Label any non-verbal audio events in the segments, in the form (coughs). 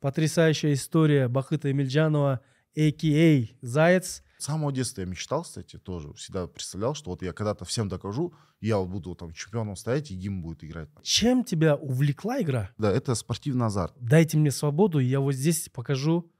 Потрясающая история Бахыта Эмильджанова, а.к.а. Заяц. С самого детства я мечтал, кстати, тоже. Всегда представлял, что вот я когда-то всем докажу, я вот буду там чемпионом стоять, и гимн будет играть. Чем тебя увлекла игра? Да, это спортивный азарт. Дайте мне свободу, и я вот здесь покажу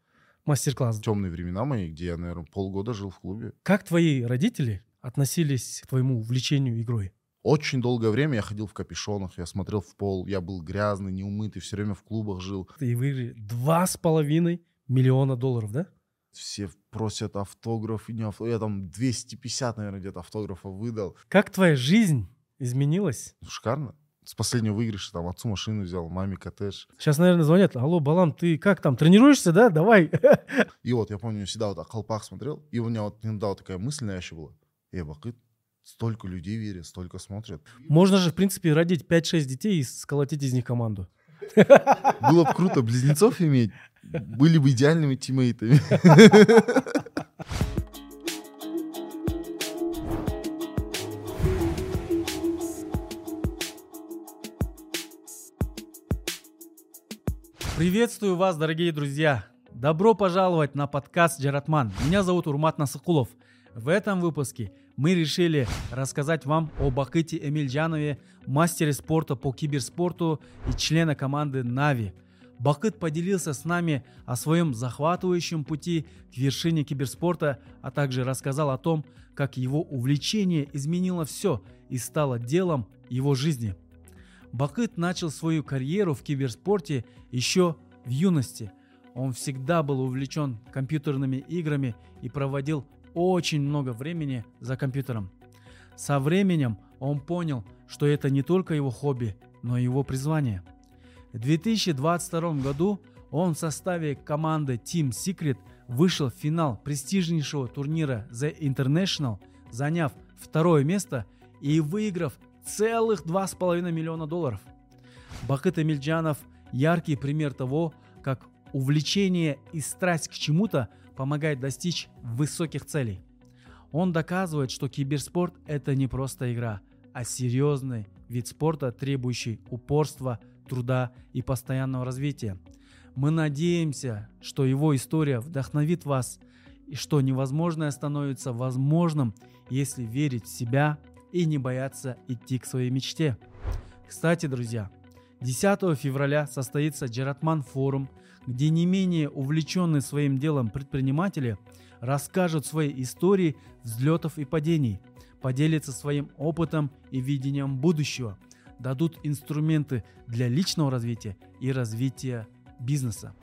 мастер-класс. Темные времена мои, где я, наверное, полгода жил в клубе. Как твои родители относились к твоему увлечению игрой? Очень долгое время я ходил в капюшонах, я смотрел в пол, я был грязный, неумытый, все время в клубах жил. И выиграли два с половиной миллиона долларов, да? Все просят автограф, и не автограф. Я там 250, наверное, где-то автографов выдал. Как твоя жизнь изменилась? Шикарно. С последнего выигрыша там отцу машину взял, маме коттедж. Сейчас, наверное, звонят. Алло, Балам, ты как там, тренируешься, да? Давай. И вот я помню, всегда вот колпак смотрел, и у меня вот иногда вот такая мысль навязчивая была. Эй, Бакыт, столько людей верят, столько смотрят. Можно же, в принципе, родить 5-6 детей и сколотить из них команду. Было бы круто близнецов иметь. Были бы идеальными тиммейтами. Приветствую вас, дорогие друзья! Добро пожаловать на подкаст Джаратман. Меня зовут Урмат Насыкулов. В этом выпуске мы решили рассказать вам о Бакыте Эмильджанове, мастере спорта по киберспорту и члена команды Нави. Бакыт поделился с нами о своем захватывающем пути к вершине киберспорта, а также рассказал о том, как его увлечение изменило все и стало делом его жизни. Бакыт начал свою карьеру в киберспорте еще в юности. Он всегда был увлечен компьютерными играми и проводил очень много времени за компьютером. Со временем он понял, что это не только его хобби, но и его призвание. В 2022 году он в составе команды Team Secret вышел в финал престижнейшего турнира The International, заняв второе место и выиграв целых 2,5 миллиона долларов. Бакыт Эмильджанов – яркий пример того, как увлечение и страсть к чему-то помогает достичь высоких целей. Он доказывает, что киберспорт – это не просто игра, а серьезный вид спорта, требующий упорства, труда и постоянного развития. Мы надеемся, что его история вдохновит вас и что невозможное становится возможным, если верить в себя и не бояться идти к своей мечте. Кстати, друзья, 10 февраля состоится Джаратман форум, где не менее увлеченные своим делом предприниматели расскажут свои истории взлетов и падений, поделятся своим опытом и видением будущего, дадут инструменты для личного развития и развития бизнеса.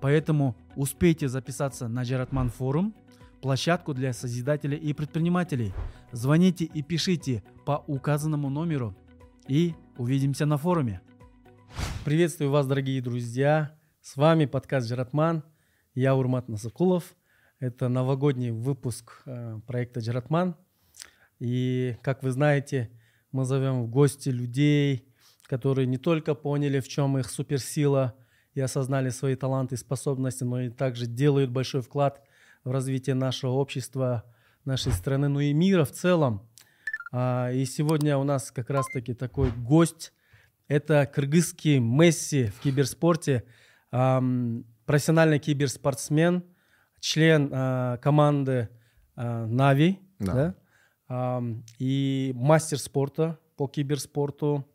Поэтому успейте записаться на Джаратман форум, площадку для созидателей и предпринимателей. Звоните и пишите по указанному номеру и увидимся на форуме. Приветствую вас, дорогие друзья. С вами подкаст Джаратман. Я Урмат Насакулов. Это новогодний выпуск э, проекта Джаратман. И, как вы знаете, мы зовем в гости людей, которые не только поняли, в чем их суперсила и осознали свои таланты и способности, но и также делают большой вклад в развитие нашего общества, нашей страны, ну и мира в целом. А, и сегодня у нас как раз-таки такой гость. Это кыргызский Месси в киберспорте – профессиональный киберспортсмен, член э, команды э, Нави, да. Да? и мастер спорта по киберспорту,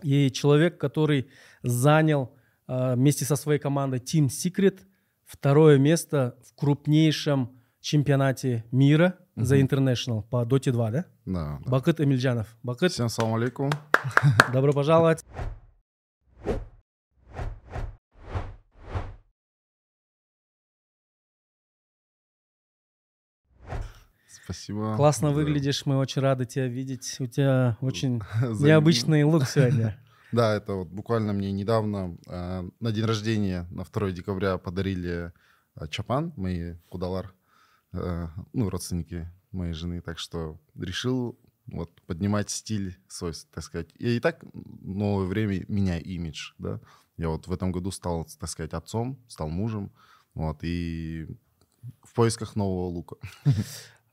и человек, который занял э, вместе со своей командой Team Secret второе место в крупнейшем чемпионате мира угу. The International по Dota 2, да? Да. да. Бакыт Эмильджанов. Бакыт. Всем салам алейкум. Добро пожаловать. Спасибо. Классно да. выглядишь, мы очень рады тебя видеть. У тебя очень (laughs) необычный лук сегодня. (laughs) Да, это вот буквально мне недавно э, на день рождения, на 2 декабря подарили э, чапан, мои кудалар, э, ну, родственники моей жены, так что решил вот поднимать стиль свой, так сказать. Я и так новое время меняю имидж, да. Я вот в этом году стал, так сказать, отцом, стал мужем, вот, и в поисках нового лука. (laughs)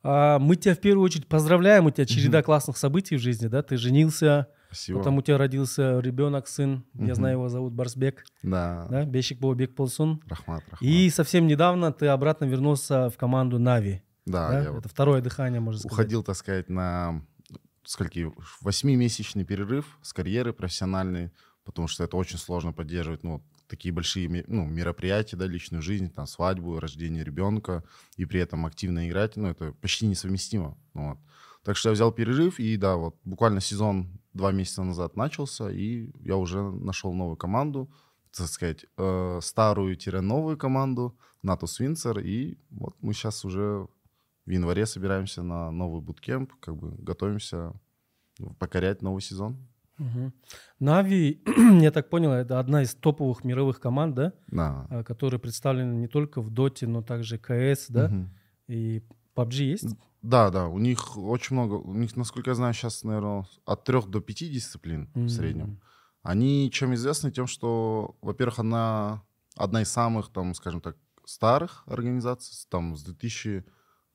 А, мы тебя в первую очередь поздравляем, у тебя череда mm-hmm. классных событий в жизни, да, ты женился, Спасибо. Потом у тебя родился ребенок, сын, я Мгм. знаю, его зовут Барсбек, Да. да, Бешик Бобек Полсун. Рахмат, рахмат. И совсем недавно ты обратно вернулся в команду Нави. Да, да? вот Это второе дыхание, можно сказать. уходил, так сказать, на скольки восьмимесячный перерыв с карьеры профессиональной, потому что это очень сложно поддерживать, ну, такие большие ну, мероприятия, да, личную жизнь, там, свадьбу, рождение ребенка, и при этом активно играть, ну, это почти несовместимо. ну, вот. Так что я взял перерыв, и да, вот буквально сезон два месяца назад начался, и я уже нашел новую команду, так сказать, э, старую-новую команду, НАТО Свинцер, и вот мы сейчас уже в январе собираемся на новый буткемп, как бы готовимся покорять новый сезон. Мгм. Нави, (clears throat) я так понял, это одна из топовых мировых команд, да, Да. а, которые представлены не только в Доте, но также КС, да, Мгм. и PUBG есть? Да, да, у них очень много, у них, насколько я знаю, сейчас, наверное, от трех до пяти дисциплин в среднем. Они чем известны? Тем, что, во-первых, она одна из самых, там, скажем так, старых организаций, там, с 2000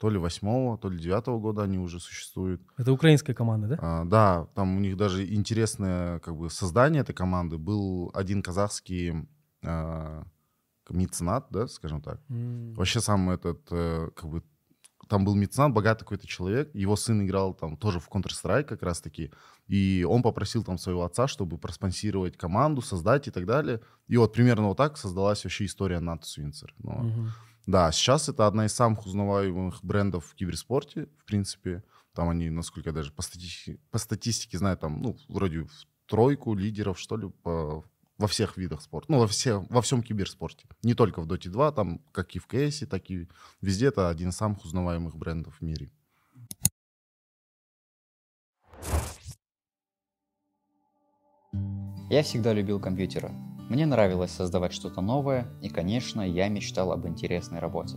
то ли восьмого, то ли девятого года они уже существуют. Это украинская команда, да? А, да, там у них даже интересное как бы создание этой команды. Был один казахский а, меценат, да, скажем так. М. Вообще сам этот, э, как бы, там был меценат, богатый какой-то человек, его сын играл там тоже в Counter-Strike как раз-таки, и он попросил там своего отца, чтобы проспонсировать команду, создать и так далее. И вот примерно вот так создалась вообще история НАТО Свинцер. Ну, вот. Да, сейчас это одна из самых узнаваемых брендов в киберспорте, в принципе. Там они, насколько я даже по статистике, по статистике знаю, там, ну, вроде в тройку лидеров, что ли, по- во всех видах спорта. Ну, во, все, во всем киберспорте. Не только в Dota 2, там, как и в CS, так и везде это один из самых узнаваемых брендов в мире. Я всегда любил компьютеры. Мне нравилось создавать что-то новое, и, конечно, я мечтал об интересной работе.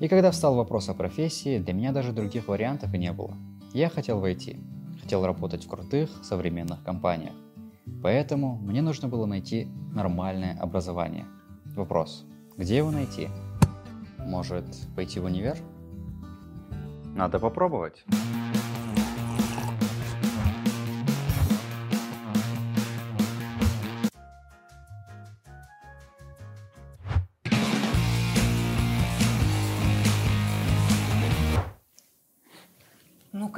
И когда встал вопрос о профессии, для меня даже других вариантов и не было. Я хотел войти, хотел работать в крутых, современных компаниях. Поэтому мне нужно было найти нормальное образование. Вопрос, где его найти? Может, пойти в универ? Надо попробовать.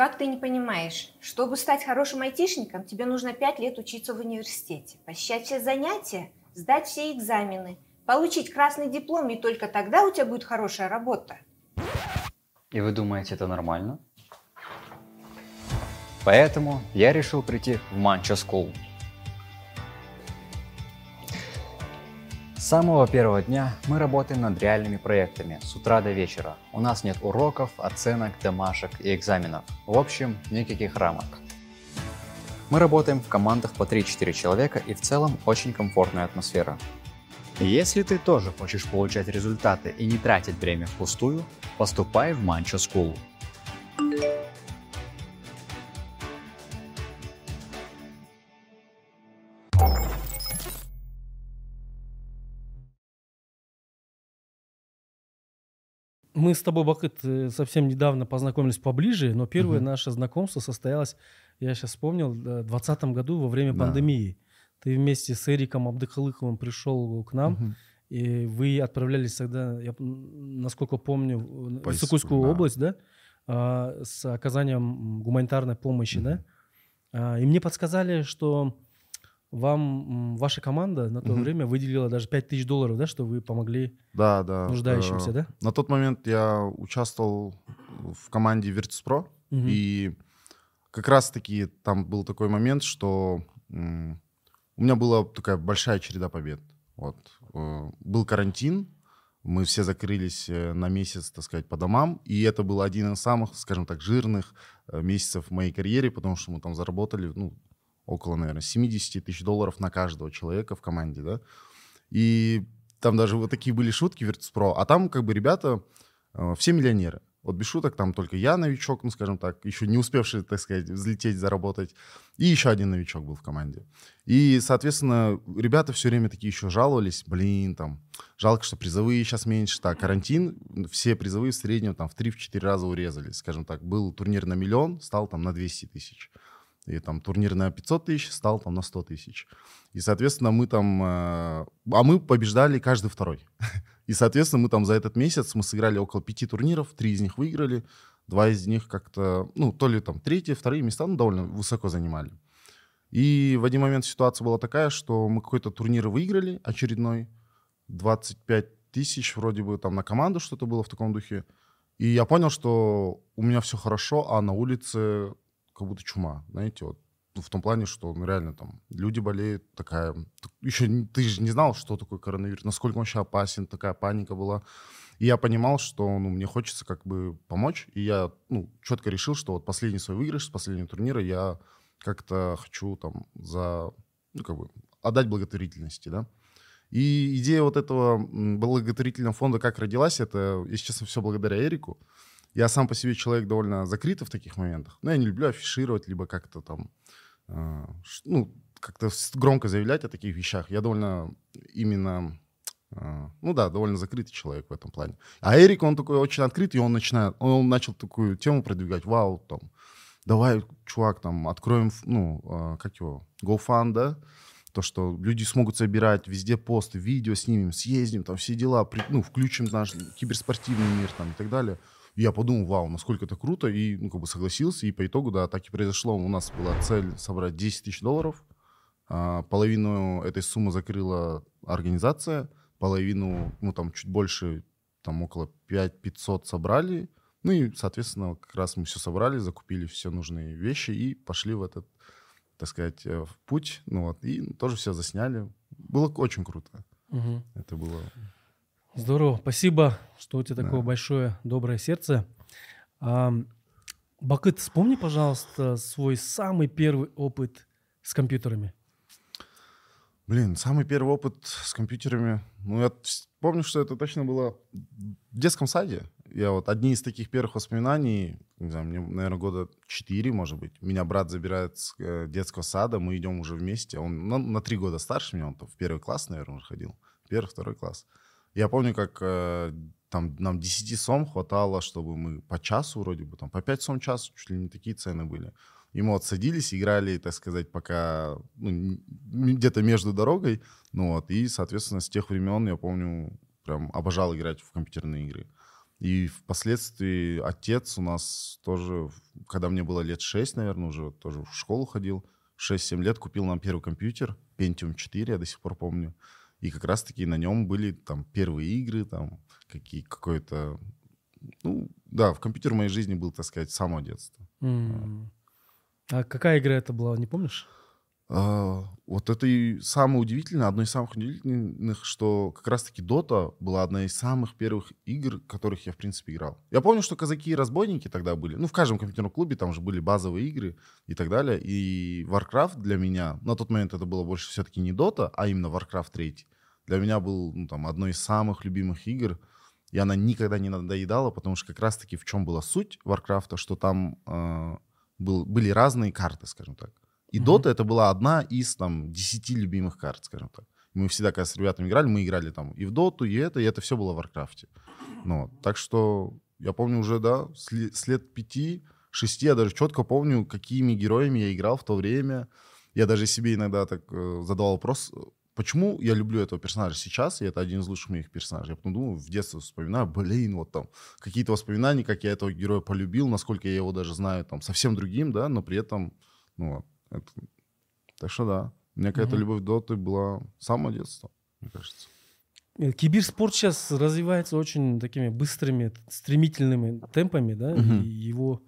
Как ты не понимаешь? Чтобы стать хорошим айтишником, тебе нужно пять лет учиться в университете, посещать все занятия, сдать все экзамены, получить красный диплом, и только тогда у тебя будет хорошая работа. И вы думаете, это нормально? Поэтому я решил прийти в Mancha School. С самого первого дня мы работаем над реальными проектами с утра до вечера. У нас нет уроков, оценок, домашек и экзаменов. В общем, никаких рамок. Мы работаем в командах по 3-4 человека и в целом очень комфортная атмосфера. Если ты тоже хочешь получать результаты и не тратить время впустую, поступай в Mancha School. Мы с тобой, Бакыт, э, совсем недавно познакомились поближе, но первое Мгм. наше знакомство состоялось, я сейчас вспомнил, э, в 2020 году во время Да. пандемии. Ты вместе с Эриком Абдыкалыковым пришел к нам, Мгм. и вы отправлялись тогда, я, насколько помню, в По Иссыкульскую да. область, да, а, с оказанием гуманитарной помощи, да. А, И мне подсказали, что вам ваша команда на то Мгм. время выделила даже 5000 долларов, да, что вы помогли Да, да. нуждающимся, Э, да? На тот момент я участвовал в команде Virtus.pro, Мгм. и как раз-таки там был такой момент, что м, у меня была такая большая череда побед. Вот. Э, Был карантин, мы все закрылись э, на месяц, так сказать, по домам, и это был один из самых, скажем так, жирных э, месяцев в моей карьере, потому что мы там заработали, ну, около, наверное, 70 тысяч долларов на каждого человека в команде, да. И там даже вот такие были шутки Virtus.pro, а там как бы ребята э, все миллионеры. Вот без шуток, там только я новичок, ну, скажем так, еще не успевший, так сказать, взлететь, заработать. И еще один новичок был в команде. И, соответственно, ребята все время такие еще жаловались, блин, там, жалко, что призовые сейчас меньше. Так, карантин, все призовые в среднем там в 3-4 раза урезались, скажем так. Был турнир на миллион, стал там на 200 тысяч. И там турнир на 500 тысяч стал там на 100 тысяч. И, соответственно, мы там... Э, а мы побеждали каждый второй. (laughs) И, соответственно, мы там за этот месяц мы сыграли около пяти турниров, три из них выиграли, два из них как-то, ну, то ли там третьи, вторые места, ну, довольно высоко занимали. И в один момент ситуация была такая, что мы какой-то турнир выиграли очередной, 25 тысяч вроде бы там на команду что-то было в таком духе. И я понял, что у меня все хорошо, а на улице как будто чума, знаете, вот в том плане, что ну, реально там люди болеют, такая... Еще ты же не знал, что такое коронавирус, насколько он вообще опасен, такая паника была. И я понимал, что ну, мне хочется как бы помочь, и я ну, четко решил, что вот последний свой выигрыш с последнего турнира я как-то хочу там за... Ну, как бы отдать благотворительности, да. И идея вот этого благотворительного фонда как родилась, это, если честно, все благодаря Эрику. Я сам по себе человек довольно закрытый в таких моментах. Но я не люблю афишировать, либо как-то там, э, ну, как-то громко заявлять о таких вещах. Я довольно именно, э, ну да, довольно закрытый человек в этом плане. А Эрик, он такой очень открытый, и он начинает, он начал такую тему продвигать. Вау, там, давай, чувак, там, откроем, ну, э, как его, GoFund, да? то, что люди смогут собирать везде посты, видео снимем, съездим, там все дела, ну, включим наш киберспортивный мир там и так далее. Я подумал, вау, насколько это круто, и ну, как бы согласился, и по итогу, да, так и произошло. У нас была цель собрать 10 тысяч долларов, а, половину этой суммы закрыла организация, половину, ну, там, чуть больше, там, около 5 500 собрали, ну, и, соответственно, как раз мы все собрали, закупили все нужные вещи и пошли в этот, так сказать, э, в путь, ну, вот, и тоже все засняли. Было очень круто. Угу. Это было... Здорово, спасибо, что у тебя да. такое большое доброе сердце. А, Бакыт, вспомни, пожалуйста, свой самый первый опыт с компьютерами. Блин, самый первый опыт с компьютерами. Ну, я помню, что это точно было в детском саде. Я вот одни из таких первых воспоминаний, не знаю, мне, наверное, года 4, может быть. Меня брат забирает с э, детского сада, мы идем уже вместе. Он на, на три года старше меня, он там в первый класс, наверное, уже ходил. Первый, второй класс. Я помню, как э, там нам 10 сом хватало, чтобы мы по часу вроде бы, там по 5 сом час, чуть ли не такие цены были. И мы вот садились, играли, так сказать, пока ну, где-то между дорогой. Ну вот, и, соответственно, с тех времен, я помню, прям обожал играть в компьютерные игры. И впоследствии отец у нас тоже, когда мне было лет 6, наверное, уже тоже в школу ходил, 6-7 лет купил нам первый компьютер, Pentium 4, я до сих пор помню. И как раз-таки на нем были там первые игры, там какие, какой-то... Ну, да, в компьютер в моей жизни был, так сказать, с самого детства. Mm. А какая игра это была, не помнишь? А, вот это и самое удивительное, одно из самых удивительных, что как раз-таки Dota была одна из самых первых игр, которых я, в принципе, играл. Я помню, что казаки и разбойники тогда были. Ну, в каждом компьютерном клубе там же были базовые игры и так далее. И Warcraft для меня, на тот момент это было больше все-таки не Dota, а именно Warcraft 3. Для меня был ну, там, одной из самых любимых игр. И она никогда не надоедала, потому что как раз-таки в чем была суть Warcraft, что там э, был, были разные карты, скажем так. И mm-hmm. Dota это была одна из там десяти любимых карт, скажем так. Мы всегда, когда с ребятами играли, мы играли там и в Доту, и это, и это все было в Варкрафте. Ну, так что я помню уже, да, с, с лет пяти, шести, я даже четко помню, какими героями я играл в то время. Я даже себе иногда так э, задавал вопрос, почему я люблю этого персонажа сейчас, и это один из лучших моих персонажей. Я потом думаю, в детстве вспоминаю, блин, вот там какие-то воспоминания, как я этого героя полюбил, насколько я его даже знаю там совсем другим, да, но при этом, ну это... Так что да, у меня какая-то mm-hmm. любовь к доты была с самого детства, мне кажется. Э, киберспорт сейчас развивается очень такими быстрыми, стремительными темпами, да, mm-hmm. и его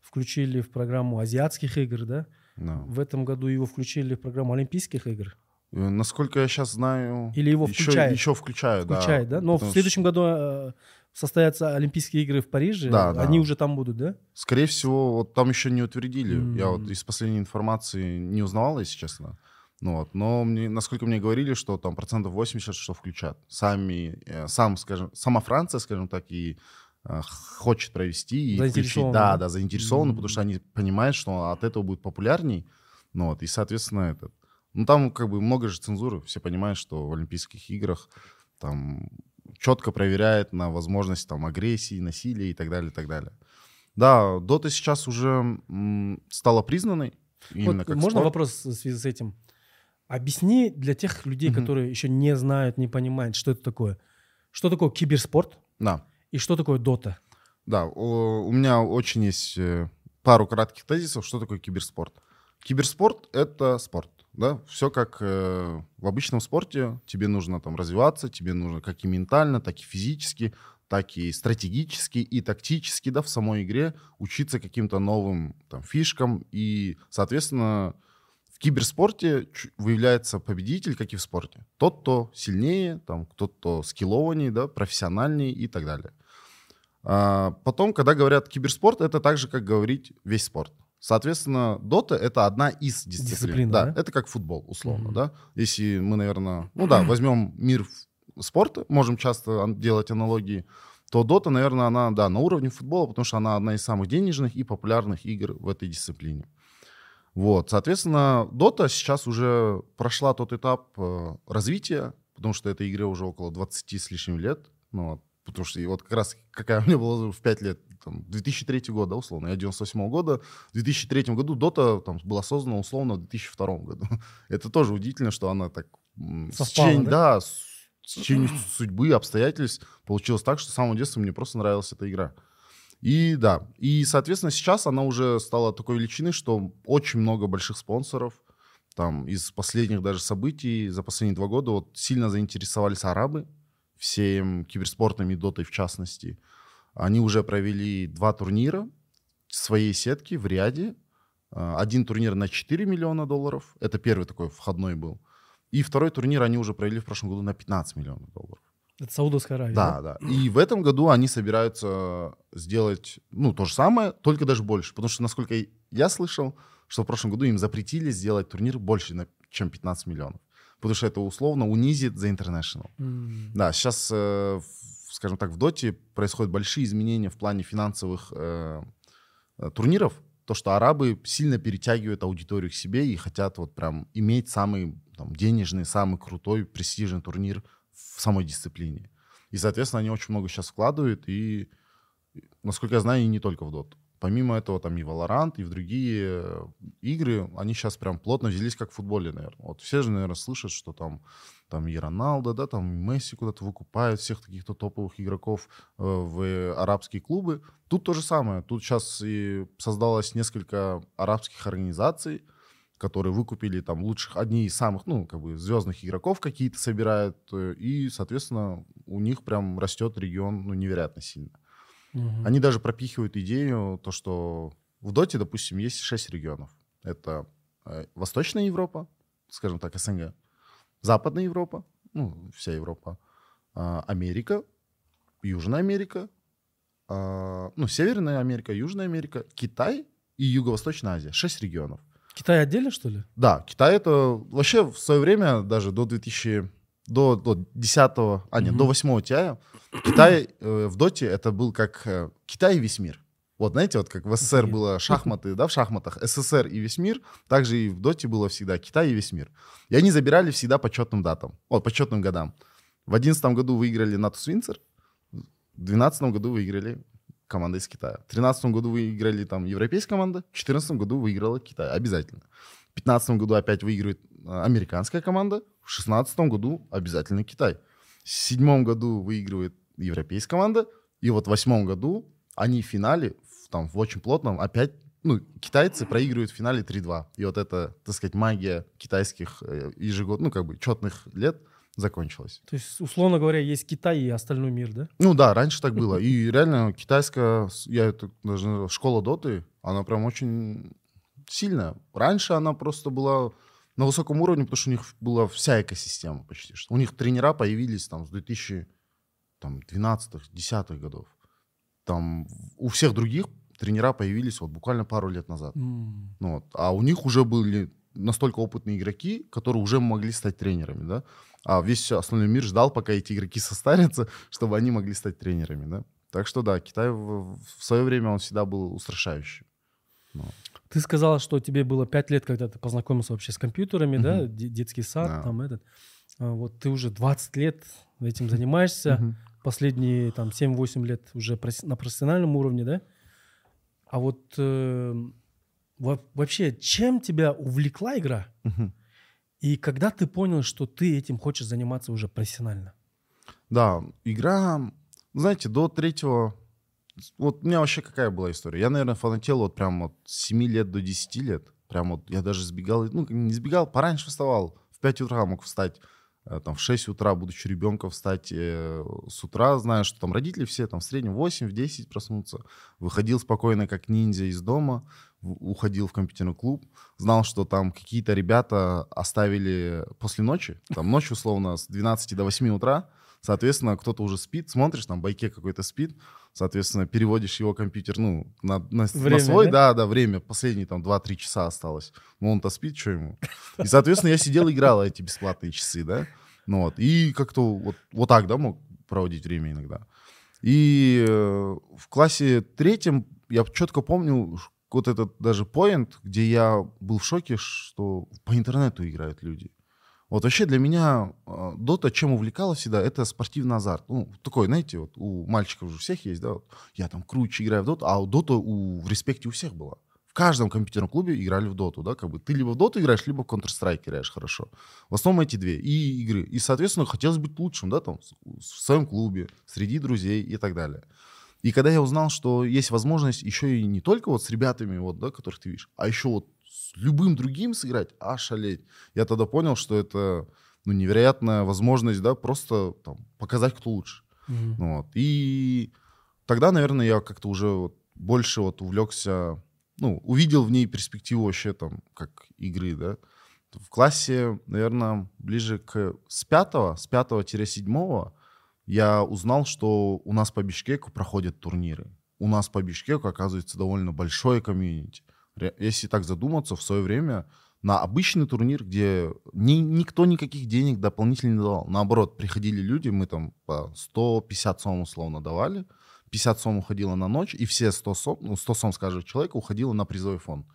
включили в программу азиатских игр, да. No. В этом году его включили в программу Олимпийских игр. Э, насколько я сейчас знаю... Или его еще, включают? Еще включают, включают да. да? Но Потому в следующем что... году э, состоятся Олимпийские игры в Париже. Да, Они да. уже там будут, да? Скорее всего, вот там еще не утвердили. Mm. Я вот из последней информации не узнавал, если честно. Ну, вот. Но мне, насколько мне говорили, что там процентов 80 что включат. Сами, э, сам, скажем, сама Франция, скажем так, и э, хочет провести и включить. Да, да, заинтересованы, mm. потому что они понимают, что от этого будет популярней. Ну, вот, и, соответственно, этот, ну, там как бы много же цензуры. Все понимают, что в Олимпийских играх там четко проверяет на возможность там агрессии, насилия и так далее, и так далее. Да, Дота сейчас уже стала признанной. Именно Вот как можно спорт. вопрос в связи с этим? Объясни для тех людей, Мгм. которые еще не знают, не понимают, что это такое. Что такое киберспорт Да, и что такое дота? да. у меня очень есть э, пару кратких тезисов, что такое киберспорт. Киберспорт — это спорт, да, все как э, в обычном спорте, тебе нужно там развиваться, тебе нужно как и ментально, так и физически, так и стратегически, и тактически, да, в самой игре учиться каким-то новым там фишкам, и, соответственно, в киберспорте выявляется победитель, как и в спорте. Тот, кто сильнее, там, кто-то скиллованнее, да, профессиональнее и так далее. А, потом, когда говорят киберспорт, это так же, как говорить весь спорт. Соответственно, дота — это одна из дисциплин. Дисциплин, да, да? это как футбол, условно, Мгм. да. Если мы, наверное, ну да, возьмем мир спорта, можем часто делать аналогии, то дота, наверное, она, да, на уровне футбола, потому что она одна из самых денежных и популярных игр в этой дисциплине. Вот, соответственно, Дота сейчас уже прошла тот этап э, развития, потому что этой игре уже около 20 с лишним лет. Ну, потому что и вот как раз какая у меня была в 5 лет, там, 2003 год, да, условно, я 98 года. В 2003 году Дота там, была создана условно в 2002 году. (laughs) Это тоже удивительно, что она так... Совпало, течением- да? да, с с течением судьбы, обстоятельств получилось так, что с самого детства мне просто нравилась эта игра. И да, и, соответственно, сейчас она уже стала такой величины, что очень много больших спонсоров, там, из последних даже событий за последние два года вот сильно заинтересовались арабы, всем киберспортом и дотой в частности. Они уже провели два турнира своей сетки в Риаде. А, Один турнир на 4 миллиона долларов, это первый такой входной был. И второй турнир они уже провели в прошлом году на 15 миллионов долларов. Это Саудовская Аравия. Да, да. И в этом году они собираются сделать, ну, то же самое, только даже больше. Потому что, насколько я слышал, что в прошлом году им запретили сделать турнир больше, чем 15 миллионов. Потому что это условно унизит за International. М. Да, сейчас, э, скажем так, в Доте происходят большие изменения в плане финансовых э, э, турниров. То, что арабы сильно перетягивают аудиторию к себе и хотят вот прям иметь самый там, денежный, самый крутой, престижный турнир в самой дисциплине. И, соответственно, они очень много сейчас вкладывают, и, насколько я знаю, и не только в Доту. Помимо этого, там и Valorant, и в другие э, игры, они сейчас прям плотно взялись, как в футболе, наверное. Вот все же, наверное, слышат, что там, там и Роналдо, да, там и Месси куда-то выкупают всех таких-то топовых игроков э, в арабские клубы. Тут то же самое. Тут сейчас и создалось несколько арабских организаций, которые выкупили там лучших, одни из самых, ну, как бы звездных игроков какие-то собирают, э, и, соответственно, у них прям растет регион, ну, невероятно сильно. Мгм. Они даже пропихивают идею, то, что в Доте, допустим, есть шесть регионов. Это э, Восточная Европа, скажем так, СНГ, Западная Европа, ну, вся Европа, а, Америка, Южная Америка, а, ну, Северная Америка, Южная Америка, Китай и Юго-Восточная Азия. Шесть регионов. Китай отдельно, что ли? Да, Китай это вообще в свое время, даже до 2000, до, до 10 а нет, Мгм. до 8 тя Китай э, в доте это был как э, Китай и весь мир. Вот знаете, вот как в СССР было шахматы, да, в шахматах СССР и весь мир, также и в доте было всегда Китай и весь мир. И они забирали всегда по четным датам, о, по четным годам. В 2011 году выиграли Натус Винцер, в 2012 году выиграли команда из Китая. В 2013 году выиграли там европейская команда, в 2014 году выиграла Китай, обязательно. В 2015 году опять выигрывает американская команда, в 2016 году обязательно Китай. В 2007 году выигрывает европейская команда, и вот в 2008 году они в финале, в, там, в очень плотном, опять, ну, китайцы проигрывают в финале 3-2. И вот эта, так сказать, магия китайских э, ежегодных, ну, как бы, четных лет закончилась. То есть, условно говоря, есть Китай и остальной мир, да? Ну да, раньше так было. И реально китайская, я это даже школа доты, она прям очень сильная. Раньше она просто была на высоком уровне, потому что у них была вся экосистема почти. что. У них тренера появились там с 2012-2010 годов. Там у всех других тренера появились вот буквально пару лет назад. М. Ну вот. А у них уже были настолько опытные игроки, которые уже могли стать тренерами, да. А весь остальной мир ждал, пока эти игроки состарятся, (laughs) чтобы они могли стать тренерами, да. Так что да, Китай в, в свое время он всегда был устрашающим. Ну, Ты сказала, что тебе было 5 лет, когда ты познакомился вообще с компьютерами, да? Мгм. Де- Детский сад, Да. там этот. А Вот ты уже 20 лет этим занимаешься. мгм. Последние там 7-8 лет уже на профессиональном уровне, да? А вот э, во- вообще, чем тебя увлекла игра? Мгм. И когда ты понял, что ты этим хочешь заниматься уже профессионально? Да, игра, знаете, до третьего... Вот у меня вообще какая была история? Я, наверное, фанател вот прям от 7 лет до 10 лет. Прям вот я даже сбегал, ну, не сбегал, пораньше вставал. В 5 утра мог встать, э, там, в 6 утра, будучи ребенком, встать э, с утра, зная, что там родители все там в среднем 8, в 10 проснутся. Выходил спокойно, как ниндзя из дома, в- уходил в компьютерный клуб, знал, что там какие-то ребята оставили после ночи, там ночь условно с 12 до 8 утра, Соответственно, кто-то уже спит, смотришь, там байке какой-то спит, соответственно, переводишь его компьютер, ну, на, на, с- на Время, свой, да? да? да, время, последние там 2-3 часа осталось. Ну, он-то спит, что ему? И, соответственно, я сидел, играл эти бесплатные часы, да, ну вот, и как-то вот, вот так, да, мог проводить время иногда. И э, в классе третьем я четко помню вот этот даже поинт, где я был в шоке, что по интернету играют люди. Вот вообще для меня э, Дота чем увлекала всегда, это спортивный азарт. Ну, такой, знаете, вот у мальчиков же всех есть, да, вот, я там круче играю в Доту, а у Дота у, в респекте у всех была. В каждом компьютерном клубе играли в Доту, да, как бы ты либо в Доту играешь, либо в Counter-Strike играешь хорошо. В основном эти две и игры. И, соответственно, хотелось быть лучшим, да, там, в своем клубе, среди друзей и так далее. И когда я узнал, что есть возможность еще и не только вот с ребятами, вот, да, которых ты видишь, а еще вот с любым другим сыграть, а шалеть. Я тогда понял, что это ну, невероятная возможность, да, просто там, показать, кто лучше. Ну Вот. И тогда, наверное, я как-то уже вот больше вот увлекся, ну, увидел в ней перспективу вообще там, как игры, да. В классе, наверное, ближе к... С пятого, с пятого-седьмого я узнал, что у нас по Бишкеку проходят турниры. У нас по Бишкеку, оказывается, довольно большое комьюнити. Если так задуматься, в свое время на обычный турнир, где ни- никто никаких денег дополнительно не давал. Наоборот, приходили люди, мы там по 150 сом условно давали, 50 сом уходило на ночь, и все 100 сом, ну, 100 сом с каждого человека уходило на призовой фонд.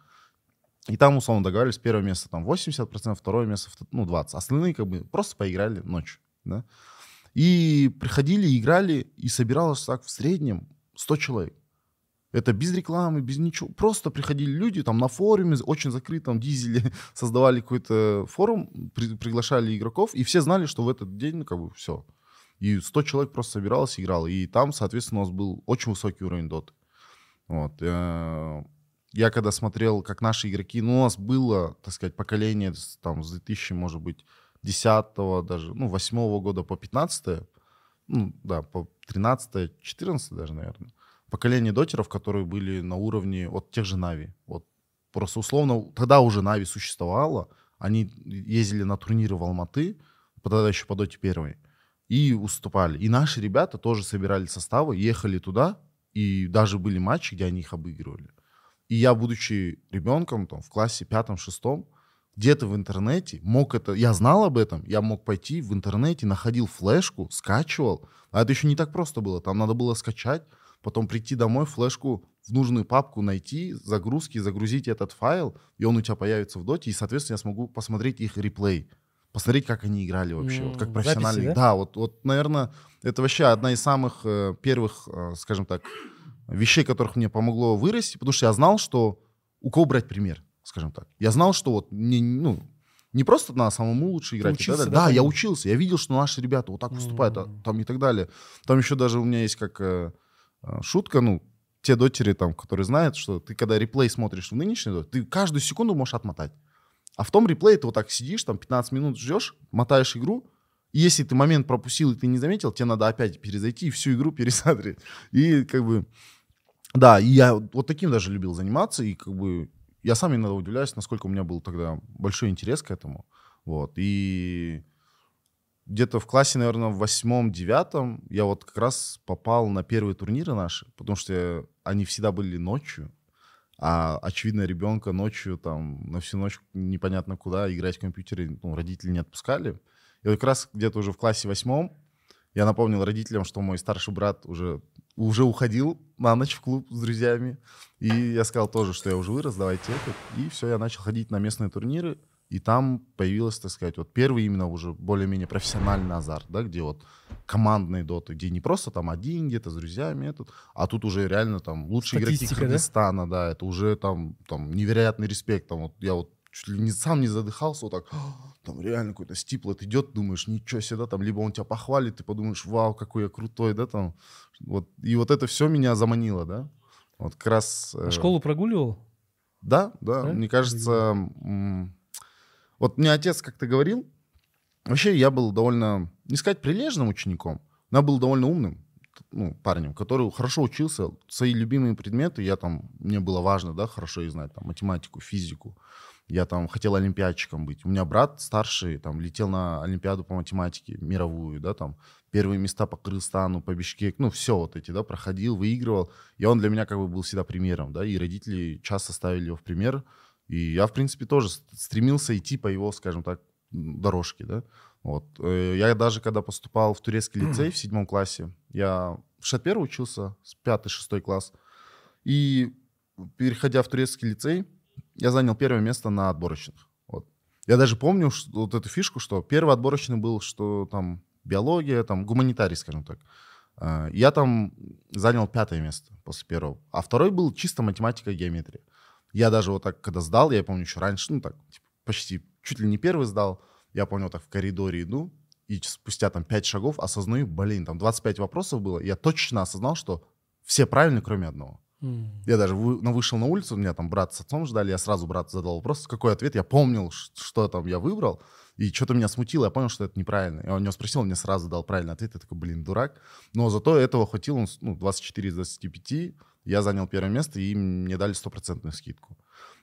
И там, условно, договаривались, первое место там 80%, второе место, ну, 20%. Остальные как бы просто поиграли ночью, да. И приходили, играли, и собиралось так в среднем 100 человек. Это без рекламы, без ничего. Просто приходили люди там на форуме, очень закрытом дизеле, (laughs) создавали какой-то форум, при- приглашали игроков, и все знали, что в этот день, ну, как бы, все. И 100 человек просто собиралось, играло. И там, соответственно, у нас был очень высокий уровень доты. Вот. э, Я когда смотрел, как наши игроки, ну, у нас было, так сказать, поколение там, с 2000, может быть, 10 даже, ну, 8 года по 15 ну, да, по 13 14 даже, наверное. Поколение дотеров, которые были на уровне от тех же Нави. Вот просто условно, тогда уже Нави существовало, они ездили на турниры в Алматы, тогда еще по доте первой, и уступали. И наши ребята тоже собирали составы, ехали туда, и даже были матчи, где они их обыгрывали. И я, будучи ребенком там, в классе пятом-шестом, где-то в интернете мог это... Я знал об этом, я мог пойти в интернете, находил флешку, скачивал. А это еще не так просто было. Там надо было скачать, потом прийти домой, флешку в нужную папку найти, загрузки, загрузить этот файл, и он у тебя появится в доте, и, соответственно, я смогу посмотреть их реплей, посмотреть, как они играли вообще, вот как профессиональные. записи, да? да, вот, вот, наверное, это вообще одна из самых э, первых, э, скажем так, вещей, которых мне помогло вырасти, потому что я знал, что у кого брать пример, скажем так. Я знал, что вот не, ну, не просто на самому лучше играть. учился, далее. да, да, я учился. Я видел, что наши ребята вот так выступают, а, там и так далее. Там еще даже у меня есть как э, шутка, ну, те дотеры, там, которые знают, что ты когда реплей смотришь в нынешней доте, ты каждую секунду можешь отмотать. А в том реплее ты вот так сидишь, там 15 минут ждешь, мотаешь игру, и если ты момент пропустил и ты не заметил, тебе надо опять перезайти и всю игру (laughs) пересмотреть. И как бы, да, и я вот таким даже любил заниматься, и как бы я сам иногда удивляюсь, насколько у меня был тогда большой интерес к этому. Вот, и где-то в классе, наверное, в восьмом-девятом я вот как раз попал на первые турниры наши, потому что они всегда были ночью, а, очевидно, ребенка ночью там на всю ночь непонятно куда играть в компьютере, ну, родители не отпускали. И вот как раз где-то уже в классе восьмом я напомнил родителям, что мой старший брат уже, уже уходил на ночь в клуб с друзьями. И я сказал тоже, что я уже вырос, давайте это. И все, я начал ходить на местные турниры. И там появилась, так сказать, вот первый именно уже более-менее профессиональный азарт, да, где вот командные доты, где не просто там один где-то с друзьями, этот, а тут уже реально там лучшие игроки Статистика, да? Кыргызстана, да? это уже там, там невероятный респект, там вот я вот чуть ли не сам не задыхался, вот так, там реально какой-то стиплет идет, думаешь, ничего себе, да, там, либо он тебя похвалит, ты подумаешь, вау, какой я крутой, да, там, вот, и вот это все меня заманило, да, вот как раз... А э, школу прогуливал? да, да, Да? мне кажется, м, вот мне отец как-то говорил, вообще я был довольно, не сказать прилежным учеником, но я был довольно умным ну, парнем, который хорошо учился, свои любимые предметы, я там, мне было важно, да, хорошо их знать, там, математику, физику, я там хотел олимпиадчиком быть. У меня брат старший там летел на олимпиаду по математике мировую, да, там первые места по Кыргызстану, по Бишкек, ну все вот эти, да, проходил, выигрывал. И он для меня как бы был всегда примером, да, и родители часто ставили его в пример. И я, в принципе, тоже стремился идти по его, скажем так, дорожке, да. Вот. Э, Я даже когда поступал в турецкий (clears throat) лицей в седьмом классе, я в Шатпер учился с пятый-шестой класс. И переходя в турецкий лицей, я занял первое место на отборочных. Вот. Я даже помню что, вот эту фишку, что первый отборочный был, что там биология, там гуманитарий, скажем так. А, Я там занял пятое место после первого. А второй был чисто математика и геометрия. Я даже вот так, когда сдал, я помню еще раньше, ну так, типа, почти чуть ли не первый сдал, я помню, вот так в коридоре иду, и спустя там 5 шагов осознаю, блин, там 25 вопросов было, и я точно осознал, что все правильные, кроме одного. М. Я даже вы- ну, вышел на улицу, меня там брат с отцом ждали, я сразу брату задал вопрос, какой ответ, я помнил, что там я выбрал, и что-то меня смутило, я понял, что это неправильно. Я у него спросил, он мне сразу дал правильный ответ, я такой, блин, дурак. Но зато этого хватило, он ну, 24 из 25, я занял первое место, и мне дали стопроцентную скидку.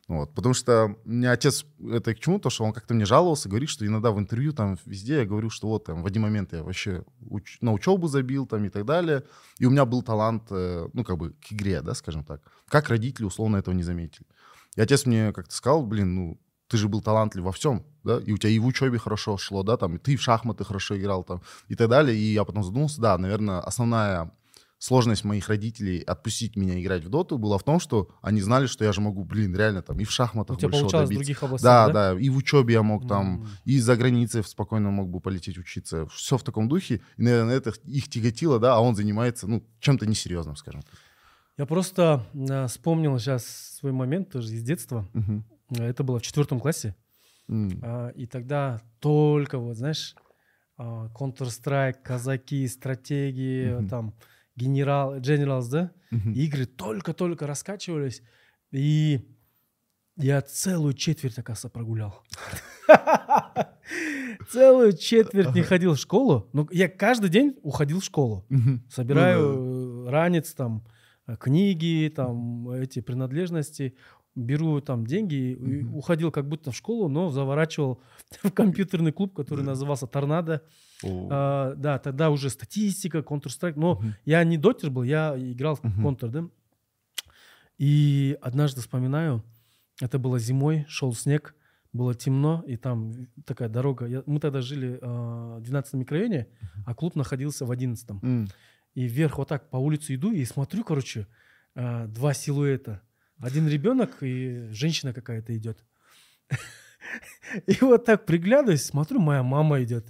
Вот, потому что у меня отец, это к чему, то, что он как-то мне жаловался, говорит, что иногда в интервью там везде я говорю, что вот там в один момент я вообще уч- на учебу забил там и так далее, и у меня был талант, э, ну, как бы к игре, да, скажем так. Как родители условно этого не заметили. И отец мне как-то сказал, блин, ну, ты же был талантлив во всем, да, и у тебя и в учебе хорошо шло, да, там, и ты в шахматы хорошо играл там, и так далее. И я потом задумался, да, наверное, основная сложность моих родителей отпустить меня играть в доту была в том, что они знали, что я же могу, блин, реально там и в У шахматах тебя большого получалось в добиться. других областях, Да, да? да, и в учебе я мог там, М. и за границей спокойно мог бы полететь учиться. Все в таком духе. И, наверное, это их тяготило, да, а он занимается, ну, чем-то несерьезным, скажем так. Я просто э, вспомнил сейчас свой момент тоже из детства. Э, Это было в четвертом классе. М. А, И тогда только вот, знаешь, Counter-Strike, казаки, стратегии, Мгм. там, генерал, Generals, да? Игры только-только раскачивались. И я целую четверть, оказывается, прогулял. (laughs) Целую четверть не ходил в школу. Ну, я каждый день уходил в школу. Собираю э, ранец, там, э, книги, там, эти принадлежности, беру там деньги, уходил как будто в школу, но заворачивал (laughs) в компьютерный клуб, который назывался «Торнадо». А, да, тогда уже статистика, Counter-Strike, но Мгм. я не дотер был, я играл в Мгм. Counter, да. И однажды вспоминаю, это было зимой, шел снег, было темно, и там такая дорога. Я- мы тогда жили а, в 12 микрорайоне, а клуб находился в 11 М. и вверх вот так по улице иду и смотрю, короче, а, два силуэта. Один ребенок и женщина какая-то идет. И вот так приглядываюсь, смотрю, моя мама идет.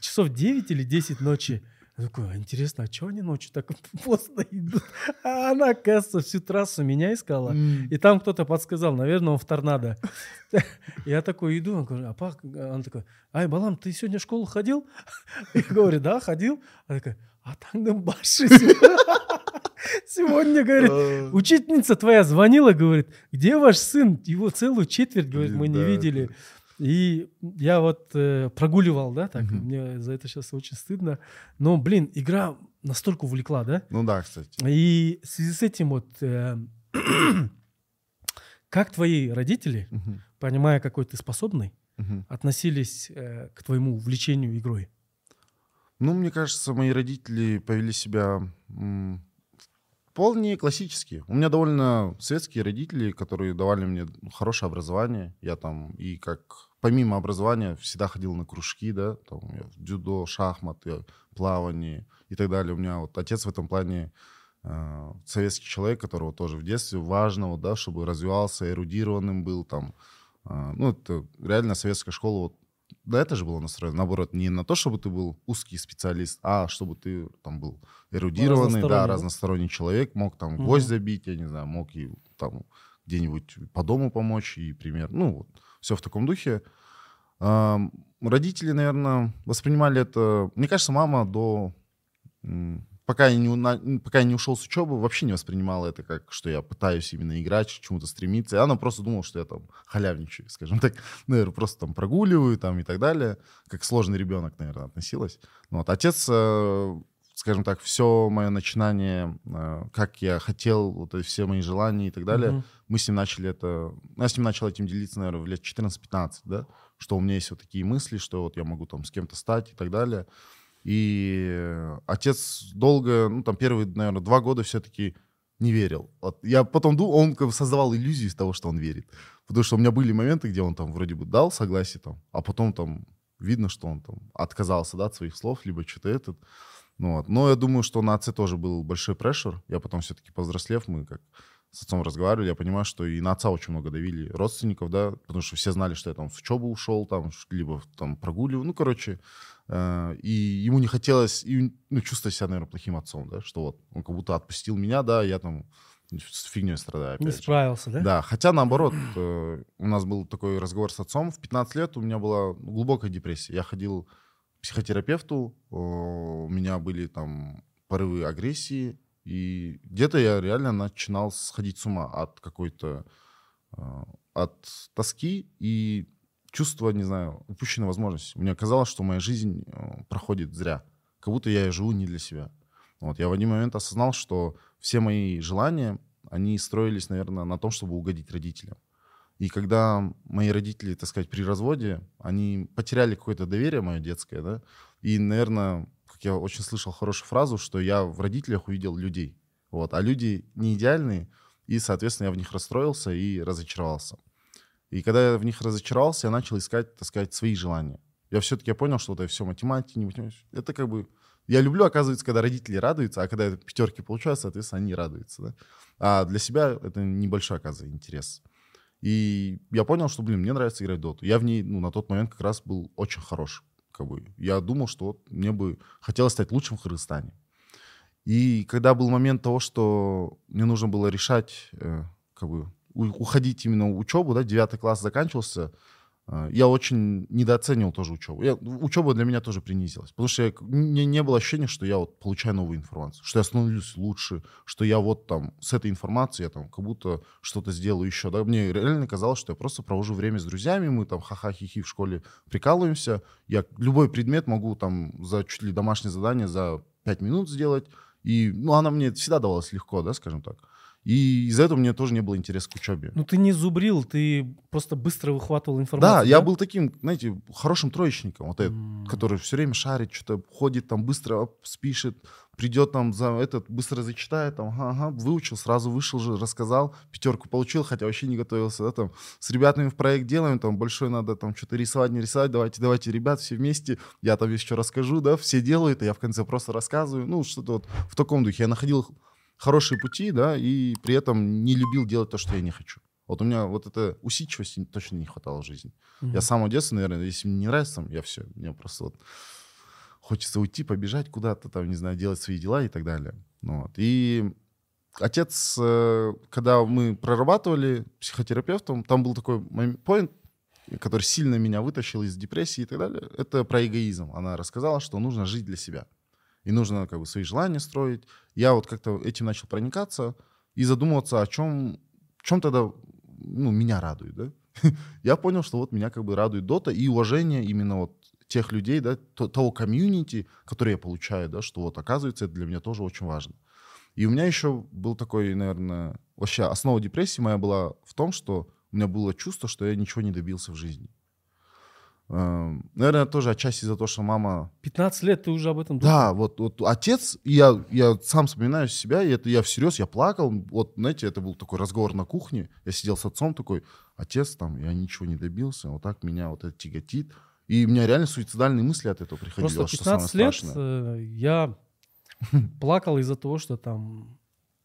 Часов 9 или 10 ночи. Я такой, «А интересно, а что они ночью так (laughs) поздно идут? А она, оказывается, всю трассу меня искала. М. И там кто-то подсказал, наверное, он в торнадо. (laughs) Я такой иду, он говорит, а пап, она такая, ай, Балам, ты сегодня в школу ходил? (laughs) Я говорю, да, ходил. Она такая, а там баши сегодня, говорит, учительница твоя звонила, говорит, где ваш сын? Его целую четверть, говорит, мы не видели. И я вот э, прогуливал, да, так, Мгм. мне за это сейчас очень стыдно. Но, блин, игра настолько увлекла, да? Ну да, кстати. И в связи с этим вот, э, (clears throat) как твои родители, Мгм. понимая, какой ты способный, Мгм. относились э, к твоему увлечению игрой? Ну, мне кажется, мои родители повели себя м, вполне классически. У меня довольно светские родители, которые давали мне хорошее образование. Я там и как помимо образования всегда ходил на кружки, да, там я в дзюдо, шахматы, плавание и так далее. У меня вот отец в этом плане э, советский человек, которого тоже в детстве важно, вот, да, чтобы развивался, эрудированным был, там, А, ну, это реально советская школа, вот, да, это же было настроено, наоборот, не на то, чтобы ты был узкий специалист, а чтобы ты там был эрудированный, да, разносторонний человек, мог там угу. гвоздь забить, я не знаю, мог и там где-нибудь по дому помочь, и пример, ну, вот, все в таком духе. Родители, наверное, воспринимали это... Мне кажется, мама до пока я не, пока я не ушел с учебы, вообще не воспринимала это как, что я пытаюсь именно играть, к чему-то стремиться. И она просто думала, что я там халявничаю, скажем так. (laughs) Наверное, просто там прогуливаю там и так далее. Как сложный ребенок, наверное, относилась. Ну вот. Отец, э, скажем так, все мое начинание, э, как я хотел, вот все мои желания и так далее, mm-hmm. мы с ним начали это... Я с ним начал этим делиться, наверное, в лет 14-15, да, что у меня есть вот такие мысли, что вот я могу там с кем-то стать и так далее. И отец долго, ну там первые, наверное, два года все-таки не верил. Вот я потом думал, он как бы создавал иллюзию из того, что он верит. Потому что у меня были моменты, где он там вроде бы дал согласие, там, а потом там видно, что он там отказался да, от своих слов, либо что-то этот. Ну, вот. Но я думаю, что на отце тоже был большой прешер. Я потом все-таки повзрослев, мы как с отцом разговаривали, я понимаю, что и на отца очень много давили родственников, да, потому что все знали, что я там с учебы ушел, там, либо там прогуливал, ну, короче, э, и ему не хотелось, и, ну, чувствовать себя, наверное, плохим отцом, да, что вот он как будто отпустил меня, да, я там с фигней страдаю. Опять не же. справился, да? Да, хотя наоборот, э, у нас был такой разговор с отцом, в 15 лет у меня была глубокая депрессия, я ходил к психотерапевту, у меня были там порывы агрессии, и где-то я реально начинал сходить с ума от какой-то, а, от тоски и чувства, не знаю, упущенной возможности. Мне казалось, что моя жизнь э, проходит зря, как будто я живу не для себя. Вот. Я в один момент осознал, что все мои желания, они строились, наверное, на том, чтобы угодить родителям. И когда мои родители, так сказать, при разводе, они потеряли какое-то доверие мое детское, да, и, наверное, как я очень слышал хорошую фразу, что я в родителях увидел людей. Вот, а люди не идеальные, и, соответственно, я в них расстроился и разочаровался. И когда я в них разочаровался, я начал искать, так сказать, свои желания. Я все-таки понял, что это все математика, не математика. Это как бы... Я люблю, оказывается, когда родители радуются, а когда пятерки получают, соответственно, они радуются. Да? А для себя это небольшой, оказывается, интерес. И я понял, что, блин, мне нравится играть в доту. Я в ней, ну, на тот момент как раз был очень хорош как бы, я думал, что вот мне бы хотелось стать лучшим в Кыргызстане. И когда был момент того, что мне нужно было решать, э, как бы, уходить именно в учебу, да, девятый класс заканчивался, я очень недооценивал тоже учебу. Я, учеба для меня тоже принизилась, потому что я, мне не было ощущения, что я вот получаю новую информацию, что я становлюсь лучше, что я вот там с этой информацией я там как будто что-то сделаю еще. Да? Мне реально казалось, что я просто провожу время с друзьями, мы там ха-ха-хи-хи в школе прикалываемся, я любой предмет могу там за чуть ли домашнее задание за пять минут сделать, и ну, она мне всегда давалась легко, да, скажем так. И из-за этого мне тоже не было интереса к учебе. Ну, ты не зубрил, ты просто быстро выхватывал информацию. Да, да? я был таким, знаете, хорошим троечником, вот этот, mm. который все время шарит, что-то ходит там быстро, спишет, придет там за этот, быстро зачитает, там, ага, ага, выучил, сразу вышел же, рассказал, пятерку получил, хотя вообще не готовился, да, там, с ребятами в проект делаем, там, большой надо там что-то рисовать, не рисовать, давайте, давайте, ребят, все вместе, я там еще расскажу, да, все делают, а я в конце просто рассказываю, ну, что-то вот в таком духе. Я находил хорошие пути, да, и при этом не любил делать то, что я не хочу. Вот у меня вот эта усидчивости точно не хватало в жизни. Mm-hmm. Я с самого детства, наверное, если мне не нравится, я все, мне просто вот хочется уйти, побежать куда-то, там, не знаю, делать свои дела и так далее. Ну, вот. И отец, э, когда мы прорабатывали психотерапевтом, там был такой point, который сильно меня вытащил из депрессии и так далее. Это про эгоизм. Она рассказала, что нужно жить для себя и нужно как бы свои желания строить. Я вот как-то этим начал проникаться и задумываться, о чем, чем тогда ну, меня радует, да? (laughs) Я понял, что вот меня как бы радует дота и уважение именно вот тех людей, да, того комьюнити, которое я получаю, да, что вот оказывается это для меня тоже очень важно. И у меня еще был такой, наверное, вообще основа депрессии моя была в том, что у меня было чувство, что я ничего не добился в жизни. Эм, наверное, тоже отчасти за то, что мама... 15 лет ты уже об этом думал? Да, вот, вот отец, я, я сам вспоминаю себя, и это я всерьез, я плакал. Вот, знаете, это был такой разговор на кухне. Я сидел с отцом такой, отец там, я ничего не добился, вот так меня вот это тяготит. И у меня реально суицидальные мысли от этого приходили. Просто 15 лет страшное. я (laughs) плакал из-за того, что там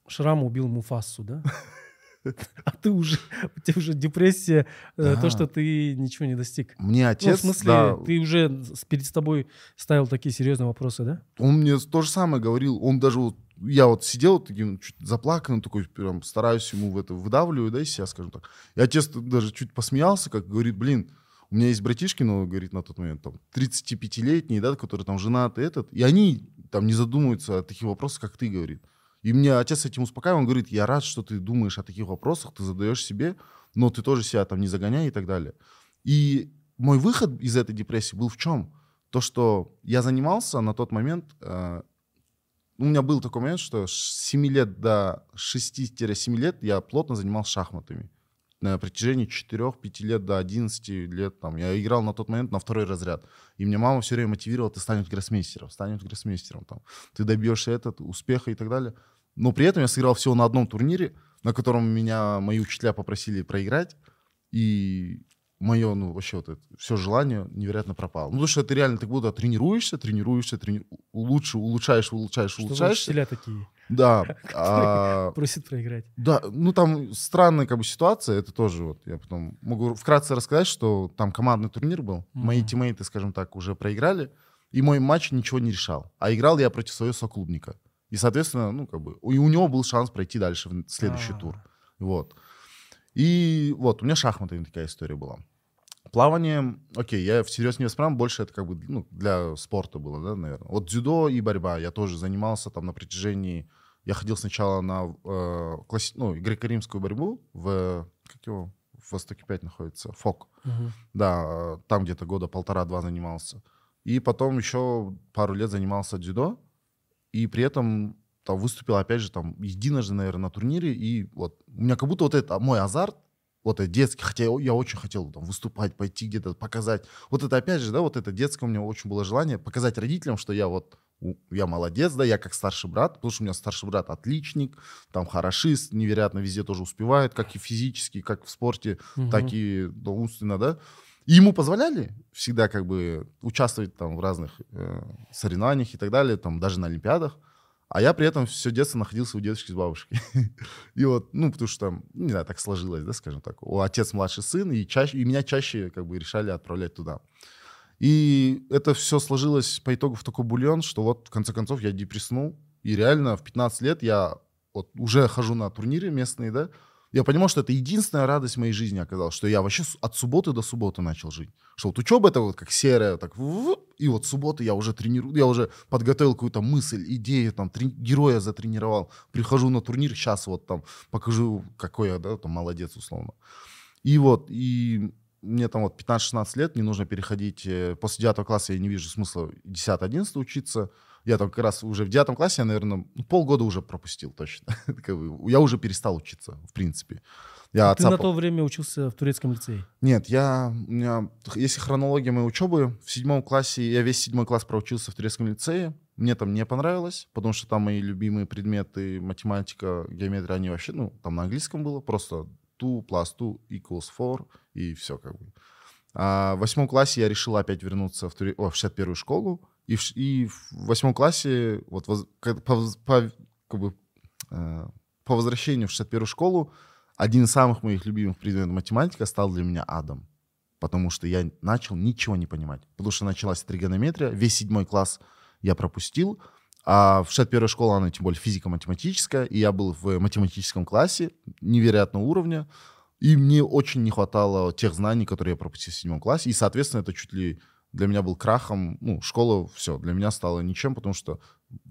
Шрам убил Муфасу, да? (laughs) (laughs) А ты уже, у тебя уже депрессия, э, Да. то, что ты ничего не достиг. Мне Ну, отец, в смысле, да, ты уже перед тобой ставил такие серьезные вопросы, да? он мне то же самое говорил. Он даже вот, я вот сидел таким чуть заплаканным, такой прям стараюсь ему в это выдавливаю, да, из себя, скажем так. И отец даже чуть посмеялся, как говорит, блин, у меня есть братишки, ну, говорит, на тот момент, там, 35-летние, да, которые там женаты, этот, и они там не задумываются о таких вопросах, как ты, говорит. И мне отец этим успокаивал, он говорит, я рад, что ты думаешь о таких вопросах, ты задаешь себе, но ты тоже себя там не загоняй и так далее. И мой выход из этой депрессии был в чем? То, что я занимался на тот момент, э, у меня был такой момент, что с 7 лет до 6-7 лет я плотно занимался шахматами. На протяжении 4-5 лет до 11 лет там, я играл на тот момент на второй разряд. И мне мама все время мотивировала, ты станешь гроссмейстером, станешь гроссмейстером, там, ты добьешься этот, успеха и так далее. Но при этом я сыграл всего на одном турнире, на котором меня мои учителя попросили проиграть. И мое, ну, вообще вот это все желание невероятно пропало. Ну, потому что ты реально, ты будто тренируешься, тренируешься, трени... лучше, улучшаешь, улучшаешь, Что за улучшаешься. учителя такие? Да. (laughs) а, Просит проиграть. да, ну там странная как бы ситуация, это тоже вот я потом могу вкратце рассказать, что там командный турнир был, мои тиммейты, скажем так, уже проиграли, и мой матч ничего не решал, а играл я против своего соклубника, и соответственно, ну как бы, и у него был шанс пройти дальше в следующий А. тур, вот. И вот у меня шахматами такая история была. Плавание, окей, я всерьез не воспринимал, больше это как бы ну, для спорта было, да, наверное. Вот дзюдо и борьба я тоже занимался там на протяжении... Я ходил сначала на э, класси- ну, греко-римскую борьбу в... Как его? В Востоке 5 находится. ФОК. Мгм. Да, там где-то года полтора-два занимался. И потом еще пару лет занимался дзюдо. И при этом там выступил, опять же, там единожды, наверное, на турнире. И вот у меня как будто вот это мой азарт, вот это детский, хотя я, очень хотел там выступать, пойти где-то, показать. Вот это опять же, да, вот это детское у меня очень было желание показать родителям, что я вот, я молодец, да, я как старший брат, потому что у меня старший брат отличник, там хорошист, невероятно везде тоже успевает, как и физически, как в спорте, Мгм. так и да, умственно, да. И ему позволяли всегда как бы участвовать там в разных э, соревнованиях и так далее, там даже на Олимпиадах. А я при этом все детство находился у дедушки с бабушкой. (laughs) И вот, ну, потому что там, не знаю, так сложилось, да, скажем так. У отец младший сын, и, чаще, и меня чаще как бы решали отправлять туда. И это все сложилось по итогу в такой бульон, что вот в конце концов я депресснул. И реально в 15 лет я вот уже хожу на турниры местные, да, я понимал, что это единственная радость моей жизни оказалась, что я вообще от субботы до субботы начал жить. Что вот учеба это вот как серая, так и вот субботы я уже тренирую, я уже подготовил какую-то мысль, идею, там, трени- героя затренировал, прихожу на турнир, сейчас вот там покажу, какой я, да, там, молодец, условно. И вот, и мне там вот 15-16 лет, мне нужно переходить, э, после 9 класса я не вижу смысла 10-11 учиться, я там как раз уже в 9 классе, я, наверное, ну, полгода уже пропустил точно. (laughs) Я уже перестал учиться, в принципе. Я Ты отца на то время учился в турецком лицее. Нет, я, у меня, если хронология моей учебы, в седьмом классе, я весь седьмой класс проучился в турецком лицее, мне там не понравилось, потому что там мои любимые предметы, математика, геометрия, они вообще, ну, там на английском было, просто two plus two equals four, и все как бы. А в восьмом классе я решил опять вернуться в, туре- о, в 61-ю школу, и в, и в восьмом классе, вот по, по- как бы, э, по возвращению в 61-ю школу, один из самых моих любимых предметов математика стал для меня адом. Потому что я начал ничего не понимать. Потому что началась тригонометрия, весь седьмой класс я пропустил, а в 61 школа, она тем более физико-математическая, и я был в математическом классе невероятного уровня, и мне очень не хватало тех знаний, которые я пропустил в седьмом классе, и, соответственно, это чуть ли для меня был крахом, ну, школа, все, для меня стало ничем, потому что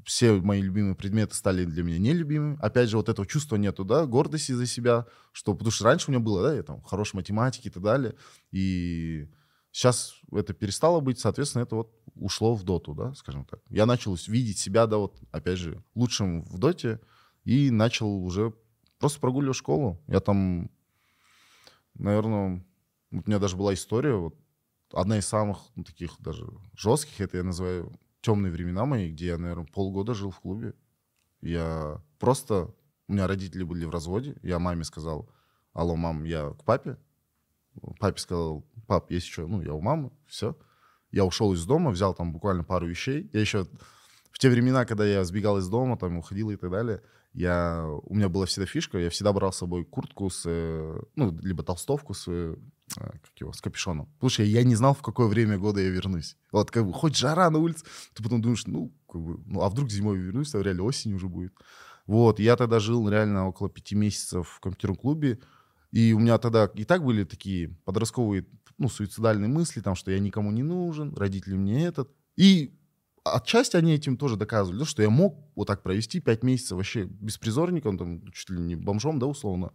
все мои любимые предметы стали для меня нелюбимыми. Опять же, вот этого чувства нету, да, гордости за себя, что, потому что раньше у меня было, да, я там хорошей математики и так далее, и сейчас это перестало быть, соответственно, это вот ушло в доту, да, скажем так. Я начал видеть себя, да, вот, опять же, лучшим в доте, и начал уже просто прогуливать школу. Я там, наверное, у меня даже была история, вот, одна из самых ну, таких даже жестких, это я называю темные времена мои, где я, наверное, полгода жил в клубе. Я просто... У меня родители были в разводе. Я маме сказал, алло, мам, я к папе. Папе сказал, пап, есть что? Ну, я у мамы, все. Я ушел из дома, взял там буквально пару вещей. Я еще в те времена, когда я сбегал из дома, там, уходил и так далее, я, у меня была всегда фишка, я всегда брал с собой куртку с, э, ну, либо толстовку с, э, как его, с капюшоном. Что я не знал, в какое время года я вернусь. Вот как бы, хоть жара на улице, ты потом думаешь, ну, как бы, ну, а вдруг зимой вернусь, а реально осень уже будет. Вот, я тогда жил реально около пяти месяцев в компьютерном клубе, и у меня тогда и так были такие подростковые, ну, суицидальные мысли, там, что я никому не нужен, родители мне этот. И отчасти они этим тоже доказывали, что я мог вот так провести пять месяцев вообще беспризорником, там, чуть ли не бомжом, да, условно.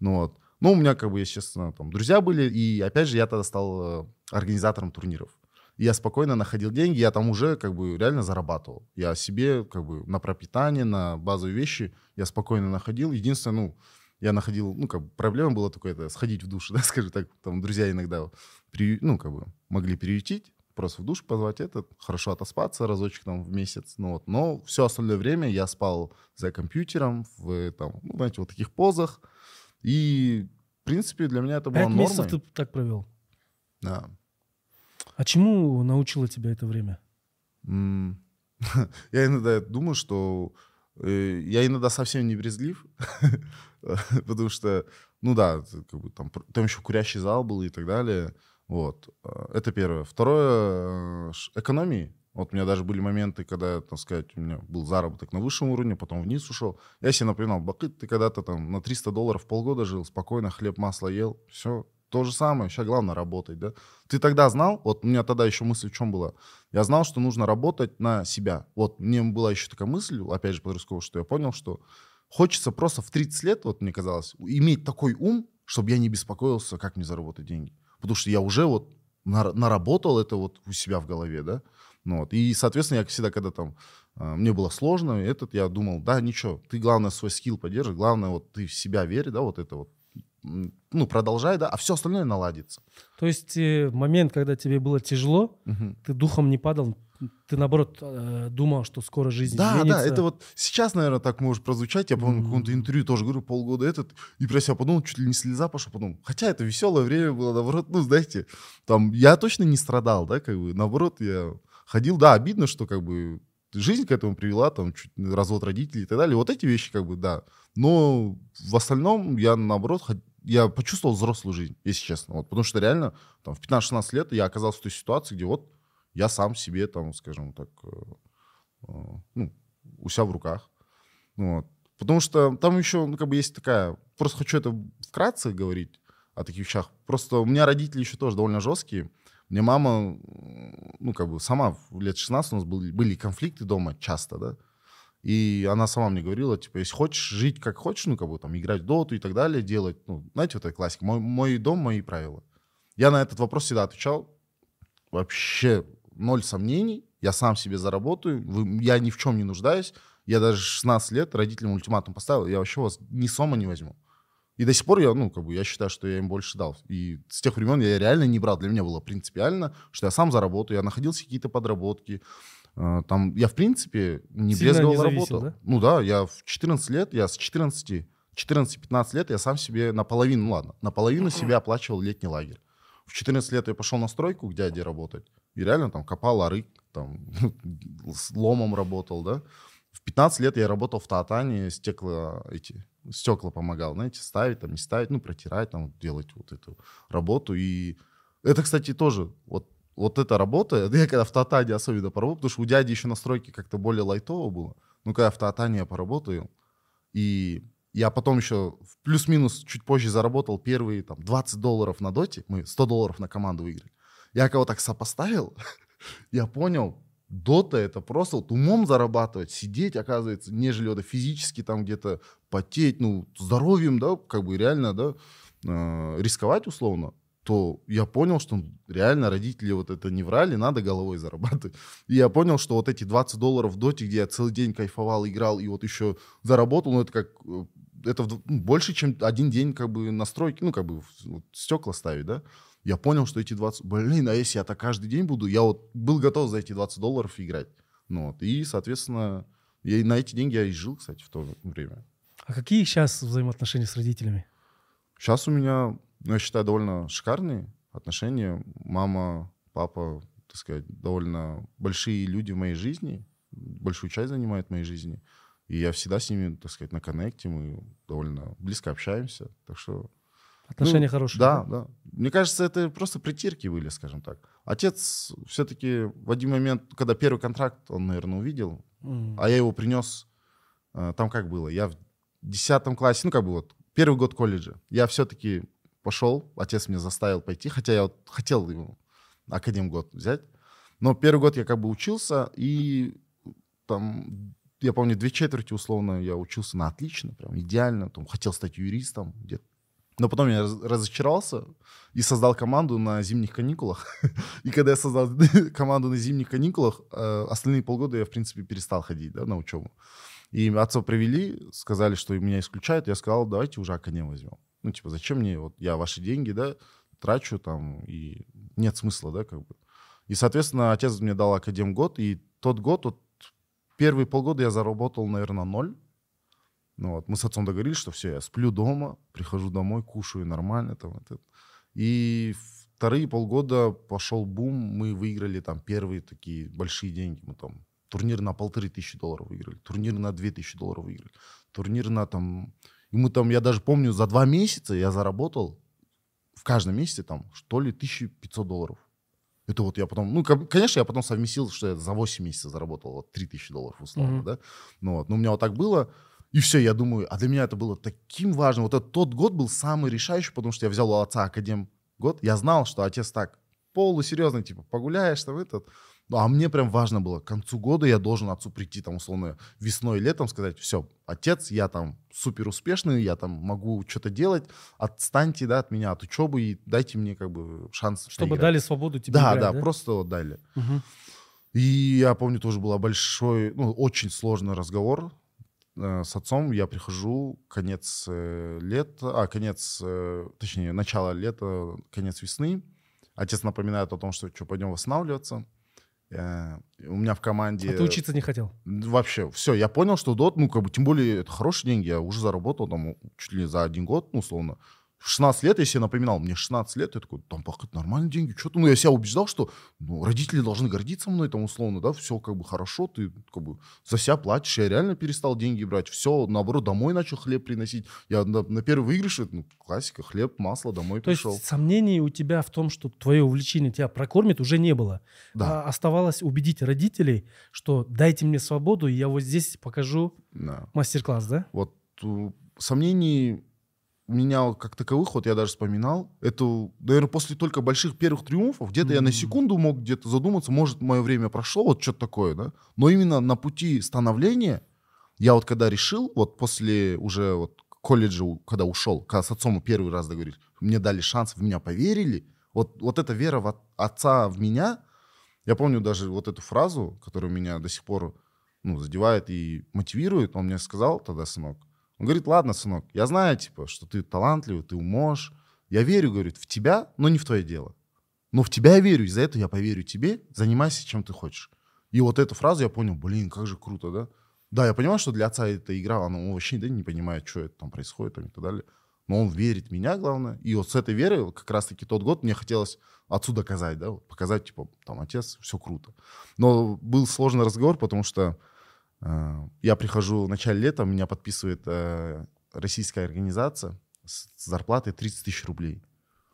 Ну вот. Ну, у меня, как бы, естественно, там, друзья были, и, опять же, я тогда стал э, организатором турниров. Я спокойно находил деньги, я там уже, как бы, реально зарабатывал. Я себе, как бы, на пропитание, на базовые вещи я спокойно находил. Единственное, ну, я находил, ну, как бы, проблема была только это, сходить в душ, (laughs) да, скажем так, там, друзья иногда, при, ну, как бы, могли приютить, просто в душ позвать этот, хорошо отоспаться разочек там в месяц, ну вот. Но все остальное время я спал за компьютером, в, там, ну, знаете, вот таких позах. И, в принципе, для меня это было нормой. месяцев ты так провел? Да. А чему научило тебя это время? (laughs) Я иногда думаю, что э, я иногда совсем не брезглив, (laughs) потому что, ну да, как бы там, там еще курящий зал был и так далее. Вот. А, это первое. Второе, э, экономии. Вот у меня даже были моменты, когда, так сказать, у меня был заработок на высшем уровне, потом вниз ушел. Я себе напоминал, Бакыт, ты когда-то там на 300 долларов полгода жил, спокойно хлеб, масло ел, все, то же самое, сейчас главное работать, да. Ты тогда знал, вот у меня тогда еще мысль в чем была, я знал, что нужно работать на себя. Вот мне была еще такая мысль, опять же, подростковая, что я понял, что хочется просто в 30 лет, вот мне казалось, иметь такой ум, чтобы я не беспокоился, как мне заработать деньги потому что я уже вот наработал это вот у себя в голове, да. Ну, вот. И, соответственно, я всегда, когда там э, мне было сложно, этот, я думал, да, ничего, ты, главное, свой скилл поддержишь, главное, вот ты в себя верь, да, вот это вот, ну, продолжай, да, а все остальное наладится. То есть э, момент, когда тебе было тяжело, угу. ты духом не падал, ты, наоборот, э, думал, что скоро жизнь да, изменится. Да, да, это вот сейчас, наверное, так может прозвучать. Я помню, mm-hmm. в каком-то интервью тоже говорю, полгода этот, и про себя подумал, чуть ли не слеза пошел, потом. Хотя это веселое время было, наоборот, ну, знаете, там, я точно не страдал, да, как бы, наоборот, я ходил, да, обидно, что, как бы, жизнь к этому привела, там, чуть развод родителей и так далее, вот эти вещи, как бы, да. Но в остальном я, наоборот, я почувствовал взрослую жизнь, если честно, вот, потому что реально, там, в 15-16 лет я оказался в той ситуации, где вот я сам себе, там, скажем так, э, э, ну, у себя в руках. Вот. Потому что там еще, ну, как бы есть такая... Просто хочу это вкратце говорить о таких вещах. Просто у меня родители еще тоже довольно жесткие. Мне мама, ну, как бы сама в лет 16 у нас были, были конфликты дома часто, да. И она сама мне говорила, типа, если хочешь жить как хочешь, ну, как бы там играть в доту и так далее, делать, ну, знаете, вот эта классика, мой, мой дом, мои правила. Я на этот вопрос всегда отвечал, вообще ноль сомнений, я сам себе заработаю, вы, я ни в чем не нуждаюсь. Я даже 16 лет родителям ультиматум поставил, я вообще вас ни сома не возьму. И до сих пор я, ну, как бы, я считаю, что я им больше дал. И с тех времен я реально не брал. Для меня было принципиально, что я сам заработаю, я находил какие-то подработки. Э, там, я, в принципе, не Сильно брезговал работу. Да? Ну да, я в 14 лет, я с 14, 14-15 лет я сам себе наполовину, ну ладно, наполовину себе оплачивал летний лагерь. В 14 лет я пошел на стройку к дяде работать. И реально там копал арык, там (laughs) с ломом работал, да. В 15 лет я работал в Татане, стекла эти, стекла помогал, знаете, ставить, там, не ставить, ну, протирать, там, делать вот эту работу. И это, кстати, тоже, вот, вот эта работа, (laughs) я когда в Татане особенно поработал, потому что у дяди еще настройки как-то более лайтово было. Ну, когда в Татане я поработал, и я потом еще плюс-минус чуть позже заработал первые там 20 долларов на доте, мы 100 долларов на команду выиграли. Я кого так сопоставил, (laughs) я понял, дота это просто вот умом зарабатывать, сидеть, оказывается, нежели вот физически там где-то потеть, ну, здоровьем, да, как бы реально, да, э, рисковать условно, то я понял, что реально родители вот это не врали, надо головой зарабатывать. И я понял, что вот эти 20 долларов в доте, где я целый день кайфовал, играл и вот еще заработал, ну, это как э, это ну, больше, чем один день как бы настройки, ну, как бы вот, стекла ставить, да я понял, что эти 20... Блин, а если я так каждый день буду? Я вот был готов за эти 20 долларов играть. Ну, вот. И, соответственно, я, на эти деньги я и жил, кстати, в то время. А какие сейчас взаимоотношения с родителями? Сейчас у меня, ну, я считаю, довольно шикарные отношения. Мама, папа, так сказать, довольно большие люди в моей жизни. большую часть занимает в моей жизни. И я всегда с ними, так сказать, на коннекте, мы довольно близко общаемся. Так что... Отношения ну, хорошие. Да, да. Мне кажется, это просто притирки были, скажем так. Отец все-таки в один момент, когда первый контракт он, наверное, увидел, М. а я его принес, э, там как было, я в десятом классе, ну как бы вот, первый год колледжа, я все-таки пошел, отец меня заставил пойти, хотя я вот хотел его академ год взять, но первый год я как бы учился, и там, я помню, две четверти условно я учился на отлично, прям идеально, там, хотел стать юристом где-то. Но потом я раз- разочаровался и создал команду на зимних каникулах. (laughs) И когда я создал (laughs) команду на зимних каникулах, э, остальные полгода я, в принципе, перестал ходить да, на учебу. И отцов привели, сказали, что меня исключают. Я сказал, давайте уже академ возьмем. Ну, типа, зачем мне, вот я ваши деньги, да, трачу там, и нет смысла, да, как бы. И, соответственно, отец мне дал академ год, и тот год, вот первые полгода я заработал, наверное, ноль. Ну вот, мы с отцом договорились, что все, я сплю дома, прихожу домой, кушаю нормально. Там, это. И вторые полгода пошел бум, мы выиграли там первые такие большие деньги. Мы там турнир на полторы тысячи долларов выиграли, турнир на две тысячи долларов выиграли, турнир на там... И мы там, я даже помню, за два месяца я заработал в каждом месяце там, что ли, 1500 долларов. Это вот я потом, ну, кон- конечно, я потом совместил, что я за 8 месяцев заработал вот 3000 долларов условно, Мгм. да. Ну вот, но у меня вот так было, и все, я думаю, а для меня это было таким важным. Вот этот тот год был самый решающий, потому что я взял у отца академ год, я знал, что отец так полусерьезно, типа, погуляешь там этот. Ну, а мне прям важно было, к концу года я должен отцу прийти там условно весной, летом, сказать, все, отец, я там супер успешный, я там могу что-то делать, отстаньте, да, от меня, от учебы и дайте мне как бы шанс Чтобы поиграть». дали свободу тебе Да, играть, да, просто вот дали. Мгм. И я помню, тоже был большой, ну, очень сложный разговор с отцом. Я прихожу, конец э, лета, а, конец, э, точнее, начало лета, конец весны. Отец напоминает о том, что что, пойдем восстанавливаться. Э, у меня в команде... А ты учиться не хотел? Вообще, все, я понял, что дот, ну, как бы, тем более, это хорошие деньги, я уже заработал там чуть ли за один год, ну, условно. В 16 лет я себе напоминал, мне 16 лет, я такой, там, пахать нормальные деньги, что-то, ну, я себя убеждал, что, ну, родители должны гордиться мной, там, условно, да, все как бы хорошо, ты, как бы, за себя платишь, я реально перестал деньги брать, все, наоборот, домой начал хлеб приносить, я на, на первый выигрыш, ну, классика, хлеб, масло, домой То пришел. есть сомнений у тебя в том, что твое увлечение тебя прокормит, уже не было. Да, А оставалось убедить родителей, что дайте мне свободу, и я вот здесь покажу да. мастер-класс, да? Вот э, сомнений меня как таковых, вот я даже вспоминал, это, наверное, после только больших первых триумфов, где-то я на секунду мог где-то задуматься, может, мое время прошло, вот что-то такое, да, но именно на пути становления, я вот когда решил, вот после уже вот колледжа, когда ушел, когда с отцом первый раз договорились, мне дали шанс, в меня поверили, вот, вот эта вера в от- отца в меня, я помню даже вот эту фразу, которая меня до сих пор ну, задевает и мотивирует, он мне сказал тогда, сынок, он говорит, ладно, сынок, я знаю, типа, что ты талантливый, ты можешь. Я верю, говорит, в тебя, но не в твое дело. Но в тебя я верю, из-за этого я поверю тебе, занимайся, чем ты хочешь. И вот эту фразу я понял, блин, как же круто, да? Да, я понимаю, что для отца эта игра, она он вообще да, не понимает, что это там происходит там, и так далее. Но он верит в меня, главное. И вот с этой верой, как раз-таки тот год мне хотелось отцу доказать, да, показать, типа, там, отец, все круто. Но был сложный разговор, потому что я прихожу в начале лета, меня подписывает э, российская организация с зарплатой 30 тысяч рублей.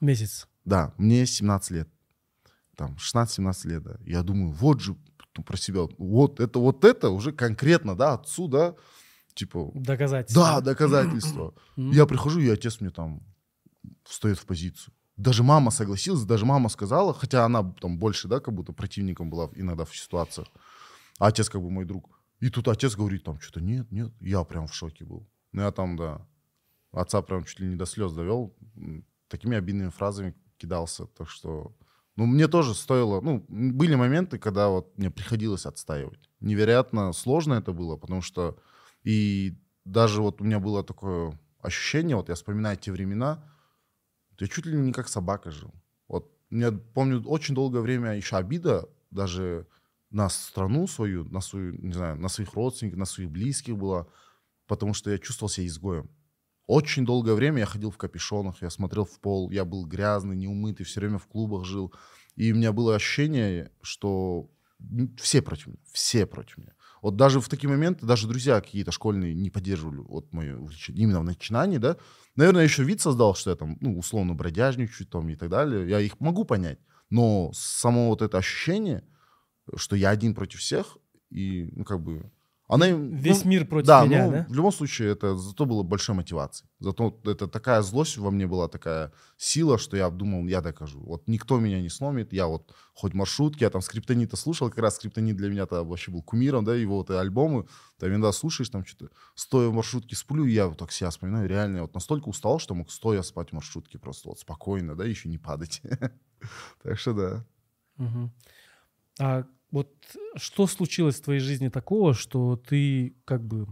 Месяц. Да, мне 17 лет. Там, 16-17 лет, да. Я думаю, вот же ну, про себя, вот это, вот это уже конкретно, да, отцу, да, типа, Доказать. да, доказательство. (coughs) Я прихожу, и отец мне там встает в позицию. Даже мама согласилась, даже мама сказала, хотя она там больше, да, как будто противником была иногда в ситуациях. А отец как бы мой друг. И тут отец говорит там что-то нет, нет. Я прям в шоке был. Ну я там, да, отца прям чуть ли не до слез довел. Такими обидными фразами кидался. Так что, ну мне тоже стоило, ну были моменты, когда вот мне приходилось отстаивать. Невероятно сложно это было, потому что и даже вот у меня было такое ощущение, вот я вспоминаю те времена, я чуть ли не как собака жил. Вот я помню очень долгое время еще обида даже на страну свою, на свою, не знаю, на своих родственников, на своих близких была, потому что я чувствовал себя изгоем. Очень долгое время я ходил в капюшонах, я смотрел в пол, я был грязный, неумытый, все время в клубах жил. И у меня было ощущение, что все против меня, все против меня. Вот даже в такие моменты, даже друзья какие-то школьные не поддерживали вот мое увлечение, именно в начинании, да. Наверное, еще вид создал, что я там, ну, условно, бродяжничаю там и так далее. Я их могу понять. Но само вот это ощущение, что я один против всех, и, ну, как бы, она, Весь ну, мир против да, меня, ну, да? в любом случае, это зато было большой мотивацией. Зато это такая злость во мне была, такая сила, что я думал, я докажу. Вот никто меня не сломит. Я вот хоть маршрутки, я там скриптонита слушал, как раз скриптонит для меня то вообще был кумиром, да, его вот альбомы. Там иногда слушаешь, там что-то, стоя в маршрутке сплю, и я вот так себя вспоминаю, реально, я вот настолько устал, что мог стоя спать в маршрутке просто вот спокойно, да, еще не падать. (laughs) Так что да. А вот что случилось в твоей жизни такого, что ты как бы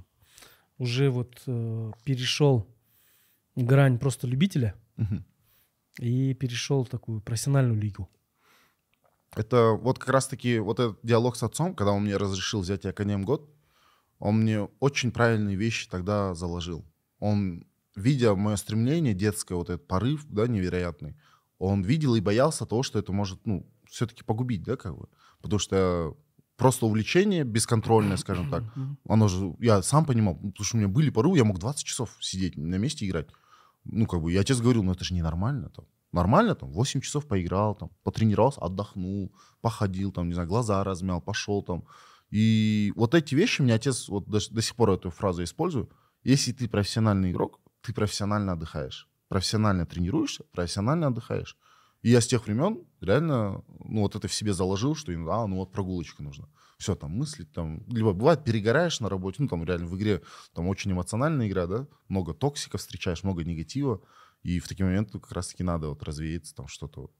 уже вот э, перешел грань просто любителя Мгм. и перешел в такую профессиональную лигу? Это вот как раз-таки вот этот диалог с отцом, когда он мне разрешил взять академ год, он мне очень правильные вещи тогда заложил. Он, видя мое стремление детское, вот этот порыв, да, невероятный, он видел и боялся того, что это может, ну, все-таки погубить, да, как бы. Потому что просто увлечение бесконтрольное, скажем так, оно же, я сам понимал, ну, потому что у меня были порывы, я мог 20 часов сидеть на месте играть. Ну, как бы, я отец говорил, ну, это же ненормально, там. Нормально, там, 8 часов поиграл, там, потренировался, отдохнул, походил, там, не знаю, глаза размял, пошел там. И вот эти вещи, мне отец, вот до, до сих пор эту фразу использую, если ты профессиональный игрок, ты профессионально отдыхаешь. Профессионально тренируешься, профессионально отдыхаешь. И я с тех времен реально, ну, вот это в себе заложил, что, а, ну, вот прогулочка нужна. Все, там, мыслить, там, либо бывает, перегораешь на работе, ну, там, реально в игре, там, очень эмоциональная игра, да, много токсика встречаешь, много негатива, и в такие моменты как раз-таки надо вот развеяться, там, что-то вот.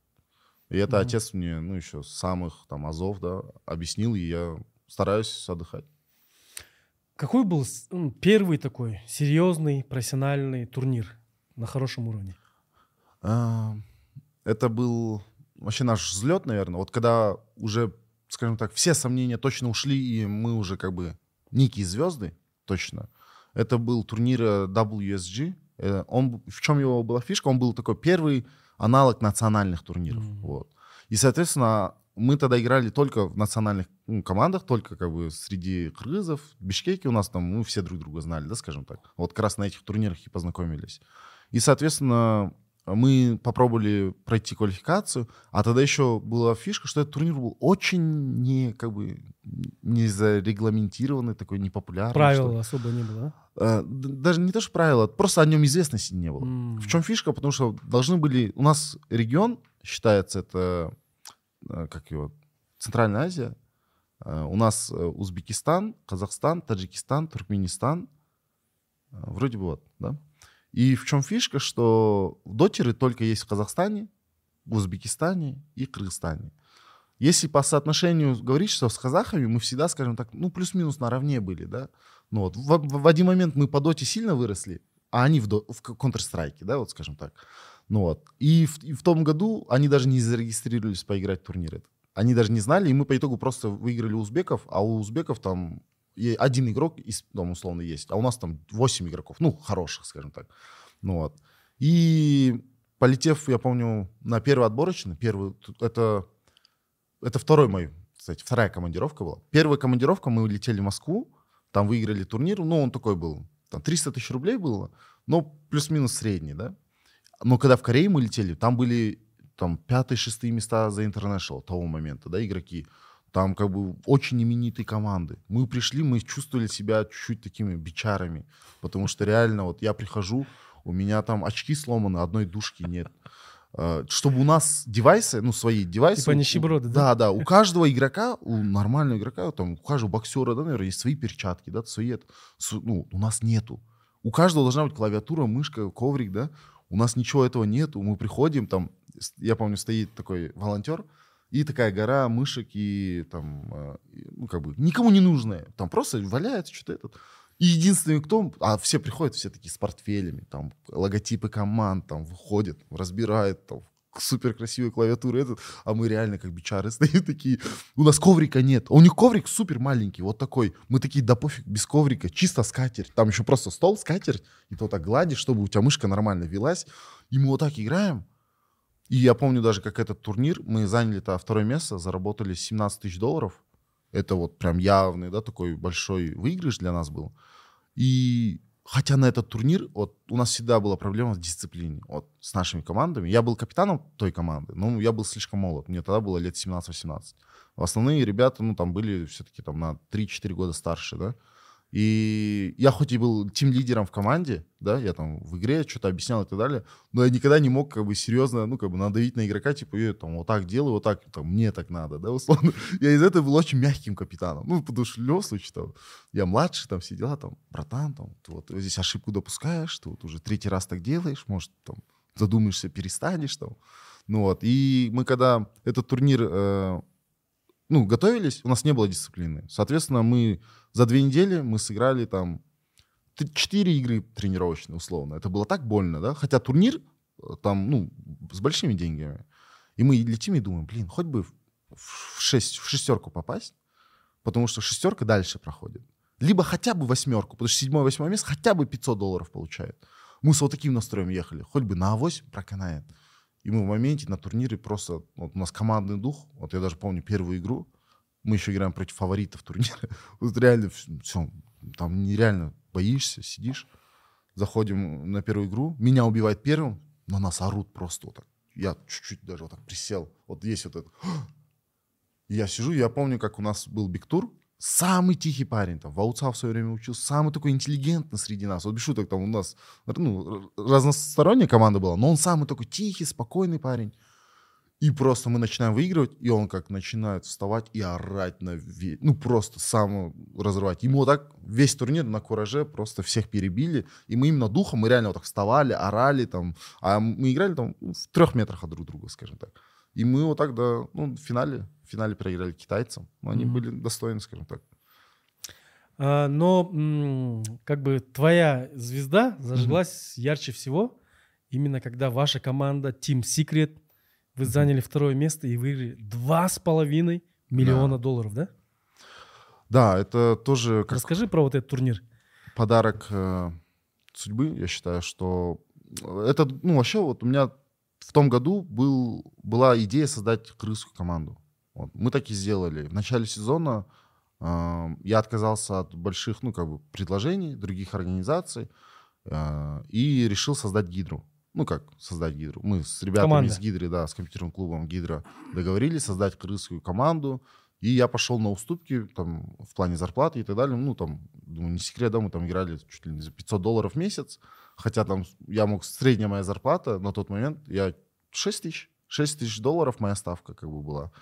И это Мгм. отец мне, ну, еще с самых, там, азов, да, объяснил, и я стараюсь отдыхать. Какой был м, первый такой серьезный профессиональный турнир на хорошем уровне? А, Это был вообще наш взлет, наверное. Вот когда уже, скажем так, все сомнения точно ушли, и мы уже как бы некие звезды, точно. Это был турнир э, WSG. Э, Он, в чем его была фишка? Он был такой первый аналог национальных турниров. Мгм. Вот. И, соответственно, мы тогда играли только в национальных ну, командах, только как бы среди кыргызов. В Бишкеке у нас там мы все друг друга знали, да, скажем так. Вот как раз на этих турнирах и познакомились. И, соответственно, мы попробовали пройти квалификацию, а тогда еще была фишка, что этот турнир был очень не, как бы, не зарегламентированный, такой непопулярный. Правил особо не было, д- Даже не то, что правила, просто о нем известности не было. М. В чем фишка? Потому что должны были... У нас регион считается, это, э, как его, Центральная Азия. Э, У нас э, Узбекистан, Казахстан, Таджикистан, Туркменистан. Вроде бы вот, да? И в чем фишка, что дотеры только есть в Казахстане, Узбекистане и Кыргызстане. Если по соотношению говорить, что с казахами мы всегда, скажем так, ну, плюс-минус наравне были, да? Ну, вот, в, в- в один момент мы по доте сильно выросли, а они в, до- в Counter-Strike, да, вот скажем так. Ну вот. И в, и в том году они даже не зарегистрировались поиграть в турнир этот. Они даже не знали, и мы по итогу просто выиграли у узбеков, а у узбеков там один игрок, из, там, условно, есть, а у нас там 8 игроков, ну, хороших, скажем так. Ну вот. И полетев, я помню, на первый отборочный, первый, это, это второй мой, кстати, вторая командировка была. Первая командировка, мы улетели в Москву, там выиграли турнир, ну, он такой был, там 300 тысяч рублей было, но плюс-минус средний, да. Но когда в Корее мы летели, там были там пятые, шестые места за International того момента, да, игроки. Там как бы очень именитые команды. Мы пришли, мы чувствовали себя чуть-чуть такими бичарами, потому что реально вот я прихожу, у меня там очки сломаны, одной дужки нет. Э, Чтобы у нас девайсы, ну, свои девайсы... Типа нищеброды, да? Да, да. У каждого игрока, у нормального игрока, там, у каждого боксера, да, наверное, есть свои перчатки, да, свои... Ну, у нас нету. У каждого должна быть клавиатура, мышка, коврик, да. У нас ничего этого нету. Мы приходим, там, я помню, стоит такой волонтер, и такая гора мышек и там, и, ну, как бы, никому не нужная. Там просто валяется что-то этот. И единственный, кто... А все приходят, все такие с портфелями, там, логотипы команд, там, выходят, разбирают, там, супер красивая клавиатура, этот, а мы реально как бичары (laughs) стоим такие, у нас коврика нет, а у них коврик супер маленький, вот такой, мы такие, да пофиг, без коврика, чисто скатерть, там еще просто стол, скатерть, и то так гладишь, чтобы у тебя мышка нормально велась, и мы вот так играем, и я помню даже, как этот турнир, мы заняли-то второе место, заработали 17 тысяч долларов, Это вот прям явный, да, такой большой выигрыш для нас был. И хотя на этот турнир, вот у нас всегда была проблема с дисциплиной, вот с нашими командами. Я был капитаном той команды, но я был слишком молод. Мне тогда было лет 17-18. Основные ребята, ну, там были все-таки там на 3-4 года старше, да. И я хоть и был тим-лидером в команде, да, я там в игре что-то объяснял и так далее, но я никогда не мог как бы серьезно, ну, как бы надавить на игрока, типа, я там вот так делаю, вот так, там, мне так надо, да, условно. (laughs) Я из этого был очень мягким капитаном. Ну, потому что в любом случае, там, я младше, там, все дела, там, братан, там, ты вот здесь ошибку допускаешь, ты вот уже третий раз так делаешь, может, там, задумаешься, перестанешь, там. Ну вот, и мы когда этот турнир э, ну, готовились, у нас не было дисциплины. Соответственно, мы за две недели мы сыграли там четыре игры тренировочные, условно. Это было так больно, да? Хотя турнир э, там, ну, с большими деньгами. И мы летим и думаем, блин, хоть бы в, шесть, в шестерку попасть, потому что шестерка дальше проходит. Либо хотя бы восьмерку, потому что седьмое, восьмое место хотя бы 500 долларов получает. Мы с вот таким настроем ехали. Хоть бы на авось проканает. И мы в моменте на турнире просто... Вот у нас командный дух. Вот я даже помню первую игру. Мы еще играем против фаворитов турнира. (laughs) Вот реально все, там нереально боишься, сидишь. Заходим на первую игру. Меня убивает первым, на нас орут просто вот так. Я чуть-чуть даже вот так присел. Вот есть вот это. (gasps) Я сижу, я помню, как у нас был бигтур, самый тихий парень, там, в Ауца в свое время учился, самый такой интеллигентный среди нас. Вот без шуток, там у нас ну, разносторонняя команда была, но он самый такой тихий, спокойный парень. И просто мы начинаем выигрывать, и он как начинает вставать и орать на весь, ну просто сам разрывать. Ему вот так весь турнир на кураже просто всех перебили, и мы именно духом, мы реально вот так вставали, орали там, а мы играли там в трех метрах от друг друга, скажем так. И мы вот так до, ну, в финале, в финале проиграли китайцам. Но они mm-hmm. были достойны, скажем так. А, но как бы твоя звезда зажглась mm-hmm. ярче всего именно когда ваша команда Team Secret вы заняли второе место и выиграли два с половиной миллиона да. долларов, да? Да, это тоже. Как Расскажи про вот этот турнир. Подарок э, судьбы, я считаю, что это, ну вообще вот у меня в том году был, была идея создать крымскую команду. Вот. Мы так и сделали. В начале сезона э, я отказался от больших, ну, как бы, предложений других организаций э, и решил создать гидру. Ну, как создать гидру? Мы с ребятами Команда. из гидры, да, с компьютерным клубом гидра договорились создать крымскую команду. И я пошел на уступки там, в плане зарплаты и так далее. Ну, там, думаю, не секрет, да, мы там играли чуть ли не за 500 долларов в месяц. Хотя там я мог, средняя моя зарплата на тот момент, я 6 тысяч, 6 тысяч долларов моя ставка как бы была.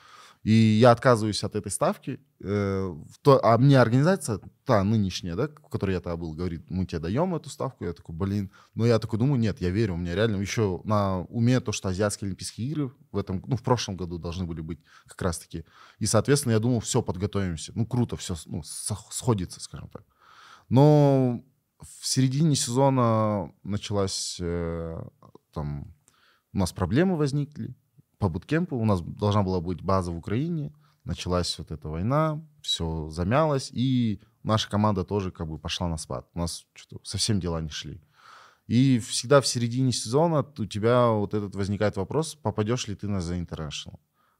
И я отказываюсь от этой ставки. Э, а мне организация, та нынешняя, да, в которой я тогда был, говорит, мы тебе даем эту ставку. Я такой, блин. Но я такой думаю, нет, я верю, у меня реально еще на уме то, что азиатские олимпийские игры в этом, ну, в прошлом году должны были быть как раз-таки. И, соответственно, я думал, все, подготовимся. Ну, круто, все ну, сходится, скажем так. Но в середине сезона началась э, там у нас проблемы возникли по буткемпу. У нас должна была быть база в Украине. Началась вот эта война, все замялось, и наша команда тоже как бы пошла на спад. У нас что-то совсем дела не шли. И всегда в середине сезона у тебя вот этот возникает вопрос, попадешь ли ты на The International.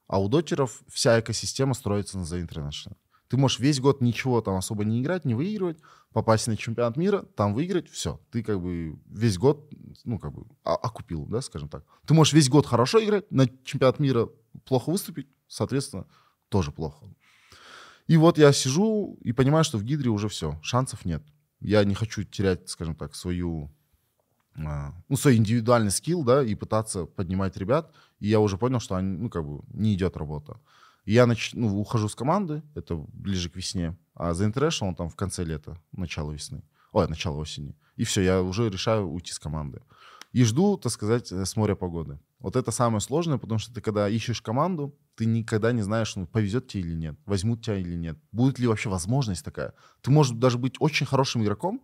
А у дотеров вся экосистема строится на The International. Ты можешь весь год ничего там особо не играть, не выигрывать, попасть на чемпионат мира, там выиграть, все. Ты как бы весь год, ну, как бы окупил, да, скажем так. Ты можешь весь год хорошо играть, на чемпионат мира плохо выступить, соответственно, тоже плохо. И вот я сижу и понимаю, что в Гидре уже все, шансов нет. Я не хочу терять, скажем так, свою а, ну, свой индивидуальный скилл, да, и пытаться поднимать ребят. И я уже понял, что они, ну, как бы не идет работа я нач... ну, ухожу с команды, это ближе к весне, а за International там в конце лета, начало весны, ой, начало осени. И все, я уже решаю уйти с команды. И жду, так сказать, э, с моря погоды. Вот это самое сложное, потому что ты когда ищешь команду, ты никогда не знаешь, ну, повезет тебе или нет, возьмут тебя или нет. Будет ли вообще возможность такая? Ты можешь даже быть очень хорошим игроком,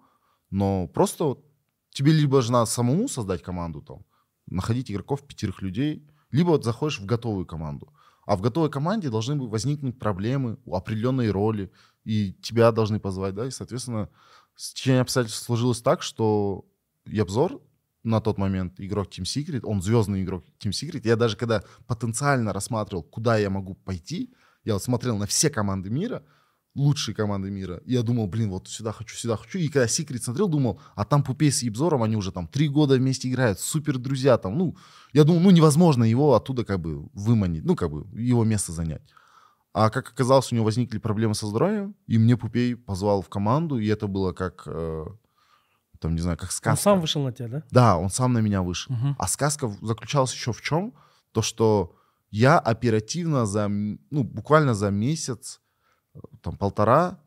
но просто вот тебе либо же надо самому создать команду, там, находить игроков, пятерых людей, либо вот заходишь в готовую команду. А в готовой команде должны возникнуть проблемы, определенные роли, и тебя должны позвать, да, и, соответственно, течение обстоятельств сложилось так, что Ябзор на тот момент игрок Team Secret, он звездный игрок Team Secret, я даже когда потенциально рассматривал, куда я могу пойти, Я вот смотрел на все команды мира, лучшие команды мира. И я думал, блин, вот сюда хочу, сюда хочу. И когда Секрет смотрел, думал, а там Пупей с Ебзором, они уже там три года вместе играют, супер друзья там. Ну, я думал, ну, невозможно его оттуда как бы выманить, ну, как бы его место занять. А как оказалось, у него возникли проблемы со здоровьем, и мне Пупей позвал в команду, и это было как, э, там, не знаю, как сказка. Он сам вышел на тебя, да? Да, он сам на меня вышел. Мгм. А сказка заключалась еще в чем? То, что я оперативно за, ну, буквально за месяц, там, полтора,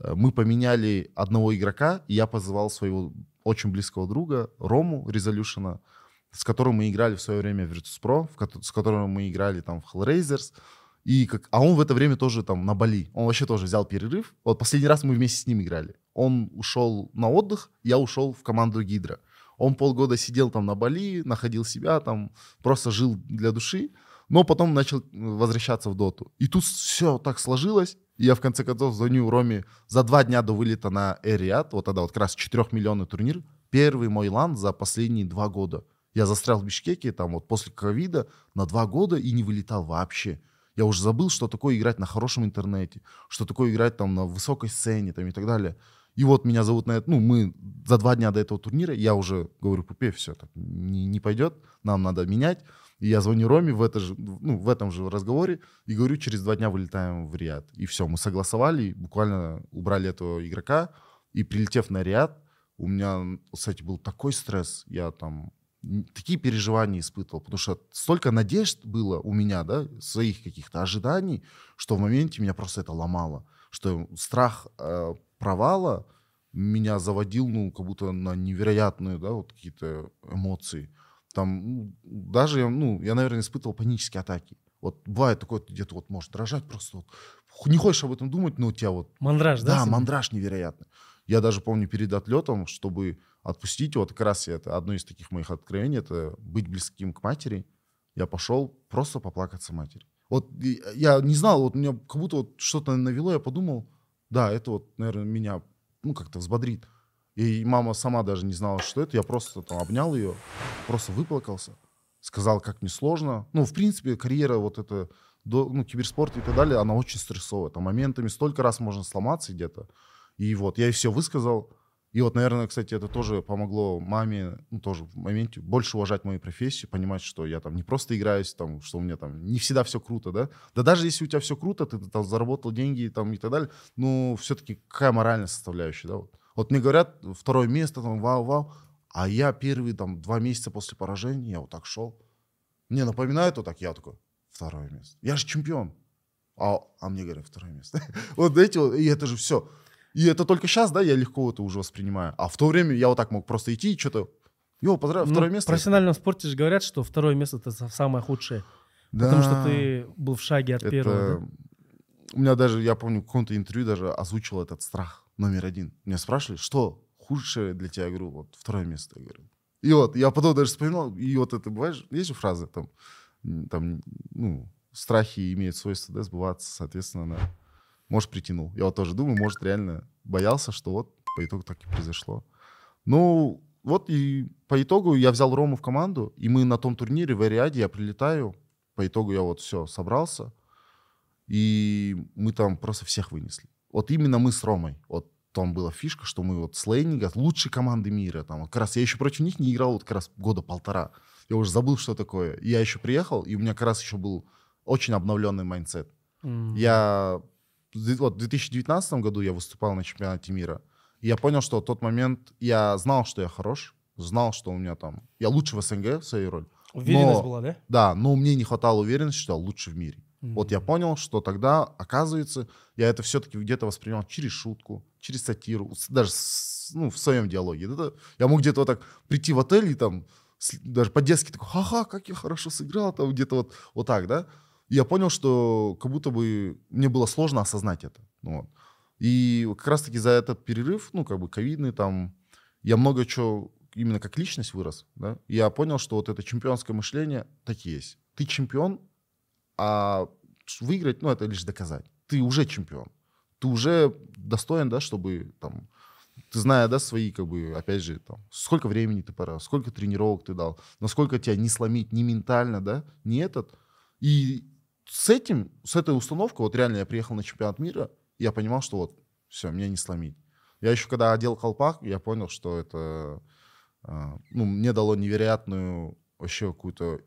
э, мы поменяли одного игрока, и я позывал своего очень близкого друга Рому Резолюшена, с которым мы играли в свое время в Virtus.pro, в кото- с которым мы играли там в Hellraisers, и как, а он в это время тоже там на Бали. Он вообще тоже взял перерыв. Вот последний раз мы вместе с ним играли. Он ушел на отдых, я ушел в команду Гидра. Он полгода сидел там на Бали, находил себя там, просто жил для души, но потом начал э, возвращаться в доту. И тут все так сложилось, и я в конце концов звоню Роме за два дня до вылета на Эриат, вот тогда вот как раз 4-миллионный турнир, первый мой лан за последние два года. Я застрял в Бишкеке там вот после ковида на два года и не вылетал вообще. Я уже забыл, что такое играть на хорошем интернете, что такое играть там на высокой сцене там, и так далее. И вот меня зовут на это, ну, мы за два дня до этого турнира, я уже говорю, Пупе, все, так не, не пойдет, нам надо менять. И я звоню Роме в, это же, ну, в этом же разговоре и говорю, через два дня вылетаем в Риад. И все, мы согласовали, буквально убрали этого игрока. И прилетев на Риад, у меня, кстати, был такой стресс, я там такие переживания испытывал, потому что столько надежд было у меня, да, своих каких-то ожиданий, что в моменте меня просто это ломало, что страх э, провала меня заводил, ну, как будто на невероятные, да, вот какие-то эмоции. Там даже, ну, я, наверное, испытывал панические атаки. Вот бывает такое, ты где-то вот может дрожать просто вот. Не хочешь об этом думать, но у тебя вот Мандраж, да? да, себе? мандраж невероятный. Я даже помню перед отлетом, чтобы отпустить вот как раз это одно из таких моих откровений, это быть близким к матери. Я пошел просто поплакаться матери. Вот и я не знал, вот меня как будто вот что-то навело, я подумал, да, это вот, наверное, меня ну как-то взбодрит. И мама сама даже не знала, что это. Я просто там обнял ее, просто выплакался, сказал, как мне сложно. Ну, в принципе, карьера вот это, ну, киберспорт и так далее, она очень стрессовая. Там моментами столько раз можно сломаться где-то. И вот я ей все высказал. И вот, наверное, кстати, это тоже помогло маме, ну, тоже в моменте больше уважать мою профессию, понимать, что я там не просто играюсь, там, что у меня там не всегда все круто, да. Да даже если у тебя все круто, ты там заработал деньги там и так далее, ну, все-таки какая моральная составляющая, да, вот. Вот мне говорят, второе место, там, вау-вау, а я первые там два месяца после поражения, я вот так шел. Мне напоминает вот так, я такой, второе место. Я же чемпион. А, а мне говорят, второе место. (laughs) Вот эти вот, и это же все. И это только сейчас, да, я легко это уже воспринимаю. А в то время я вот так мог просто идти и что-то... Йо, поздравляю, Ну, второе В место. профессиональном спорте же говорят, что второе место это са- самое худшее. Потому что ты был в шаге от это... первого. да? У меня даже, я помню, в каком-то интервью даже озвучил этот страх номер один. Меня спрашивали, что худшее для тебя? Я говорю, вот второе место. Я говорю. И вот, я потом даже вспоминал, и вот это, бывает, есть же фраза там, там, ну, страхи имеют свойство, да, сбываться, соответственно, да. Может, притянул. Я вот тоже думаю, может, реально боялся, что вот по итогу так и произошло. Ну, вот и по итогу я взял Рому в команду, и мы на том турнире в Ариаде, я прилетаю, по итогу я вот все, собрался, и мы там просто всех вынесли. Вот именно мы с Ромой. Вот там была фишка, что мы вот с Лейнига, лучшие команды мира. Там, вот как раз я еще против них не играл вот как раз года полтора. Я уже забыл, что такое. Я еще приехал, и у меня как раз еще был очень обновленный mindset. М. Я вот, в 2019 году я выступал на чемпионате мира. И я понял, что в тот момент я знал, что я хорош, знал, что у меня там... Я лучше в СНГ в своей роли. Уверенность но- была, да? Да, но мне не хватало уверенности, что я лучше в мире. М. Вот я понял, что тогда, оказывается, я это все-таки где-то воспринимал через шутку, через сатиру, даже ну, в своем диалоге. Это- я мог где-то вот так прийти в отель и там даже по-детски такой, ха-ха, как я хорошо сыграл, там где-то вот, вот так, да. И я понял, что как будто бы мне было сложно осознать это. Ну вот. И как раз-таки за этот перерыв, ну, как бы ковидный, там, я много чего именно как личность вырос, да. И я понял, что вот это чемпионское мышление так и есть. Ты чемпион, а выиграть, ну, это лишь доказать. Ты уже чемпион. Ты уже достоин, да, чтобы там, ты зная, да, свои, как бы, опять же, там, сколько времени ты пора, сколько тренировок ты дал, насколько тебя не сломить ни ментально, да, не этот. И с этим, с этой установкой, вот реально я приехал на чемпионат мира, я понимал, что вот все, меня не сломить. Я еще когда одел колпак, я понял, что это а, ну, мне дало невероятную вообще какую-то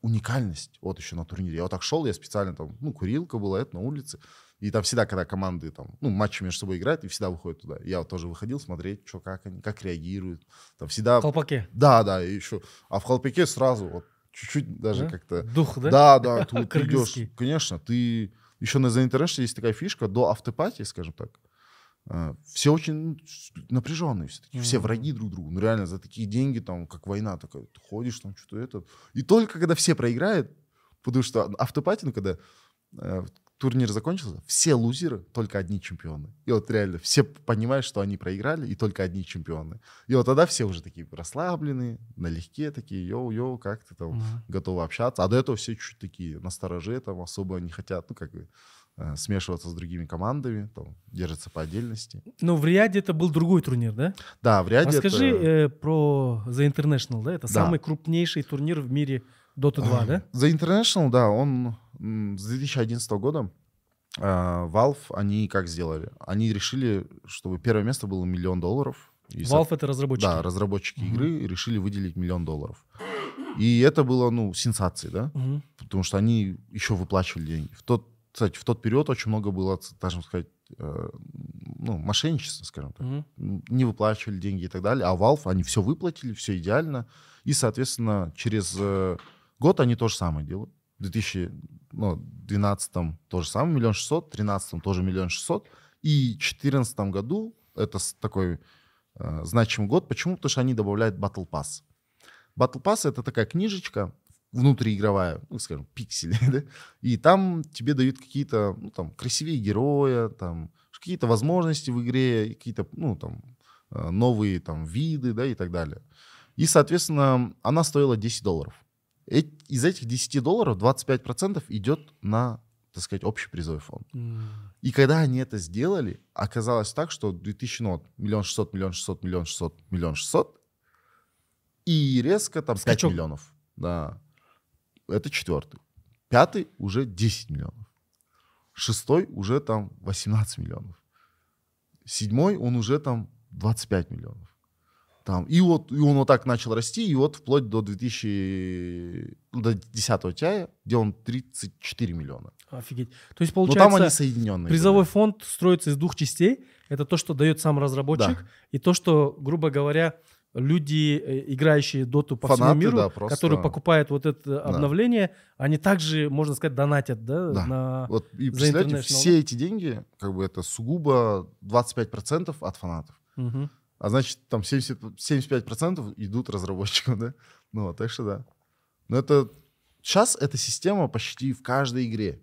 уникальность вот еще на турнире. Я вот так шел, я специально там, ну, курилка была, это на улице. И там всегда, когда команды там, ну, матчи между собой играют, и всегда выходят туда. Я вот тоже выходил смотреть, что, как они, как реагируют. Там всегда... В колпаке? Да, да, и еще. А в колпаке сразу вот чуть-чуть даже Да? как-то... Дух, да? Да, да, ты, Кыргызский. идешь. Конечно, ты... Еще на The International есть такая фишка, до автопатии, скажем так, все очень напряженные все-таки, все Мгм. враги друг другу. Ну реально, за такие деньги, там, как война такая, ты ходишь там, что-то это. И только когда все проиграют, потому что afterparty, ну, когда э, турнир закончился, все лузеры, только одни чемпионы. И вот реально все понимают, что они проиграли, и только одни чемпионы. И вот тогда все уже такие расслабленные, налегке такие, йоу-йоу, как ты там, Мгм. готовы общаться. А до этого все чуть такие настороже, там особо не хотят, ну, как бы, смешиваться с другими командами, там, держатся по отдельности. Ну, в Риаде это был другой турнир, да? Да, в ряде Расскажи это... э, про The International, да? Это Да. самый крупнейший турнир в мире Dota 2, да? (clears throat) The International, да, он с 2011 года э, Valve, они как сделали? Они решили, чтобы первое место было миллион долларов. И со- Valve это разработчики. Да, разработчики Мгм. игры решили выделить миллион долларов. И это было, ну, сенсацией, да? Мгм. потому что они еще выплачивали деньги. В тот, кстати, в тот период очень много было, скажем сказать, э, ну, мошенничества, скажем так. М, Не выплачивали деньги и так далее. А Valve, они все выплатили, все идеально. И, соответственно, через э, год они то же самое делают. В 2012 то же самое, миллион шестьсот, в 2013 тоже миллион шестьсот. И в 2014 году, это такой э, значимый год, почему? Потому что они добавляют Battle Pass. Battle Pass — это такая книжечка, внутриигровая, ну, скажем, пиксели, (laughs) да? и там тебе дают какие-то, ну, там, красивее героя, там, какие-то возможности в игре, какие-то, ну, там, э, новые, там, виды, да, и так далее. И, соответственно, она стоила 10 долларов. Из этих 10 долларов 25% идет на, так сказать, общий призовой фонд. М. И когда они это сделали, оказалось так, что 2000, ну, миллион шестьсот, миллион шестьсот, миллион шестьсот, миллион шестьсот, и резко там 5 Скачок. миллионов. Да. Это четвертый. Пятый уже 10 миллионов. Шестой уже там 18 миллионов. Седьмой он уже там 25 миллионов. Там. И вот и он вот так начал расти, и вот вплоть до 2000, ну, до 10 тяя, где он 34 миллиона. Офигеть. То есть, Но получается, Ну, там они соединенные. призовой были. фонд строится из двух частей. Это то, что дает сам разработчик, и то, что, грубо говоря, люди, э, играющие доту по Фанаты, всему миру, да, просто- которые покупают вот это обновление, они также, можно сказать, донатят, да, Да. на... Вот, и представляете, все эти деньги, как бы это сугубо 25% от фанатов. Мгм. А значит, там 70, 75% идут разработчикам, да? Ну, так что да. Но это... Сейчас эта система почти в каждой игре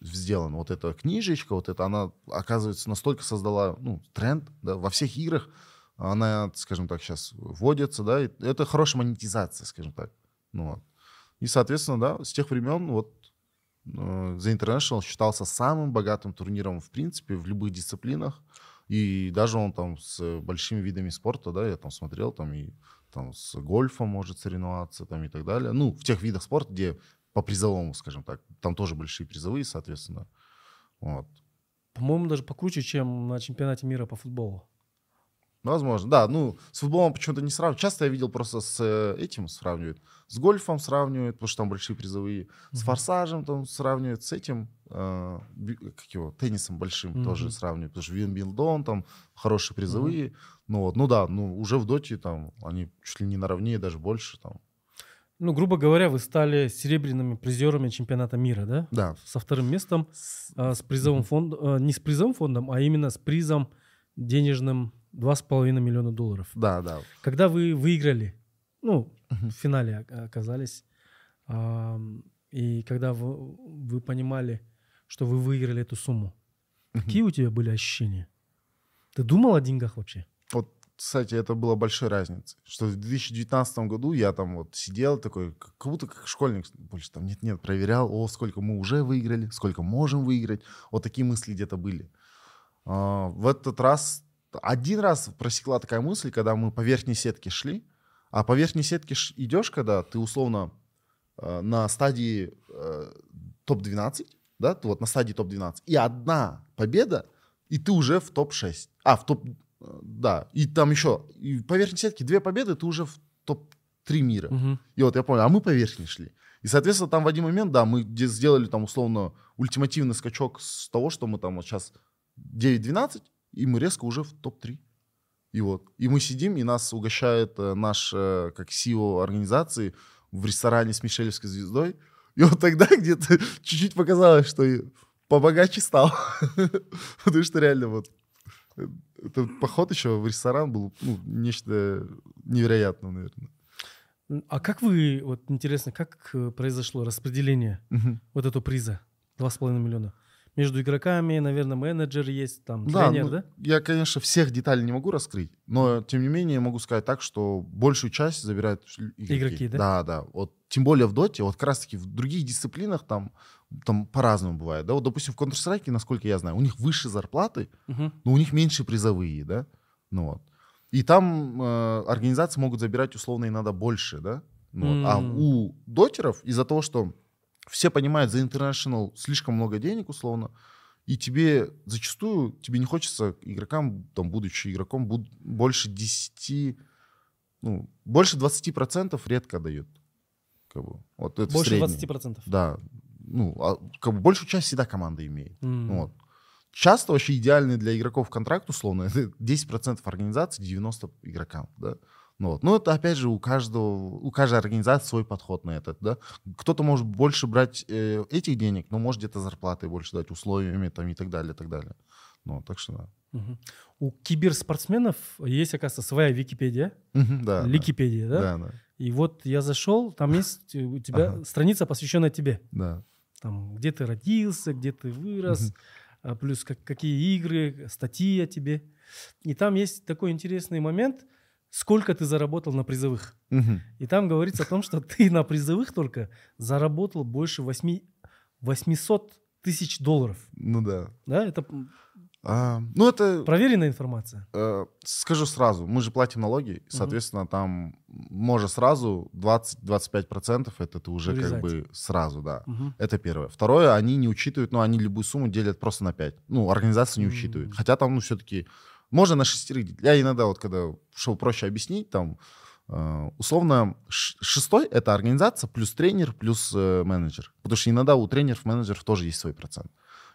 сделана. Вот эта книжечка, вот это, она, оказывается, настолько создала, ну, тренд, да, во всех играх она, скажем так, сейчас вводится, да, и это хорошая монетизация, скажем так. Ну, вот. И, соответственно, да, с тех времен вот э, The International считался самым богатым турниром, в принципе, в любых дисциплинах. И даже он там с большими видами спорта, да, я там смотрел, там и там с гольфом может соревноваться, там и так далее. Ну, в тех видах спорта, где по призовому, скажем так, там тоже большие призовые, соответственно. Вот. По-моему, даже покруче, чем на чемпионате мира по футболу. Возможно, да. Ну, с футболом почему-то не сравнивают. Часто я видел просто с э, этим сравнивают. С гольфом сравнивают, потому что там большие призовые. С форсажем там сравнивают. С этим, э, как его, теннисом большим Мгм. тоже сравнивают. Потому что Вимблдон там хорошие призовые. Ну вот, ну да, ну уже в доте там они чуть ли не наравне, даже больше там. Ну, грубо говоря, вы стали серебряными призерами чемпионата мира, да? Да. Со вторым местом, а, с призовым фондом, а, не с призовым фондом, а именно с призом денежным 2,5 миллиона долларов. Да, да. Когда вы выиграли, ну, в финале оказались, ам, и когда вы, вы понимали, что вы выиграли эту сумму, какие у тебя были ощущения? Ты думал о деньгах вообще? Вот, кстати, это была большой разница. Что в 2019 году я там вот сидел такой, как будто как школьник, больше там нет-нет, проверял, о, сколько мы уже выиграли, сколько можем выиграть. Вот такие мысли где-то были. А, в этот раз, один раз просекла такая мысль, когда мы по верхней сетке шли, а по верхней сетке идешь, когда ты условно э, на стадии э, топ-12, да, вот на стадии топ-12, и одна победа, и ты уже в топ-6. А, в топ... э, Да, и там еще, и по верхней сетке две победы, ты уже в топ-3 мира. Мгм. И вот я понял, а мы по верхней шли. И, соответственно, там в один момент, да, мы сделали там условно ультимативный скачок с того, что мы там вот сейчас 9-12, и мы резко уже в топ-3. И вот. И мы сидим, и нас угощает э, наш, э, как CEO организации, в ресторане с Мишелевской звездой. И вот тогда (laughs) где-то чуть-чуть показалось, что побогаче стал. (laughs) Потому что реально вот э, этот поход еще в ресторан был ну, нечто невероятное, наверное. А как вы, вот интересно, как произошло распределение вот этого приза? 2,5 миллиона. Между игроками, наверное, менеджер есть, там, Да, тренер, ну, да? Я, конечно, всех деталей не могу раскрыть, но тем не менее могу сказать так, что большую часть забирают игроки. Игроки, да? Да, да. Вот тем более в доте, вот как раз таки в других дисциплинах там там по-разному бывает, да. Вот, допустим, в Counter-Strike, насколько я знаю, у них выше зарплаты, Мгм. но у них меньше призовые, да. Ну вот. И там э, организации могут забирать условно иногда больше, да. Ну вот. А у дотеров из-за того, что все понимают, за International слишком много денег, условно, и тебе зачастую, тебе не хочется игрокам, там, будучи игроком, буд- больше 10, ну, больше 20% редко дают. Как бы. Вот это Больше среднем. 20%. Да. Ну, а, как бы большую часть всегда команда имеет. М. Вот. Часто вообще идеальный для игроков контракт, условно, это 10% организации, 90 игрокам, да. Ну, вот. Но это, опять же, у каждого, у каждой организации свой подход на это, да. Кто-то может больше брать э, этих денег, но может где-то зарплаты больше дать, условиями там и так далее, и так далее. Ну, так что да. Мгм. У киберспортсменов есть, оказывается, своя Википедия, Да. Ликипедия, да? Да, да, И вот я зашел, там есть у тебя Ага. страница, посвященная тебе. да. Там, где ты родился, где ты вырос, а, плюс как, какие игры, статьи о тебе. И там есть такой интересный момент, сколько ты заработал на призовых. Мгм. И там говорится о том, что ты на призовых только заработал больше 8, 800 тысяч долларов. Ну да. Да, это А, ну, это проверенная информация. Э, скажу сразу, мы же платим налоги, соответственно, там можно сразу 20-25% это ты уже Вырезать. как бы сразу, да. Мгм. Это первое. Второе, они не учитывают, ну, они любую сумму делят просто на 5. Ну, организация не учитывает. Хотя там, ну, все-таки можно на шестерых. Я иногда вот, когда, чтобы проще объяснить, там, э, условно, шестой — это организация плюс тренер плюс э, менеджер. Потому что иногда у тренеров, менеджеров тоже есть свой процент.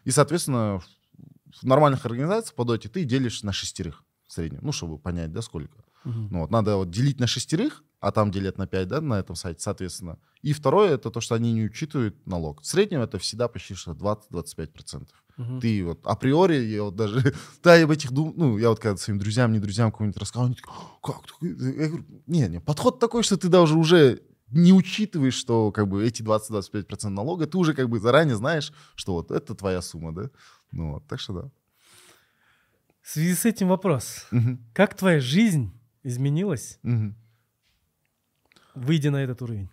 И, соответственно, в- нормальных организациях по доте ты делишь на шестерых в среднем, ну, чтобы понять, да, сколько. Мгм. Ну, вот, надо вот делить на шестерых, а там делят на 5, да, на этом сайте, соответственно. И второе, это то, что они не учитывают налог. В среднем это всегда почти что 20-25%. Мгм. Ты вот априори, я вот даже, (laughs) да, я об этих дум, ну, я вот когда своим друзьям, не друзьям кому-нибудь рассказывал, они такие, как? такое?» Я говорю, не, не, подход такой, что ты даже уже не учитываешь, что как бы эти 20-25% налога, ты уже как бы заранее знаешь, что вот это твоя сумма, да. Ну вот, так что да. В связи с этим вопрос. Мгм, Как твоя жизнь изменилась, мгм. выйдя на этот уровень?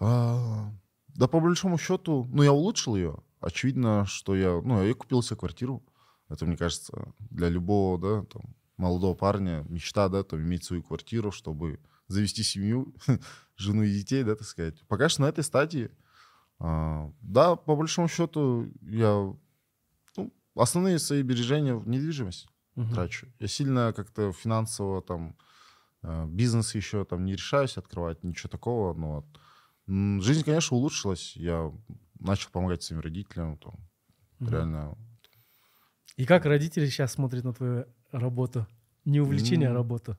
А, Да, по большому счету, ну, я улучшил ее. Очевидно, что я, ну, я купил себе квартиру. Это, мне кажется, для любого, да, там, молодого парня мечта, да, там, иметь свою квартиру, чтобы завести семью, (laughs) жену и детей, да, так сказать. Пока что на этой стадии, а, да, по большому счету, я ну, основные свои сбережения в недвижимость Мгм. трачу. Я сильно как-то финансово там э, бизнес еще там не решаюсь открывать, ничего такого. Но вот. Жизнь, конечно, улучшилась. Я начал помогать своим родителям. Там, Мгм. Реально. И как родители сейчас смотрят на твою работу? Не увлечение, а М. работу.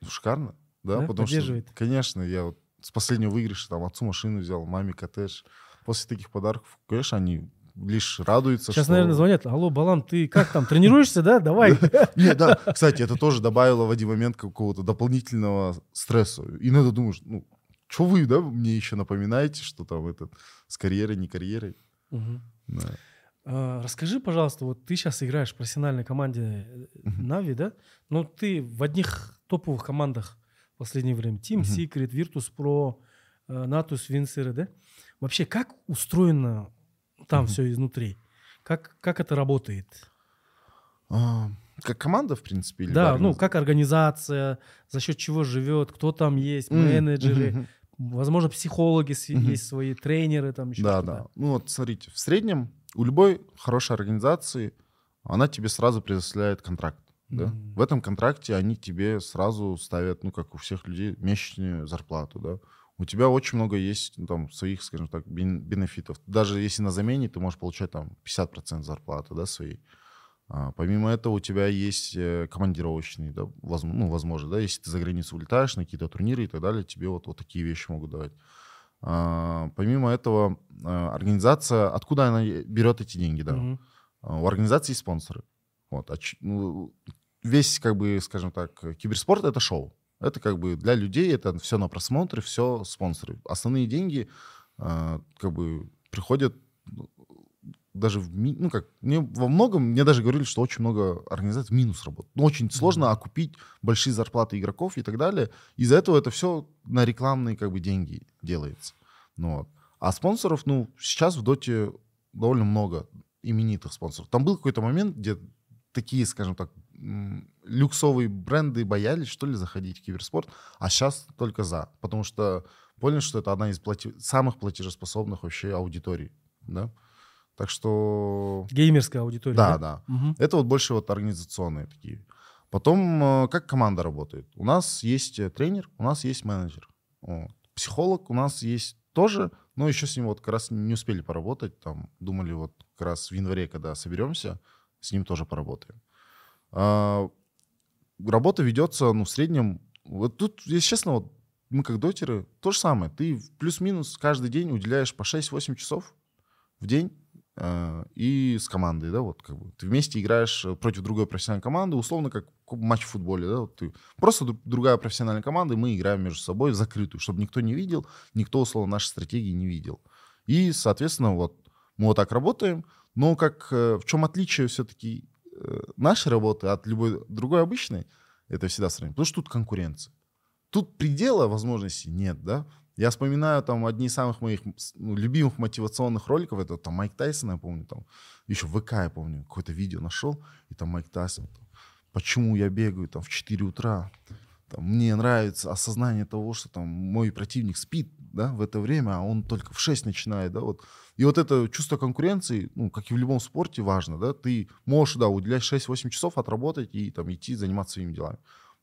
ну, Шикарно. Да, Да? потому что, конечно, я вот с последнего выигрыша там отцу машину взял, маме коттедж. После таких подарков, конечно, они лишь радуются. Сейчас, что- наверное, звонят. Алло, Балам, ты как там, тренируешься, да? Давай. (laughs) Не, да, кстати, это тоже добавило в один момент какого-то дополнительного стресса. Иногда думаешь, ну, что вы, да, мне еще напоминаете, что там этот с карьерой, не карьерой. Мгм. Да. А, Расскажи, пожалуйста, вот ты сейчас играешь в профессиональной команде э. Нави, да? Но ты в одних топовых командах в последнее время. Team. Secret, Virtus Pro, э, Natus, Vincere, да? Вообще, как устроено там все изнутри? Как, как это работает? А, как команда, в принципе? Или да, ну, как организация, за счет чего живет, кто там есть, менеджеры. Возможно, психологи Мгм. есть свои, тренеры там еще Да, да. Ну вот смотрите, в среднем у любой хорошей организации она тебе сразу предоставляет контракт. Да? Мгм. В этом контракте они тебе сразу ставят, ну, как у всех людей, месячную зарплату, да. У тебя очень много есть ну, там своих, скажем так, бен- бенефитов. Даже если на замене ты можешь получать там 50% зарплаты, да, своей. А, помимо этого у тебя есть э, командировочные, да, воз- ну, возможно, да, если ты за границу улетаешь на какие-то турниры и так далее, тебе вот, вот такие вещи могут давать. А, помимо этого, а, организация, откуда она берет эти деньги, да? А, У организации есть спонсоры. Вот. а ну, весь, как бы, скажем так, киберспорт — это шоу. Это как бы для людей, это все на просмотры, все спонсоры. Основные деньги как бы приходят ну, даже в ну как мне во многом мне даже говорили, что очень много организаций минус работают. Ну, очень сложно окупить большие зарплаты игроков и так далее. Из-за этого это все на рекламные как бы деньги делается. Ну, вот. А спонсоров, ну, сейчас в Доте довольно много именитых спонсоров. Там был какой-то момент, где такие, скажем так, люксовые бренды боялись, что ли, заходить в киберспорт, а сейчас только за. Потому что поняли, что это одна из плати- самых платежеспособных вообще аудиторий. Да? Так что... Геймерская аудитория. Да, да. Мгм. Это вот больше вот организационные такие. Потом, э, как команда работает? У нас есть э, тренер, у нас есть менеджер. Вот. Психолог у нас есть тоже, но еще с ним вот как раз не успели поработать. Там думали вот как раз в январе, когда соберемся, с ним тоже поработаем. А, Работа ведется, ну, в среднем... Вот тут, если честно, вот мы как дотеры, то же самое. Ты плюс-минус каждый день уделяешь по 6-8 часов в день и с командой, да, вот как бы ты вместе играешь э, против другой профессиональной команды, условно как матч в футболе, да, вот ты просто дру- другая профессиональная команда, и мы играем между собой в закрытую, чтобы никто не видел, никто, условно, нашей стратегии не видел. И, соответственно, вот мы вот так работаем, но как э, в чем отличие все-таки нашей работы от любой другой обычной, это всегда сравнение, потому что тут конкуренция. Тут предела возможностей нет, да. Я вспоминаю там одни из самых моих ну, любимых мотивационных роликов, это там Майк Тайсон, я помню, там еще в ВК, я помню, какое-то видео нашел, и там Майк Тайсон, там, почему я бегаю там в 4 утра, там, мне нравится осознание того, что там мой противник спит, да, в это время, а он только в 6 начинает, да, вот. И вот это чувство конкуренции, ну, как и в любом спорте, важно, да, ты можешь, да, уделять 6-8 часов отработать и там идти заниматься своими делами.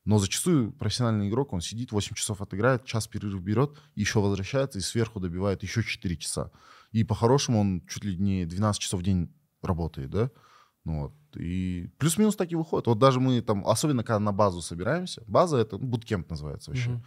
Но зачастую профессиональный игрок, он сидит, 8 часов отыграет, час перерыв берет, еще возвращается и сверху добивает еще 4 часа. И по-хорошему он чуть ли не 12 часов в день работает, да? Ну вот. И плюс-минус так и выходит. Вот даже мы там, особенно когда на базу собираемся, база это ну, буткемп называется вообще. Мгм.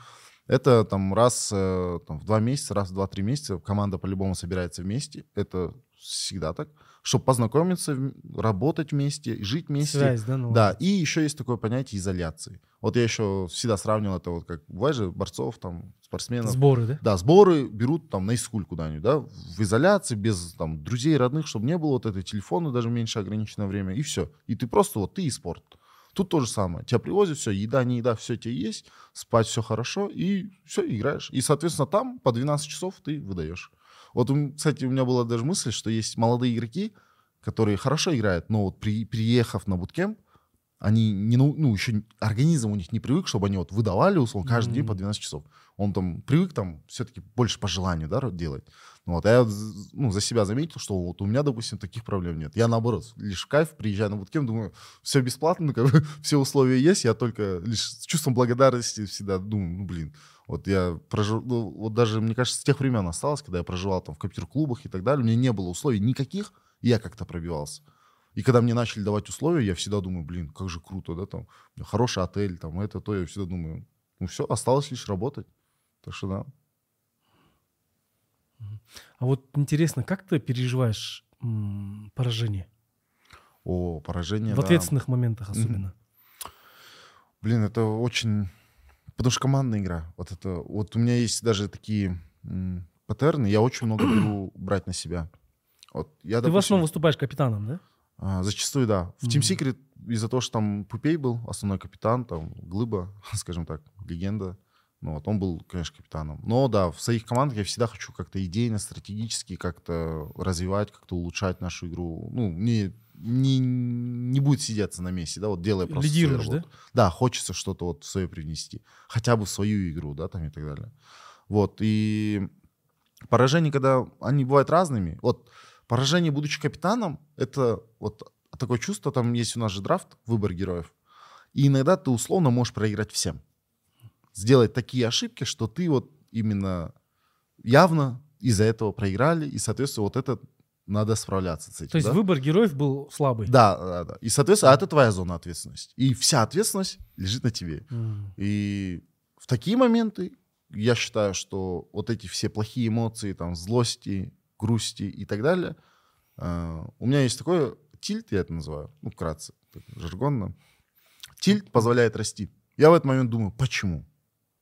Это там раз э, там, в два месяца, раз в два-три месяца команда по-любому собирается вместе. Это всегда так. Чтобы познакомиться, работать вместе, жить вместе. Связь, да? ну, Да, и еще есть такое понятие изоляции. Вот я еще всегда сравнивал это вот как, бывает же, борцов, там, спортсменов. Сборы, да? Да, сборы берут там на искуль куда-нибудь, да, в изоляции, без там друзей, родных, чтобы не было вот этой телефона, даже меньше ограниченное время, и все. И ты просто вот, ты и спорт. Тут то же самое. Тебя привозят, все, еда, не еда, все тебе есть, спать все хорошо, и все, играешь. И, соответственно, там по 12 часов ты выдаешь. Вот, кстати, у меня была даже мысль, что есть молодые игроки, которые хорошо играют, но вот при, приехав на буткемп, они не, ну, ну, еще организм у них не привык, чтобы они вот выдавали, условно, каждый день по 12 часов. Он там привык там все-таки больше по желанию, да, делать. Ну, вот, а я ну, за себя заметил, что вот у меня, допустим, таких проблем нет. Я наоборот, лишь в кайф, приезжаю на буткемп, думаю, все бесплатно, ну, как бы, (laughs) все условия есть, я только лишь с чувством благодарности всегда думаю, ну, блин, вот я прожил, ну, вот даже, мне кажется, с тех времен осталось, когда я проживал там в компьютер-клубах и так далее, у меня не было условий никаких, и я как-то пробивался. И когда мне начали давать условия, я всегда думаю, блин, как же круто, да, там, хороший отель, там, это, то, я всегда думаю, ну все, осталось лишь работать. Так что да. А вот интересно, как ты переживаешь м, поражение? О, поражение, В да. ответственных моментах особенно. Блин, это очень... Потому что командная игра. Вот это... Вот у меня есть даже такие м, паттерны, я очень много (clears throat) беру брать на себя. Вот я, Ты в допустим, основном выступаешь капитаном, да? а, зачастую, да. В Team. Secret из-за того, что там Пупей был основной капитан, там Глыба, (laughs) скажем так, легенда. Ну, вот он был, конечно, капитаном. Но да, в своих командах я всегда хочу как-то идейно, стратегически как-то развивать, как-то улучшать нашу игру. Ну, не, не, не будет сидеться на месте, да, вот делая просто Лидируешь, да? работу. Да, хочется что-то вот свое привнести. Хотя бы свою игру, да, там и так далее. Вот, и поражения, когда они бывают разными, вот поражение, будучи капитаном, это вот такое чувство, там есть у нас же драфт, выбор героев, и иногда ты условно можешь проиграть всем. Сделать такие ошибки, что ты вот именно явно из-за этого проиграли, и, соответственно, вот это надо справляться с этим. То есть да? выбор героев был слабый. Да, да, да. И, соответственно, это твоя зона ответственности. И вся ответственность лежит на тебе. М. И в такие моменты я считаю, что вот эти все плохие эмоции, там, злости, грусти и так далее, э, у меня есть такой тильт, я это называю, ну, вкратце, жаргонно. Тильт позволяет расти. Я в этот момент думаю, почему?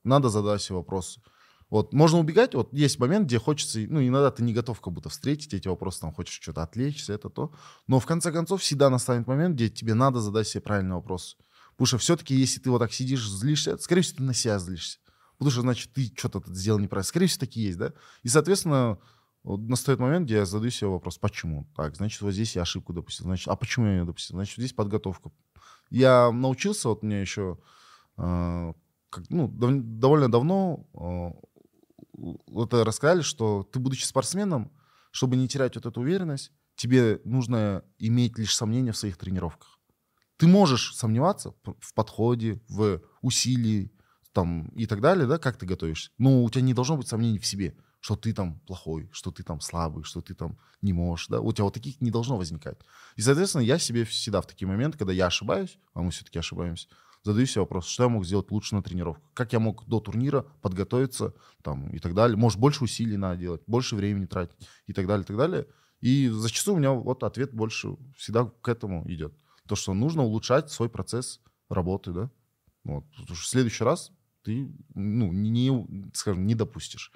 Надо задать себе вопросы. Вот, можно убегать, вот есть момент, где хочется, ну, иногда ты не готов как будто встретить эти вопросы, там, хочешь что-то отвлечься, это то. Но в конце концов всегда настанет момент, где тебе надо задать себе правильный вопрос. Потому что все-таки, если ты вот так сидишь, злишься, скорее всего, ты на себя злишься. Потому что, значит, ты что-то сделал неправильно. Скорее всего, такие есть, да? И, соответственно, вот настает момент, где я задаю себе вопрос, почему? Так, значит, вот здесь я ошибку допустил. Значит, а почему я ее допустил? Значит, здесь подготовка. Я научился, вот мне еще, э, как, ну, дов- довольно давно вот это рассказали, что ты, будучи спортсменом, чтобы не терять вот эту уверенность, тебе нужно иметь лишь сомнения в своих тренировках. Ты можешь сомневаться в подходе, в усилии там, и так далее, да, как ты готовишься. Но у тебя не должно быть сомнений в себе, что ты там плохой, что ты там слабый, что ты там не можешь. Да? У тебя вот таких не должно возникать. И, соответственно, я себе всегда в такие моменты, когда я ошибаюсь, а мы все-таки ошибаемся, задаю себе вопрос, что я мог сделать лучше на тренировках, как я мог до турнира подготовиться там, и так далее. Может, больше усилий надо делать, больше времени тратить и так далее, и так далее. И зачастую у меня вот ответ больше всегда к этому идет. То, что нужно улучшать свой процесс работы, да. Вот. Потому что в следующий раз ты, ну, не, скажем, не допустишь.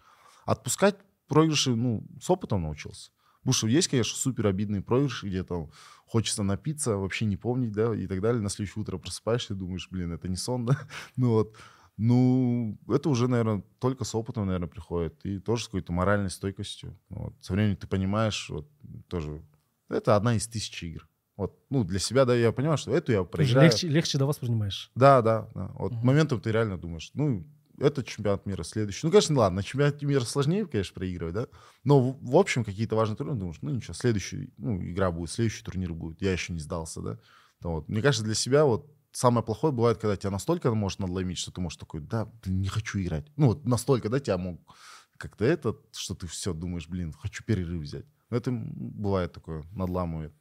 Отпускать проигрыши, ну, с опытом научился. Потому что есть, конечно, супер обидные проигрыши, где там хочется напиться, вообще не помнить, да, и так далее. На следующее утро просыпаешься и думаешь, блин, это не сон, да? (laughs) Ну вот, ну, это уже, наверное, только с опытом, наверное, приходит. И тоже с какой-то моральной стойкостью. Вот. Со временем ты понимаешь, вот, тоже, это одна из тысячи игр. Вот, ну, для себя, да, я понимаю, что эту я проиграю. легче, легче до воспринимаешь. Да, да, да. Вот Мгм. моментом ты реально думаешь, ну, это чемпионат мира следующий. Ну, конечно, ладно, на чемпионате мира сложнее, конечно, проигрывать, да. Но в, в общем какие-то важные турниры, думаешь, ну ничего, следующий, ну, игра будет, следующий турнир будет. Я еще не сдался, да. То вот. Мне кажется, для себя вот самое плохое бывает, когда тебя настолько может надломить, что ты можешь такой, да, блин, не хочу играть. Ну, вот настолько, да, тебя мог как-то это, что ты все думаешь, блин, хочу перерыв взять. Но это м, бывает такое, надламывает.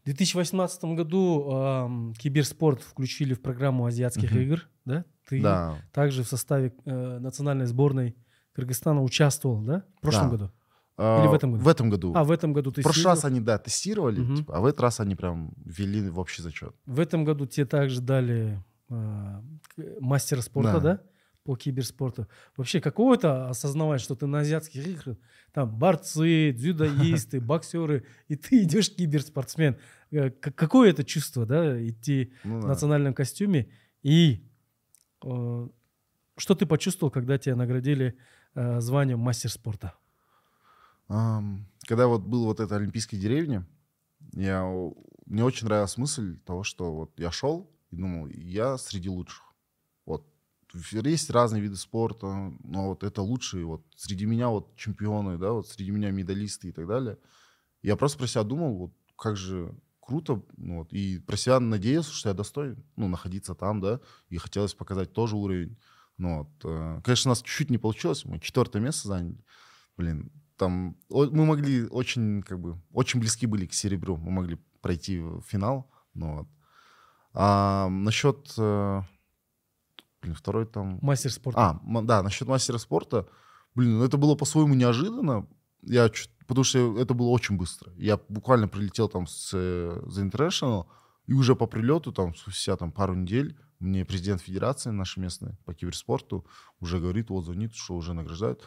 В 2018 году ам, киберспорт включили в программу азиатских Мгм. игр, да? Ты Да. также в составе э, национальной сборной Кыргызстана участвовал, да? В прошлом Да. году. А, в этом году? В этом году. А, в этом году ты в прошлый раз они, да, тестировали, Мгм. типа, а в этот раз они прям ввели в общий зачет. В этом году тебе также дали к- мастера спорта, да. Да. По киберспорту. Вообще, каково это осознавать, что ты на азиатских играх, там борцы, дзюдоисты, (laughs) боксеры, и ты идешь киберспортсмен. Э, Какое это чувство, да, идти Ну, в да. национальном костюме? И э, что ты почувствовал, когда тебя наградили э, званием мастер спорта? Когда вот был вот эта олимпийская деревня, я, мне очень нравилась мысль того, что вот я шел и думал, я среди лучших. Вот есть разные виды спорта, но вот это лучшие. Вот среди меня вот чемпионы, да, вот среди меня медалисты и так далее. Я просто про себя думал, вот как же круто, ну вот, и про себя надеялся, что я достоин, ну, находиться там, да, и хотелось показать тоже уровень. Ну, вот, э, конечно, у нас чуть-чуть не получилось, мы четвертое место заняли. Блин, там мы могли очень, как бы, очень близки были к серебру, мы могли пройти в финал, ну вот. А насчет, э, блин, второй там... Мастер спорта. А, да, насчет мастера спорта. Блин, ну это было по-своему неожиданно. Я чуть- потому что это было очень быстро. Я буквально прилетел там с э, The International, и уже по прилету, там, спустя там, пару недель, мне президент федерации нашей местной по киберспорту уже говорит, вот звонит, что уже награждают.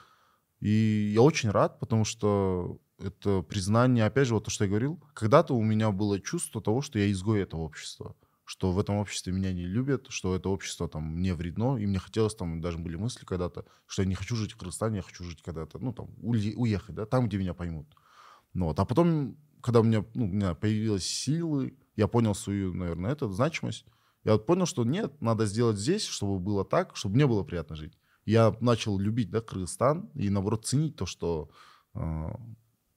И я очень рад, потому что это признание, опять же, вот то, что я говорил, когда-то у меня было чувство того, что я изгой этого общества, что в этом обществе меня не любят, что это общество там мне вредно, и мне хотелось, там даже были мысли когда-то, что я не хочу жить в Кыргызстане, я хочу жить когда-то, ну, там, уе- уехать, да, там, где меня поймут. Ну, вот. А потом, когда у меня, ну, у меня появились силы, я понял свою, наверное, эту значимость, я вот понял, что нет, надо сделать здесь, чтобы было так, чтобы мне было приятно жить. Я начал любить, да, Кыргызстан и, наоборот, ценить то, что, э,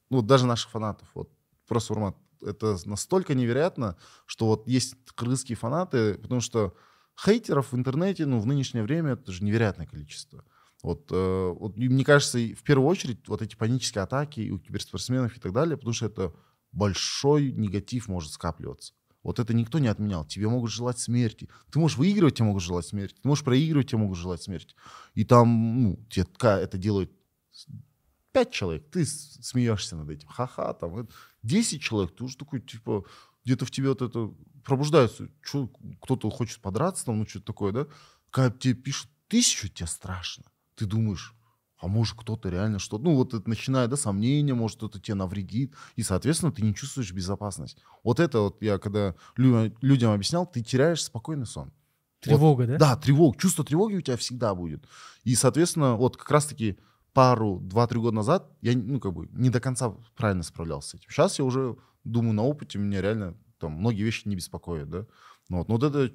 ну, даже наших фанатов, вот, просто, Урмат, это настолько невероятно, что вот есть кыргызские фанаты, потому что хейтеров в интернете, ну, в нынешнее время это же невероятное количество. Вот, э, вот мне кажется, в первую очередь вот эти панические атаки у киберспортсменов и так далее, потому что это большой негатив может скапливаться. Вот это никто не отменял. Тебе могут желать смерти. Ты можешь выигрывать, тебе могут желать смерти. Ты можешь проигрывать, тебе могут желать смерти. И там, ну, тебе это делают пять человек. Ты смеешься над этим. Ха-ха, там. Десять человек. Ты уже такой, типа, где-то в тебе вот это пробуждается. Что, кто-то хочет подраться, там, ну, что-то такое, да? Когда тебе пишут тысячу, тебе страшно. Ты думаешь, а может кто-то реально что-то, ну вот это начинает, да, сомнения, может кто-то тебе навредит, и, соответственно, ты не чувствуешь безопасность. Вот это вот я когда людям объяснял, ты теряешь спокойный сон. Тревога, вот, да? Да, тревога, чувство тревоги у тебя всегда будет. И, соответственно, вот как раз-таки пару, два-три года назад я, ну, как бы не до конца правильно справлялся с этим. Сейчас я уже думаю на опыте, меня реально там многие вещи не беспокоят, да. Ну, вот, но вот это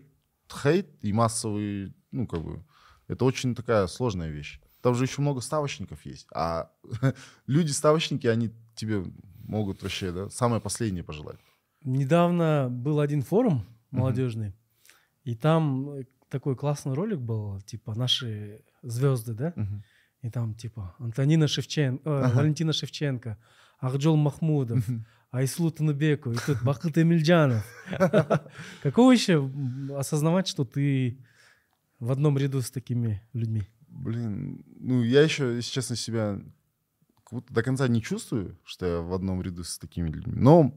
хейт и массовый, ну, как бы, это очень такая сложная вещь. Там же еще много ставочников есть. А (laughs) люди-ставочники, они тебе могут вообще, да, самое последнее пожелать. Недавно был один форум молодежный, uh-huh. и там э, такой классный ролик был, типа наши звезды, да? Uh-huh. И там типа Антонина Шевченко, э, uh-huh. Валентина Шевченко, Ахджол Махмудов. Айслу Танубеку, и тут Бахыт Эмильджанов. (laughs) Каково еще осознавать, что ты в одном ряду с такими людьми? Блин, ну я еще, если честно, себя как будто до конца не чувствую, что я в одном ряду с такими людьми. Но,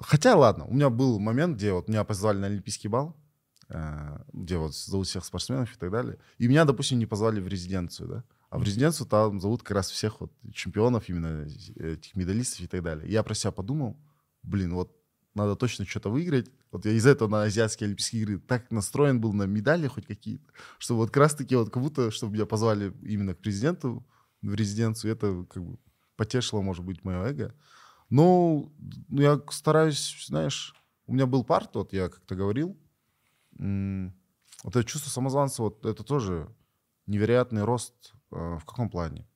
хотя ладно, у меня был момент, где вот меня позвали на Олимпийский бал, где вот зовут всех спортсменов и так далее. И меня, допустим, не позвали в резиденцию, да. А в резиденцию там зовут как раз всех вот чемпионов, именно этих медалистов и так далее. И я про себя подумал, блин, вот надо точно что-то выиграть. Вот я из этого на азиатские Олимпийские игры так настроен был на медали хоть какие-то, что вот как раз-таки вот как будто, чтобы меня позвали именно к президенту в резиденцию, это как бы потешило, может быть, мое эго. Но ну, я стараюсь, знаешь, у меня был парт, вот я как-то говорил, вот это чувство самозванца, вот это тоже невероятный рост э, в каком плане?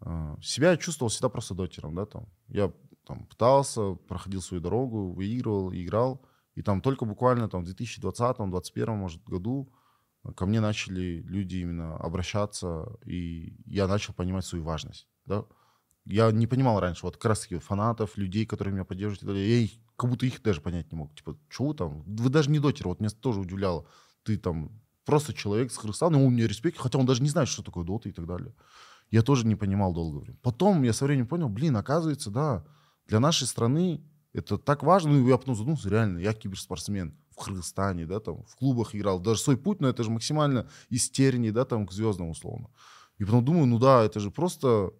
Э, себя я чувствовал всегда просто дотером, да, там. Я там пытался, проходил свою дорогу, выигрывал, играл. И там только буквально там в 2020-2021, может, году ко мне начали люди именно обращаться, и я начал понимать свою важность. Да? Я не понимал раньше, вот как раз таки фанатов, людей, которые меня поддерживают, я их, как будто их даже понять не мог. Типа, что там? Вы даже не дотер, вот меня тоже удивляло. Ты там просто человек с Кыргызстана, он мне респект, хотя он даже не знает, что такое дота и так далее. Я тоже не понимал долгое время. Потом я со временем понял, блин, оказывается, да, для нашей страны это так важно. Ну, я потом задумался, реально, я киберспортсмен в Кыргызстане, да, там, в клубах играл. Даже свой путь, но это же максимально из тернии, да, там, к звездам, условно. И потом думаю, ну да, это же просто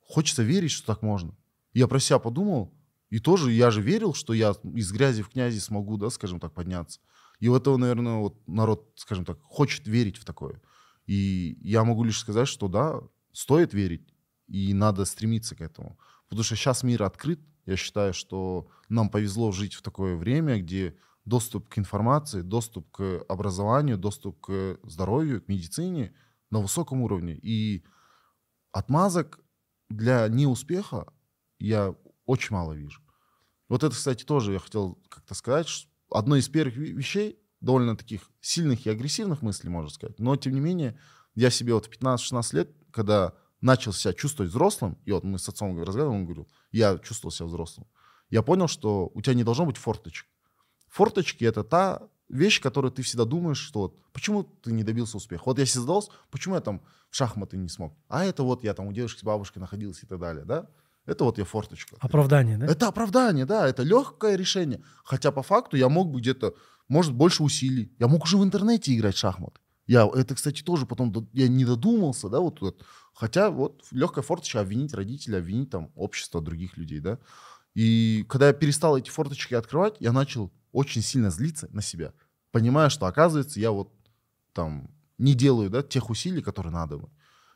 хочется верить, что так можно. Я про себя подумал, и тоже я же верил, что я из грязи в князи смогу, да, скажем так, подняться. И у этого, наверное, вот народ, скажем так, хочет верить в такое. И я могу лишь сказать, что да, стоит верить, и надо стремиться к этому. Потому что сейчас мир открыт. Я считаю, что нам повезло жить в такое время, где доступ к информации, доступ к образованию, доступ к здоровью, к медицине на высоком уровне. И отмазок для неуспеха я очень мало вижу. Вот это, кстати, тоже я хотел как-то сказать. Что одно из первых вещей, довольно таких сильных и агрессивных мыслей, можно сказать. Но, тем не менее, я себе вот в 15-16 лет, когда начал себя чувствовать взрослым, и вот мы с отцом разговаривали, он говорил, я чувствовал себя взрослым. Я понял, что у тебя не должно быть форточек. Форточки — это та вещь, которую ты всегда думаешь, что вот, почему ты не добился успеха. Вот я себе задался, почему я там в шахматы не смог. А это вот я там у девушки с бабушкой находился и так далее, да? Это вот я форточка. Оправдание, да? Это оправдание, да, это легкое решение. Хотя по факту я мог бы где-то, может, больше усилий. Я мог уже в интернете играть в шахматы. Я, это, кстати, тоже потом я не додумался, да, вот, вот Хотя вот легкая форточка обвинить родителей, обвинить там общество других людей, да. И когда я перестал эти форточки открывать, я начал очень сильно злиться на себя, понимая, что оказывается я вот там не делаю, да, тех усилий, которые надо бы.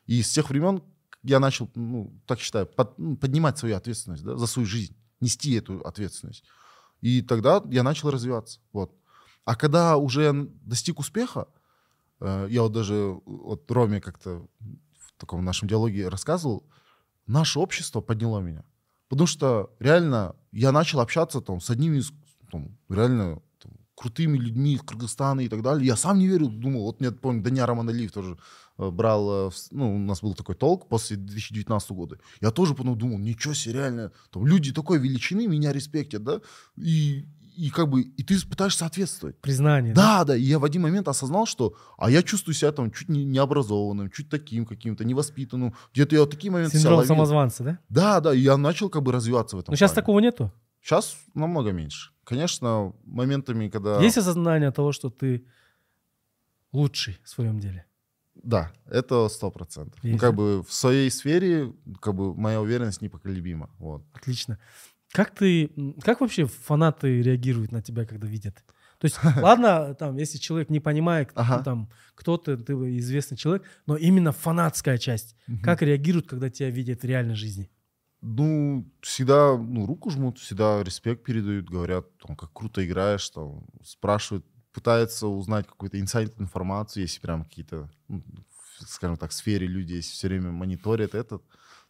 И с тех времен я начал, ну, так считаю, под, ну, поднимать свою ответственность, да, за свою жизнь, нести эту ответственность. И тогда я начал развиваться, вот. А когда уже достиг успеха, э, я вот даже вот Роме как-то в таком нашем диалоге рассказывал, наше общество подняло меня. Потому что реально я начал общаться там с одними из там, реально крутыми людьми из Кыргызстана и так далее. Я сам не верил, думал, вот мне, помню, Даня Романалиев тоже э, брал, э, ну, у нас был такой толк после 2019 года. Я тоже потом думал, ничего себе, реально, там люди такой величины меня респектят, да, и, и как бы, и ты пытаешься соответствовать. Признание. Да, да, и я в один момент осознал, что, а я чувствую себя там чуть не необразованным, чуть таким каким-то, невоспитанным. Где-то я вот такие моменты Синдром самозванца, да? Да, да, и я начал как бы развиваться в этом Но сейчас плане. такого нету. Сейчас намного меньше. Конечно, моментами, когда... Есть осознание того, что ты лучший в своем деле? Да, это сто процентов. Ну, как бы в своей сфере, как бы моя уверенность непоколебима. Вот. Отлично. Как ты, как вообще фанаты реагируют на тебя, когда видят? То есть, (laughs) ладно, там, если человек не понимает, Ага. там, кто ты, ты известный человек, но именно фанатская часть. Как реагируют, когда тебя видят в реальной жизни? Ну, всегда ну, руку жмут, всегда респект передают, говорят, там, как круто играешь, там, спрашивают, пытаются узнать какую-то инсайт информацию, если прям какие-то, ну, скажем так, в сфере люди есть, все время мониторят этот.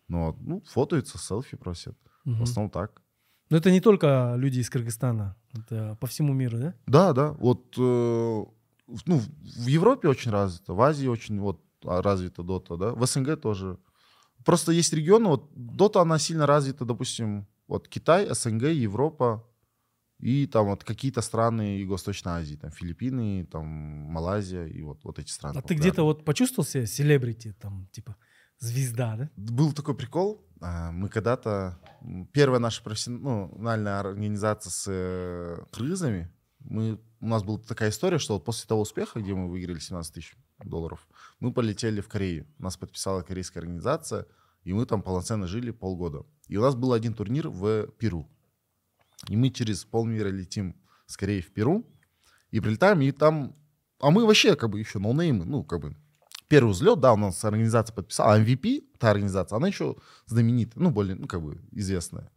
Но, ну, фотоются, селфи просят. Мгм. В основном так. Но это не только люди из Кыргызстана, это по всему миру, да? Да, да. Вот, э, ну, в Европе очень развито, в Азии очень вот а, развита дота, да. В СНГ тоже. Просто есть регионы, вот дота, она сильно развита, допустим, вот Китай, СНГ, Европа и там вот какие-то страны Юго-Восточной Азии, там Филиппины, там Малайзия и вот, вот эти страны. А ты где-то вот почувствовал себя селебрити, там, типа, звезда, да? Был такой прикол. а, Мы когда-то... Первая наша профессиональная организация с э, кыргызами, мы, у нас была такая история, что вот после того успеха, где мы выиграли 17 тысяч долларов, мы полетели в Корею. Нас подписала корейская организация, и мы там полноценно жили полгода. И у нас был один турнир в Перу. И мы через полмира летим с Кореи в Перу, и прилетаем, и там... А мы вообще как бы еще ноунеймы, ну, как бы первый взлет, да, у нас организация подписала, а MVP, та организация, она еще знаменитая, ну, более, ну, как бы известная.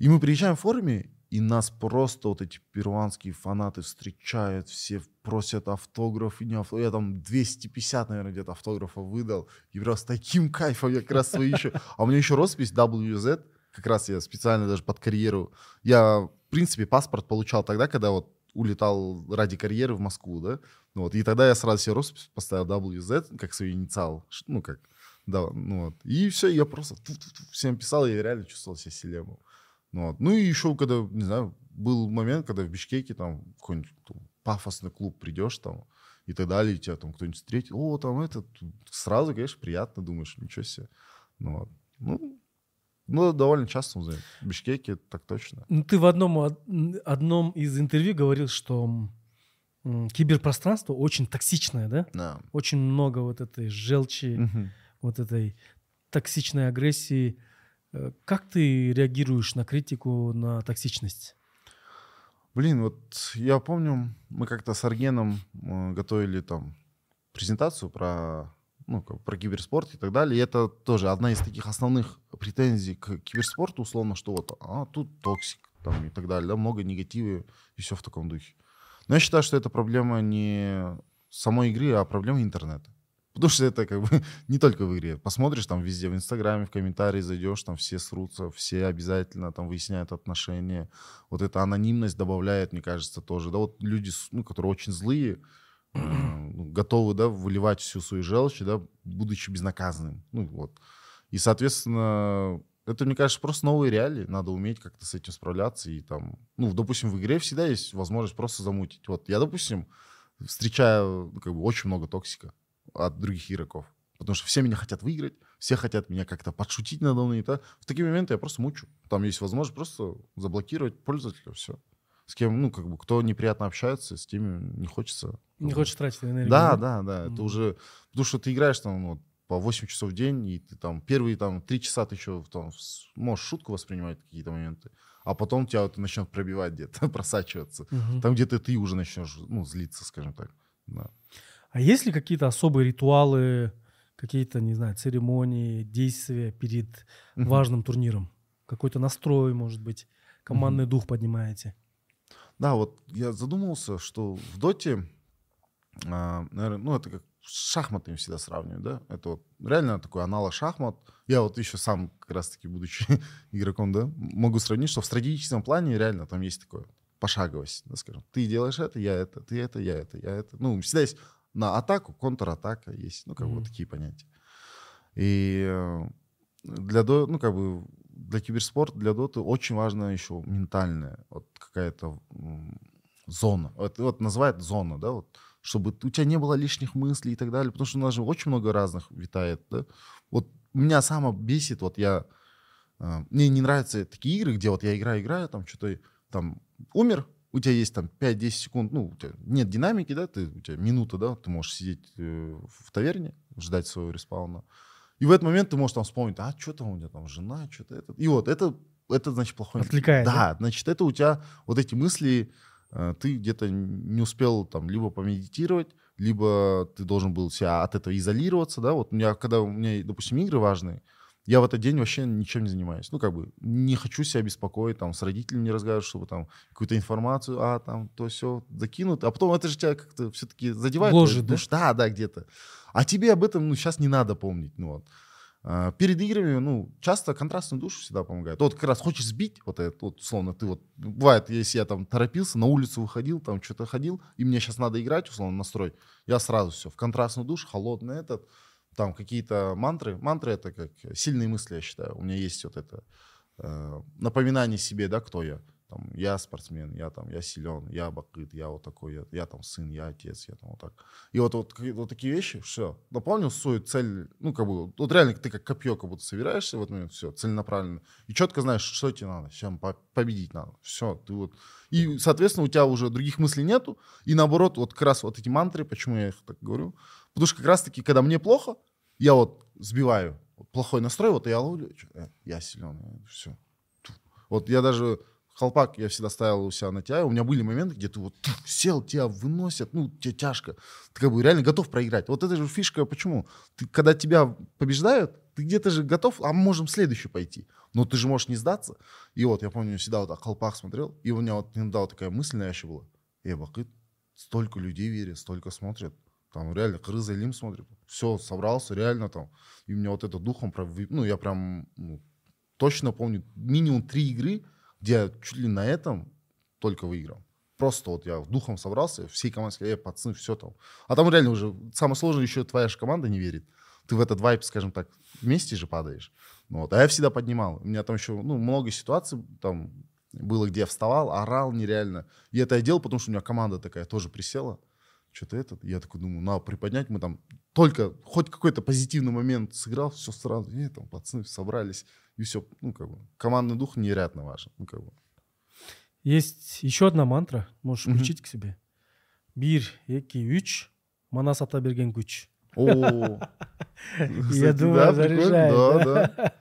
И мы приезжаем в форуме, и нас просто вот эти перуанские фанаты встречают, все просят автограф, и не автограф. Я там 250, наверное, где-то автографов выдал. И просто с таким кайфом я как раз свои еще... А у меня еще роспись WZ, как раз я специально даже под карьеру. Я, в принципе, паспорт получал тогда, когда вот улетал ради карьеры в Москву, да. Вот, и тогда я сразу себе роспись поставил WZ, как свой инициал, ну, как, да, ну вот. И все, я просто всем писал, и я реально чувствовал себя селебом. Ну, вот. ну и еще, когда, не знаю, был момент, когда в Бишкеке там какой-нибудь там пафосный клуб придешь там и так далее, и тебя там кто-нибудь встретит, о, там этот, сразу, конечно, приятно, думаешь, ничего себе. Ну, вот. ну, ну, довольно часто в Бишкеке, так точно. Ну, Ты в одном, од- одном из интервью говорил, что киберпространство очень токсичное, да? Да. Очень много вот этой желчи, Мгм. вот этой токсичной агрессии. Э, Как ты реагируешь на критику, на токсичность? Блин, вот я помню, мы как-то с Аргеном э, готовили там презентацию про, ну, про киберспорт и так далее. И это тоже одна из таких основных претензий к киберспорту, условно, что вот, а тут toxic там и так далее, да, много негатива и все в таком духе. Но я считаю, что это проблема не самой игры, а проблема интернета. Потому что это как бы (laughs) не только в игре. Посмотришь там везде, в Инстаграме, в комментарии зайдешь, там все срутся, все обязательно там выясняют отношения. Вот эта анонимность добавляет, мне кажется, тоже. Да, вот люди, ну, которые очень злые, э, (clears throat) ну, готовы, да, выливать всю свою желчь, да, будучи безнаказанным. Ну, вот. И, соответственно, это, мне кажется, просто новые реалии. Надо уметь как-то с этим справляться. И там, ну, допустим, в игре всегда есть возможность просто замутить. Вот я, допустим, встречаю ну, как бы, очень много токсика от других игроков. Потому что все меня хотят выиграть, все хотят меня как-то подшутить надо мной. и так. В такие моменты я просто мучу. Там есть возможность просто заблокировать пользователя, все. С кем, ну, как бы, кто неприятно общается, с теми не хочется. Не хочешь тратить энергию? Да, да, да. Это Мгм. уже... Потому что ты играешь там вот, по 8 часов в день, и ты там первые там 3 часа ты еще там, можешь шутку воспринимать какие-то моменты, а потом тебя это начнет пробивать где-то, (laughs) просачиваться. Мгм. Там где-то ты уже начнешь, ну, злиться, скажем так. Да. А есть ли какие-то особые ритуалы, какие-то, не знаю, церемонии, действия перед важным турниром? Какой-то настрой, может быть, командный дух поднимаете? Да, вот я задумался, что в доте а, наверное, ну, это как с шахматами всегда сравниваю, да? Это вот реально такой аналог шахмат. Я вот еще сам, как раз-таки, будучи (laughs) игроком, да, могу сравнить, что в стратегическом плане реально там есть такое пошаговость, да, скажем. Ты делаешь это, я это, ты это, я это, я это. Ну, всегда есть на атаку, контратака есть, ну, как mm-hmm. бы вот такие понятия. И э, для, ну, как бы для киберспорта, для доты очень важно еще ментальная вот какая-то зона. Вот, вот называют зона, да, вот чтобы у тебя не было лишних мыслей и так далее, потому что у нас же очень много разных витает, да. Вот меня само бесит, вот я, э, мне не нравятся такие игры, где вот я играю, играю, там что-то, там, умер, у тебя есть там 5-10 секунд, ну, у тебя нет динамики, да, ты, у тебя минута, да, ты можешь сидеть э, в таверне, ждать своего респауна, и в этот момент ты можешь там вспомнить, а что там у меня там жена, что-то это. И вот это, это значит плохой... Отвлекает, да, да, значит, это у тебя вот эти мысли, Э, ты где-то не успел там либо помедитировать, либо ты должен был себя от этого изолироваться, да, вот у меня, когда у меня, допустим, игры важные, я в этот день вообще ничем не занимаюсь. Ну, как бы, не хочу себя беспокоить, там, с родителями не разговаривать, чтобы там какую-то информацию, а, там, то все закинут. А потом это же тебя как-то все-таки задевает. Ложит, да? Да, да, где-то. А тебе об этом, ну, сейчас не надо помнить, ну, вот. А, перед играми, ну, часто контрастный душ всегда помогает. Вот как раз хочешь сбить, вот это, вот, условно, ты вот, бывает, если я там торопился, на улицу выходил, там что-то ходил, и мне сейчас надо играть, условно, настрой, я сразу все, в контрастный душ, холодный этот, там какие-то мантры. Мантры — это как сильные мысли, я считаю. У меня есть вот это э, напоминание себе, да, кто я там, я спортсмен, я там, я силен, я бакыт, я вот такой, я, я там сын, я отец, я там вот так. И вот, вот, вот такие вещи, все. Наполнил свою цель, ну, как бы, вот реально ты как копье как будто собираешься в этот момент, все, целенаправленно. И четко знаешь, что тебе надо, чем победить надо. Все, ты вот... И, соответственно, у тебя уже других мыслей нету. И наоборот, вот как раз вот эти мантры, почему я их так говорю? Потому что как раз-таки, когда мне плохо, я вот сбиваю плохой настрой, вот я ловлю, э, я силен, все. Вот я даже колпак я всегда ставил у себя на тебя. У меня были моменты, где ты вот сел, тебя выносят, ну, тебе тяжко. Ты как бы реально готов проиграть. Вот это же фишка, почему? Ты, когда тебя побеждают, ты где-то же готов, а мы можем следующий пойти. Но ты же можешь не сдаться. И вот я помню, всегда вот колпак смотрел, и у меня вот иногда вот такая мысль навязчивая была. Эй, Бакыт, столько людей верят, столько смотрят. Там реально Крыза Лим смотрит. Все, собрался, реально там. И у меня вот это духом, ну, я прям ну, точно помню, минимум три игры, где я чуть ли на этом только выиграл. Просто вот я духом собрался, всей команде сказали, пацаны, все там. А там реально уже самое сложное, еще твоя же команда не верит. Ты в этот вайп, скажем так, вместе же падаешь. Ну вот. А я всегда поднимал. У меня там еще ну, много ситуаций там было, где я вставал, орал нереально. И это я делал, потому что у меня команда такая тоже присела. Что-то этот. Я такой думаю, надо приподнять. Мы там только хоть какой-то позитивный момент сыграл, все сразу. И там пацаны собрались и все, ну, как бы, командный дух невероятно важен, ну, как бы. Есть еще одна мантра, можешь включить к себе. Бир, эки, үч, манас ата берген күч. О, (laughs) я думаю, заряжает. Да,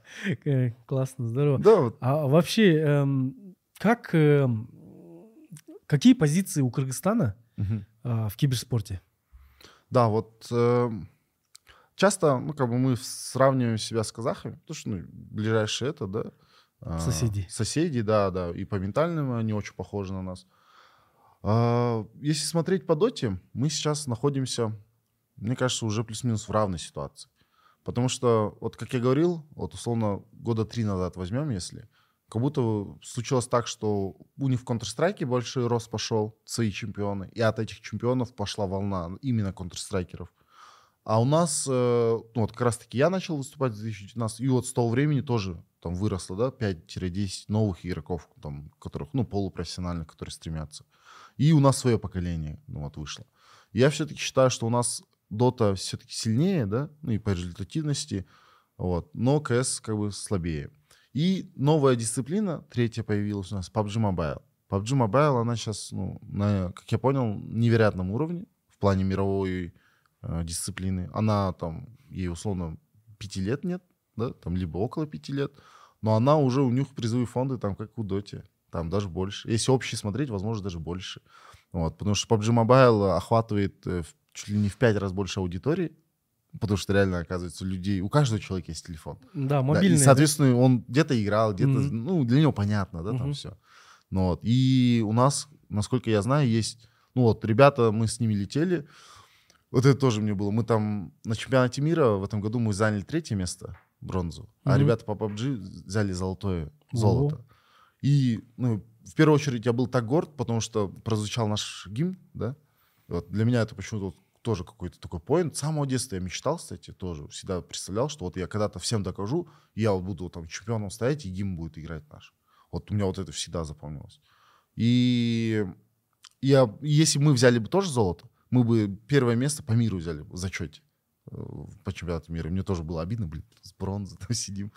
да. (laughs) Классно, здорово. Да. А вообще, эм, как, эм, какие позиции у Кыргызстана в киберспорте? Да, вот эм, часто, ну, как бы мы сравниваем себя с казахами, потому что, ну, ближайшие это, да. А, соседи. А, соседи, да, да. И по ментальному они очень похожи на нас. А, если смотреть по доте, мы сейчас находимся, мне кажется, уже плюс-минус в равной ситуации. Потому что, вот как я говорил, вот условно года три назад возьмем, если, как будто случилось так, что у них в Counter-Strike большой рост пошел, свои чемпионы, и от этих чемпионов пошла волна именно Counter-Strike'еров. А у нас, э, ну вот как раз-таки я начал выступать в 2019, и вот с того времени тоже там выросло, да, 5-10 новых игроков, там, которых, ну, полупрофессиональных, которые стремятся. И у нас свое поколение, ну, вот вышло. Я все-таки считаю, что у нас Дота все-таки сильнее, да, ну, и по результативности, вот, но КС как бы слабее. И новая дисциплина, третья появилась у нас, PUBG Mobile. PUBG Mobile, она сейчас, ну, на, как я понял, невероятном уровне в плане мировой э, дисциплины. Она там, ей условно пяти лет нет, да, там либо около пяти лет, но она уже, у них призовые фонды там как у Доте, там даже больше. Если общий смотреть, возможно, даже больше. Вот, потому что PUBG Mobile охватывает э, чуть ли не в пять раз больше аудитории, потому что реально, оказывается, людей, у каждого человека есть телефон. Да, мобильный. Да, и, соответственно, да? он где-то играл, где-то, mm-hmm. ну, для него понятно, да, mm-hmm. там все. Ну, вот. И у нас, насколько я знаю, есть, ну вот, ребята, мы с ними летели, Вот это тоже мне было. Мы там на чемпионате мира в этом году мы заняли третье место, бронзу, а Мгм. ребята по PUBG взяли золотое, золото. И, ну, в первую очередь я был так горд, потому что прозвучал наш гимн, да. Вот для меня это почему-то вот тоже какой-то такой поинт. С самого детства я мечтал, кстати, тоже всегда представлял, что вот я когда-то всем докажу, я вот буду там чемпионом стоять, и гимн будет играть наш. Вот у меня вот это всегда запомнилось. И я, если бы мы взяли бы тоже золото, мы бы первое место по миру взяли в зачете э, по чемпионату мира. Мне тоже было обидно, блин, с бронзы там сидим.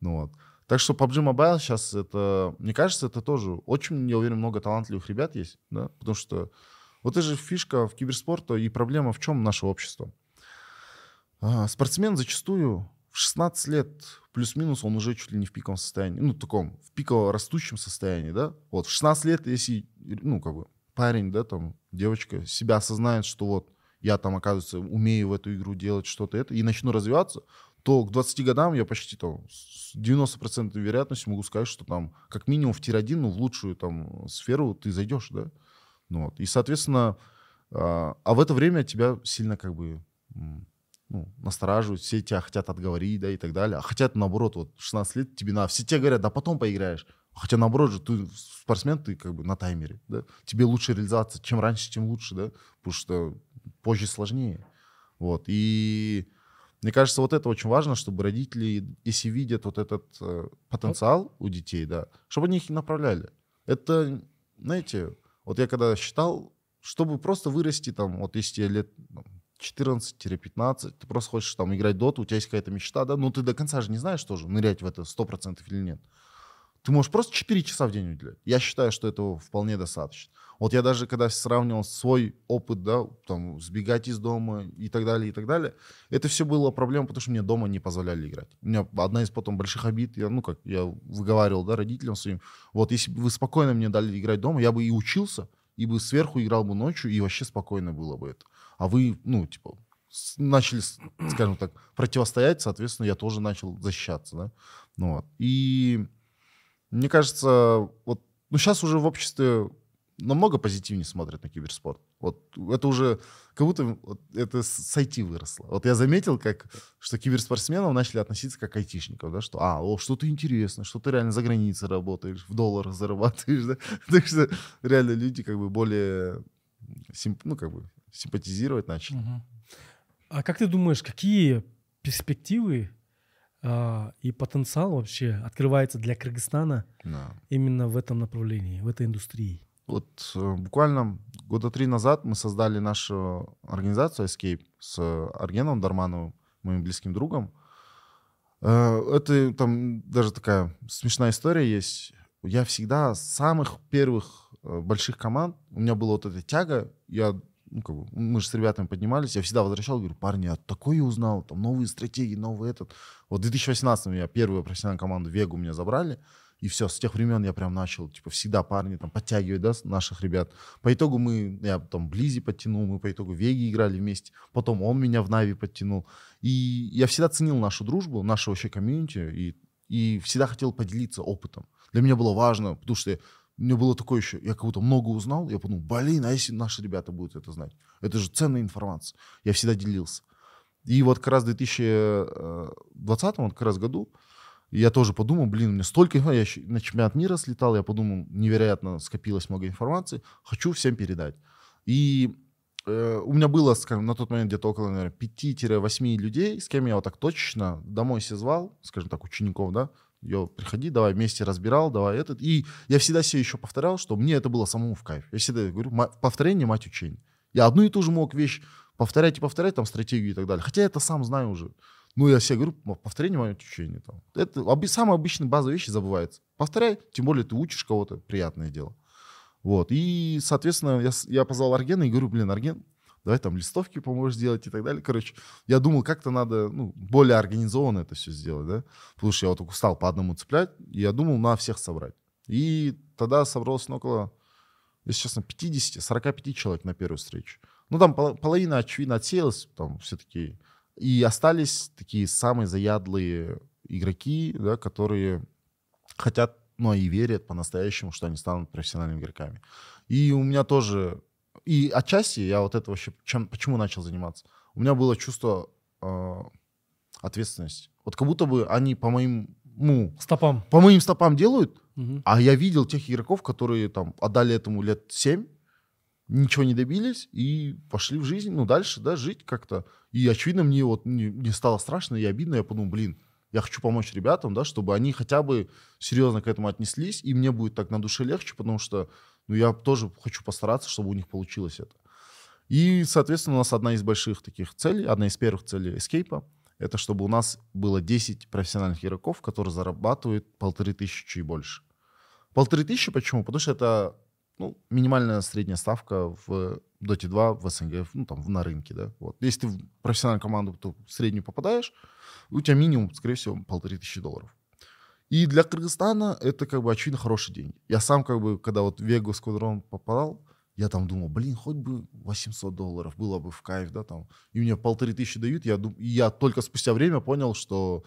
Ну вот. Так что PUBG Mobile сейчас это, мне кажется, это тоже очень, я уверен, много талантливых ребят есть, да, потому что вот это же фишка в киберспорта и проблема в чем нашего общества. А, Спортсмен зачастую в 16 лет плюс-минус он уже чуть ли не в пиковом состоянии, ну, таком, в пиково растущем состоянии, да. Вот в 16 лет, если, ну, как бы, парень, да, там, девочка себя осознает, что вот я там, оказывается, умею в эту игру делать что-то это, и начну развиваться, то к 20 годам я почти там с 90% вероятностью могу сказать, что там как минимум в тир-1, ну, в лучшую там сферу ты зайдешь, да. Ну, вот. И, соответственно, а, а в это время тебя сильно как бы ну, настораживают, все тебя хотят отговорить, да, и так далее. А хотят, наоборот, вот 16 лет тебе на... Все тебе говорят, да потом поиграешь. Хотя, наоборот же, ты спортсмен, ты как бы на таймере, да. Тебе лучше реализация. Чем раньше, тем лучше, да. Потому что позже сложнее. Вот. И мне кажется, вот это очень важно, чтобы родители, если видят вот этот э, потенциал у детей, да, чтобы они их направляли. Это, знаете, вот я когда считал, чтобы просто вырасти там, вот если тебе лет ну, 14-15, ты просто хочешь там играть доту, у тебя есть какая-то мечта, да, но ты до конца же не знаешь тоже, нырять в это 100% или нет. Ты можешь просто 4 часа в день уделять. Я считаю, что этого вполне достаточно. Вот я даже когда сравнивал свой опыт, да, там, сбегать из дома и так далее, и так далее, это все было проблема, потому что мне дома не позволяли играть. У меня одна из потом больших обид, я, ну, как я выговаривал, да, родителям своим, вот если бы вы спокойно мне дали играть дома, я бы и учился, и бы сверху играл бы ночью, и вообще спокойно было бы это. А вы, ну, типа, начали, скажем так, противостоять, соответственно, я тоже начал защищаться, да. Ну, вот. И мне кажется, вот, ну, сейчас уже в обществе намного позитивнее смотрят на киберспорт. Вот это уже как будто вот это с IT выросло. Вот я заметил, как, что к киберспортсменам начали относиться как айтишников, да, что, а, о, что-то интересно, что ты реально за границей работаешь, в долларах зарабатываешь, (laughs) да. Так что реально люди как бы более, симп- ну, как бы симпатизировать начали. Мгм. А как ты думаешь, какие перспективы а, и потенциал вообще открывается для Кыргызстана Да. именно в этом направлении, в этой индустрии? Вот э, буквально года три назад мы создали нашу организацию Escape с Аргеном Дармановым, моим близким другом. Э, Это там даже такая смешная история есть. Я всегда с самых первых э, больших команд, у меня была вот эта тяга, я, ну, как бы, мы же с ребятами поднимались, я всегда возвращал, говорю, парни, я такое узнал, там новые стратегии, новый этот. Вот в 2018 я первую профессиональную команду Вегу меня забрали, и все, с тех времен я прям начал, типа, всегда парни там подтягивать, да, наших ребят. По итогу мы, я там Близи подтянул, мы по итогу Веги играли вместе, потом он меня в Нави подтянул. И я всегда ценил нашу дружбу, наше вообще комьюнити, и, и всегда хотел поделиться опытом. Для меня было важно, потому что мне было такое еще, я как будто много узнал, я подумал, блин, а если наши ребята будут это знать? Это же ценная информация. Я всегда делился. И вот как раз в 2020 вот как раз году я тоже подумал, блин, у меня столько информации, я на чемпионат мира слетал, я подумал, невероятно скопилось много информации, хочу всем передать. И э, у меня было, скажем, на тот момент где-то около, наверное, 5-8 людей, с кем я вот так точечно домой созвал, скажем так, учеников, да, Йо, приходи, давай вместе разбирал, давай этот. И я всегда себе еще повторял, что мне это было самому в кайф. Я всегда говорю, повторение мать учения. Я одну и ту же мог вещь повторять и повторять, там, стратегию и так далее. Хотя я это сам знаю уже. Ну, я себе говорю, «М, повторение мое учение. Там. Это оби- самые обычные базовые вещи забываются. Повторяй, тем более ты учишь кого-то, приятное дело. Вот. И, соответственно, я, я позвал Аргена и говорю, блин, Арген, давай там листовки поможешь сделать и так далее. Короче, я думал, как-то надо ну, более организованно это все сделать, да. Потому что я вот только стал по одному цеплять, и я думал, на всех собрать. И тогда собралось ну, около, если честно, 50-45 человек на первую встречу. Ну, там пол- половина, очевидно, отсеялась, там все такие. И остались такие самые заядлые игроки, да, которые хотят, ну, и верят по-настоящему, что они станут профессиональными игроками. И у меня тоже и отчасти я вот это вообще, чем, почему начал заниматься? У меня было чувство э, ответственности. Вот как будто бы они по моим, ну, Стопам. по моим стопам делают, Мгм. а я видел тех игроков, которые там отдали этому лет 7, ничего не добились и пошли в жизнь, ну, дальше, да, жить как-то. И, очевидно, мне вот не, не стало страшно и обидно. Я подумал, блин, я хочу помочь ребятам, да, чтобы они хотя бы серьезно к этому отнеслись, и мне будет так на душе легче, потому что, ну, я тоже хочу постараться, чтобы у них получилось это. И, соответственно, у нас одна из больших таких целей, одна из первых целей эскейпа, это чтобы у нас было 10 профессиональных игроков, которые зарабатывают полторы тысячи и больше. Полторы тысячи почему? Потому что это ну, минимальная средняя ставка в Dota 2 в СНГ, ну, там, на рынке, да. Вот. Если ты в профессиональную команду, то в среднюю попадаешь, у тебя минимум, скорее всего, полторы тысячи долларов. И для Кыргызстана это, как бы, очевидно, хорошие деньги. Я сам, как бы, когда вот в Вегу Сквадрон попадал, я там думал, блин, хоть бы 800 долларов, было бы в кайф, да, там. И мне полторы тысячи дают, я, дум- и я только спустя время понял, что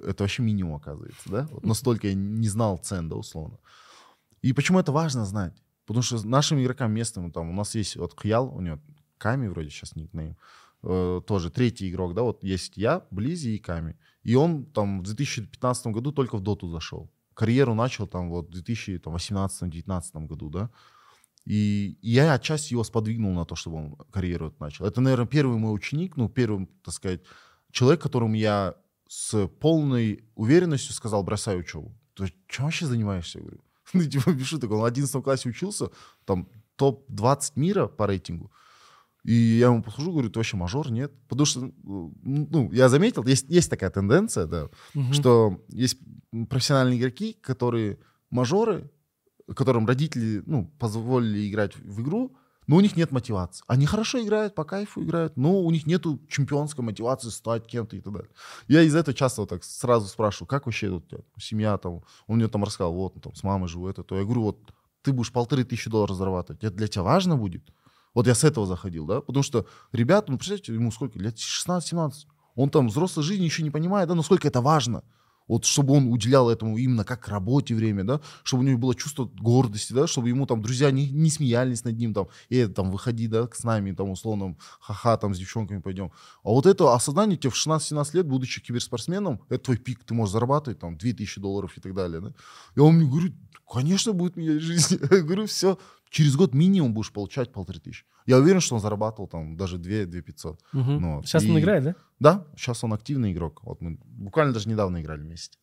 это вообще минимум, оказывается, да. Вот настолько я не знал цен, да, условно. И почему это важно знать? Потому что нашим игрокам местным, там, у нас есть вот Хьял, у него Ками вроде сейчас никнейм, э, тоже третий игрок, да, вот есть я, Близи и Ками. И он там в 2015 году только в Доту зашел. Карьеру начал там вот в 2018-2019 году, да. И, я отчасти его сподвигнул на то, чтобы он карьеру эту начал. Это, наверное, первый мой ученик, ну, первый, так сказать, человек, которому я с полной уверенностью сказал, бросай учебу. То есть, чем вообще занимаешься? Я говорю. (laughs) Ну, типа, без шуток, он в 11 классе учился, там, топ-20 мира по рейтингу. И я ему подхожу, говорю, ты вообще мажор? Нет. Потому что, ну, я заметил, есть, есть такая тенденция, да, Мгм. что есть профессиональные игроки, которые мажоры, которым родители ну, позволили играть в игру, но у них нет мотивации. Они хорошо играют, по кайфу играют, но у них нету чемпионской мотивации стать кем-то и так далее. Я из-за этого часто вот так сразу спрашиваю, как вообще тебя семья там? Он мне там рассказал, вот, там, с мамой живу, это, то. Я говорю, вот, ты будешь полторы тысячи долларов зарабатывать, это для тебя важно будет? Вот я с этого заходил, да, потому что ребята, ну, представляете, ему сколько, лет 16-17, он там взрослой жизни еще не понимает, да, насколько это важно. Вот чтобы он уделял этому именно как работе время, да, чтобы у него было чувство гордости, да, чтобы ему там друзья не, не смеялись над ним, там, э, там, выходи, да, с нами, там, условно, ха-ха, там, с девчонками пойдем. А вот это осознание тебе в 16-17 лет, будучи киберспортсменом, это твой пик, ты можешь зарабатывать, там, 2000 долларов и так далее, да. И он мне говорит, конечно, будет менять жизнь. (laughs) Я говорю, все, через год минимум будешь получать полторы тысячи. Я уверен, что он зарабатывал там даже 2 2 500. Мгм. Ну, вот. Сейчас он И- играет, да? Да, сейчас он активный игрок. Вот мы буквально даже недавно играли вместе.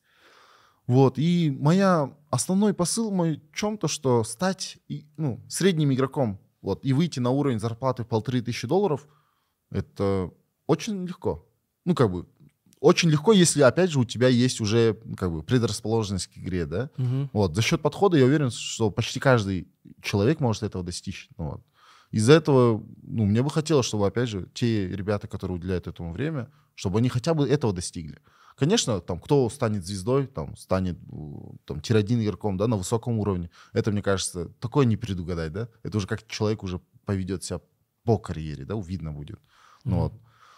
Вот, и моя основной посыл мой в чем-то, что стать и, ну, средним игроком, вот, и выйти на уровень зарплаты в полторы тысячи долларов, это очень легко. Ну, как бы, очень легко, если, опять же, у тебя есть уже, как бы, предрасположенность к игре, да? Мгм. Вот, за счет подхода я уверен, что почти каждый человек может этого достичь. Ну, вот. Из-за этого, ну, мне бы хотелось, чтобы, опять же, те ребята, которые уделяют этому время, чтобы они хотя бы этого достигли. Конечно, там, кто станет звездой, там, станет там, тир-1 игроком, да, на высоком уровне, это, мне кажется, такое не предугадать, да? Это уже как человек уже поведет себя по карьере, да, видно будет. Ну, Мгм. вот.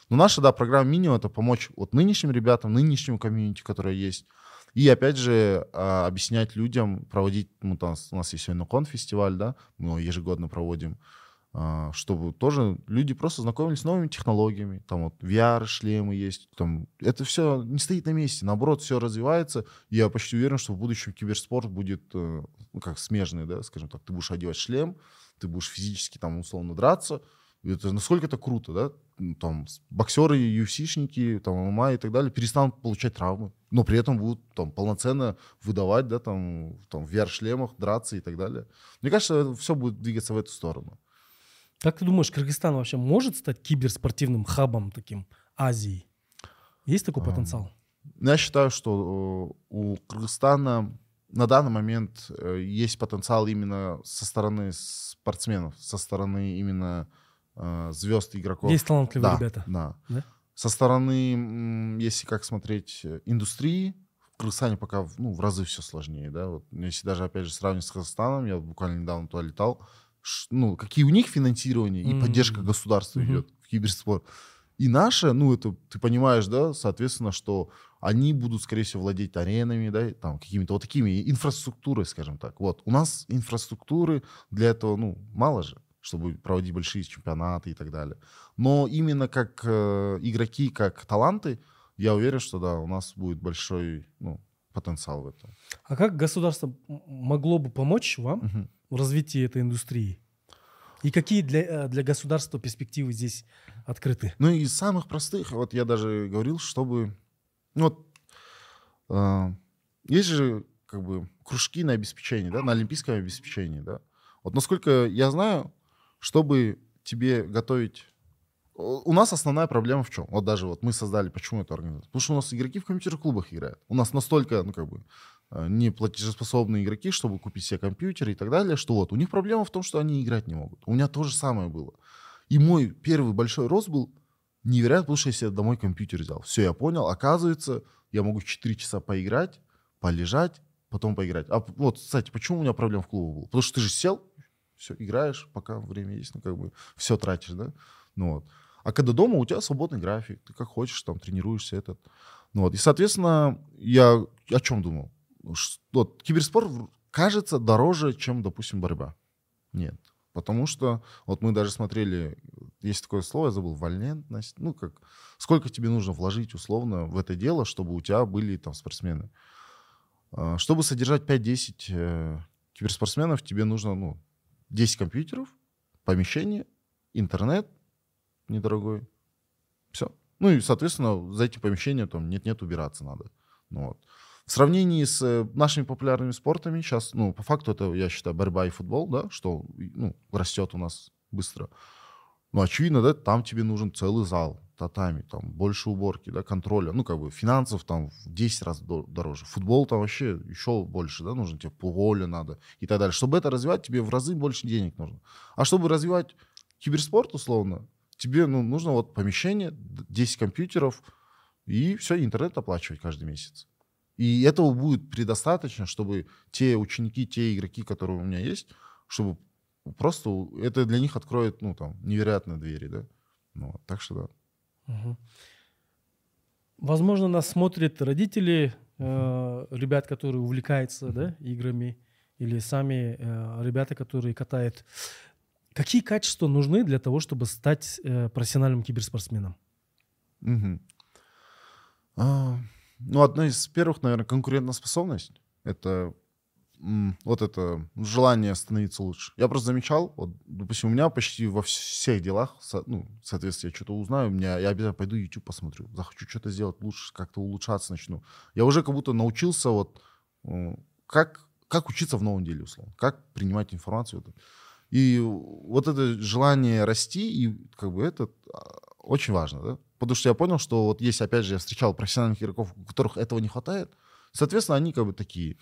Но наша, да, программа минимум это помочь вот нынешним ребятам, нынешнему комьюнити, которое есть. И опять же а, объяснять людям, проводить, ну, там, у нас есть сегодня кон фестиваль, да, мы его ежегодно проводим, а, чтобы тоже люди просто знакомились с новыми технологиями. Там вот VR, шлемы есть. Там, это все не стоит на месте. Наоборот, все развивается. И я почти уверен, что в будущем киберспорт будет э, ну, как смежный, да, скажем так. Ты будешь одевать шлем, ты будешь физически там условно драться. Это насколько это круто, да? Ну, Там боксеры, UFC-шники, там ММА и так далее перестанут получать травмы, но при этом будут там полноценно выдавать, да, там, там в VR-шлемах, драться и так далее. Мне кажется, все будет двигаться в эту сторону. Как ты думаешь, Кыргызстан вообще может стать киберспортивным хабом таким Азии? Есть такой потенциал? Но Я считаю, что э, у Кыргызстана на данный момент э, есть потенциал именно со стороны спортсменов, со стороны именно звезд игроков. Есть талантливые да, ребята. Да. Да? Со стороны, если как смотреть э, индустрии, в Кыргызстане пока в- ну, в разы все сложнее. Да? Вот, если даже, опять же, сравнивать с Казахстаном, я буквально недавно туда летал, ну, какие у них финансирование и Мгм. поддержка государства Мгм. идет в киберспорт. И наше, ну, это ты понимаешь, да, соответственно, что они будут, скорее всего, владеть аренами, да, и там какими-то вот такими инфраструктурой, скажем так. Вот. У нас инфраструктуры для этого, ну, мало же. Чтобы проводить большие чемпионаты и так далее. Но именно как э, игроки, как таланты, я уверен, что да, у нас будет большой ну, потенциал в этом. А как государство могло бы помочь вам угу. в развитии этой индустрии? И какие для, э, для государства перспективы здесь открыты? Ну, из самых простых, вот я даже говорил, чтобы... Ну, вот, э, есть же как бы кружки на обеспечение, да, на олимпийском обеспечении, да. Вот насколько я знаю, чтобы тебе готовить... У нас основная проблема в чем? Вот даже вот мы создали, почему эту организацию? Потому что у нас игроки в компьютерных клубах играют. У нас настолько, ну как бы, Э, не платежеспособные игроки, чтобы купить себе компьютер и так далее, что вот у них проблема в том, что они играть не могут. У меня то же самое было. И мой первый большой рост был невероятно, потому что я себе домой компьютер взял. Все, я понял, оказывается, я могу 4 часа поиграть, полежать, потом поиграть. А вот, кстати, почему у меня проблема в клубе была? Потому что ты же сел, все, играешь, пока время есть, ну как бы все тратишь, да? Ну вот. А когда дома, у тебя свободный график, ты как хочешь, там, тренируешься этот. Ну вот. И, соответственно, я о чем думал? вот, киберспорт кажется дороже, чем, допустим, борьба. Нет. Потому что вот мы даже смотрели, есть такое слово, я забыл, валентность. Ну, как, сколько тебе нужно вложить условно в это дело, чтобы у тебя были там спортсмены. А, чтобы содержать 5-10 э, киберспортсменов, тебе нужно, ну, 10 компьютеров, помещение, интернет недорогой. Все. Ну и, соответственно, за эти помещения там нет-нет убираться надо. Ну, вот. В сравнении с э, нашими популярными спортами, сейчас, ну, по факту это, я считаю, борьба и футбол, да, что, ну, растет у нас быстро. Ну, очевидно, да, там тебе нужен целый зал, татами, там, больше уборки, да, контроля, ну, как бы, финансов там в 10 раз дороже. Футбол там вообще еще больше, да, нужно тебе поле надо и так далее. Чтобы это развивать, тебе в разы больше денег нужно. А чтобы развивать киберспорт, условно, тебе, ну, нужно вот помещение, 10 компьютеров, и все, интернет оплачивать каждый месяц. И этого будет предостаточно, чтобы те ученики, те игроки, которые у меня есть, чтобы просто это для них откроет, ну, там, невероятные двери, да. Ну, так что да. Угу. Возможно, нас смотрят родители, э, ребят, которые увлекаются, да, играми, или сами э, ребята, которые катают. Какие качества нужны для того, чтобы стать э, профессиональным киберспортсменом? Угу. А, ну, одна из первых, наверное, конкурентоспособность. Это вот это желание становиться лучше. Я просто замечал, вот, допустим, у меня почти во всех делах, ну, соответственно, я что-то узнаю, у меня, я обязательно пойду YouTube посмотрю, захочу что-то сделать лучше, как-то улучшаться начну. Я уже как будто научился вот как, как учиться в новом деле, условно, как принимать информацию. И вот это желание расти, и как бы это а, очень важно, да? Потому что я понял, что вот если, опять же, я встречал профессиональных игроков, у которых этого не хватает, соответственно, они как бы такие,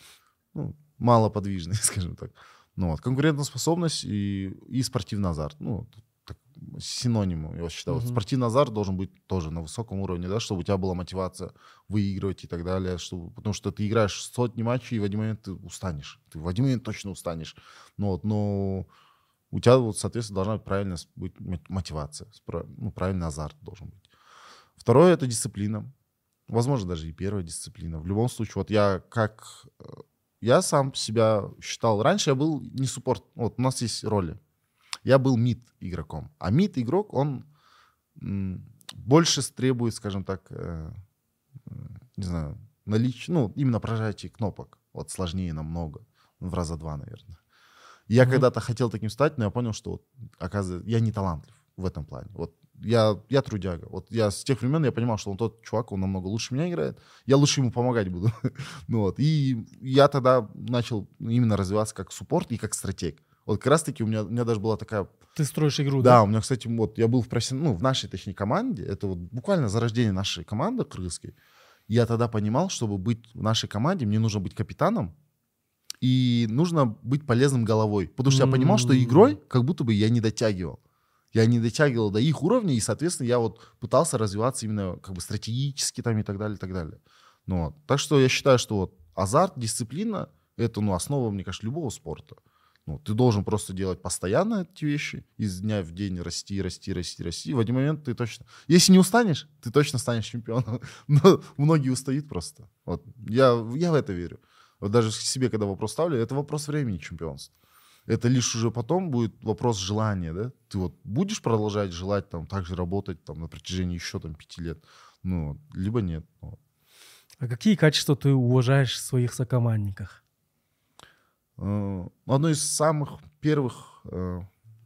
ну, малоподвижные, (laughs) скажем так. Ну вот, конкурентоспособность и, и спортивный азарт. Ну, так, синонимы, я считаю. Uh-huh. Спортивный азарт должен быть тоже на высоком уровне, да, чтобы у тебя была мотивация выигрывать и так далее. Чтобы, потому что ты играешь сотни матчей, и в один момент ты устанешь. Ты в один момент точно устанешь. Ну, вот, но у тебя, вот, соответственно, должна быть правильная быть мотивация, ну, правильный азарт должен быть. Второе — это дисциплина. Возможно, даже и первая дисциплина. В любом случае, вот я как... Я сам себя считал... Раньше я был не суппорт. Вот у нас есть роли. Я был мид игроком. А мид игрок, он больше требует, скажем так, э, не знаю, наличие, ну, именно прожатие кнопок. Вот сложнее намного. В раза два, наверное. Я mm-hmm. когда-то хотел таким стать, но я понял, что, вот, оказывается, я не талантлив в этом плане. Вот я, я трудяга. Вот я с тех времен я понимал, что он тот чувак, он намного лучше меня играет. Я лучше ему помогать буду. (laughs) ну вот. И я тогда начал именно развиваться как суппорт и как стратег. Вот как раз таки у меня, у меня даже была такая... Ты строишь игру, да? Да, у меня, кстати, вот я был в профессиональной, ну, в нашей, точнее, команде. Это вот буквально зарождение нашей команды кыргызской. Я тогда понимал, чтобы быть в нашей команде, мне нужно быть капитаном, и нужно быть полезным головой. Потому что я понимал, что игрой как будто бы я не дотягивал я не дотягивал до их уровня, и, соответственно, я вот пытался развиваться именно как бы стратегически там и так далее, и так далее. Ну, вот. Так что я считаю, что вот азарт, дисциплина — это, ну, основа, мне кажется, любого спорта. Ну, ты должен просто делать постоянно эти вещи, из дня в день расти, расти, расти, расти. И в один момент ты точно... Если не устанешь, ты точно станешь чемпионом. (laughs) Но многие устают просто. Вот. Я, я в это верю. Вот даже себе, когда вопрос ставлю, это вопрос времени чемпионства. Это лишь уже потом будет вопрос желания, да? Ты вот будешь продолжать желать там так же работать там на протяжении еще там пяти лет, ну, либо нет. Вот. А какие качества ты уважаешь в своих сокомандниках? Э, Одно из самых первых, э,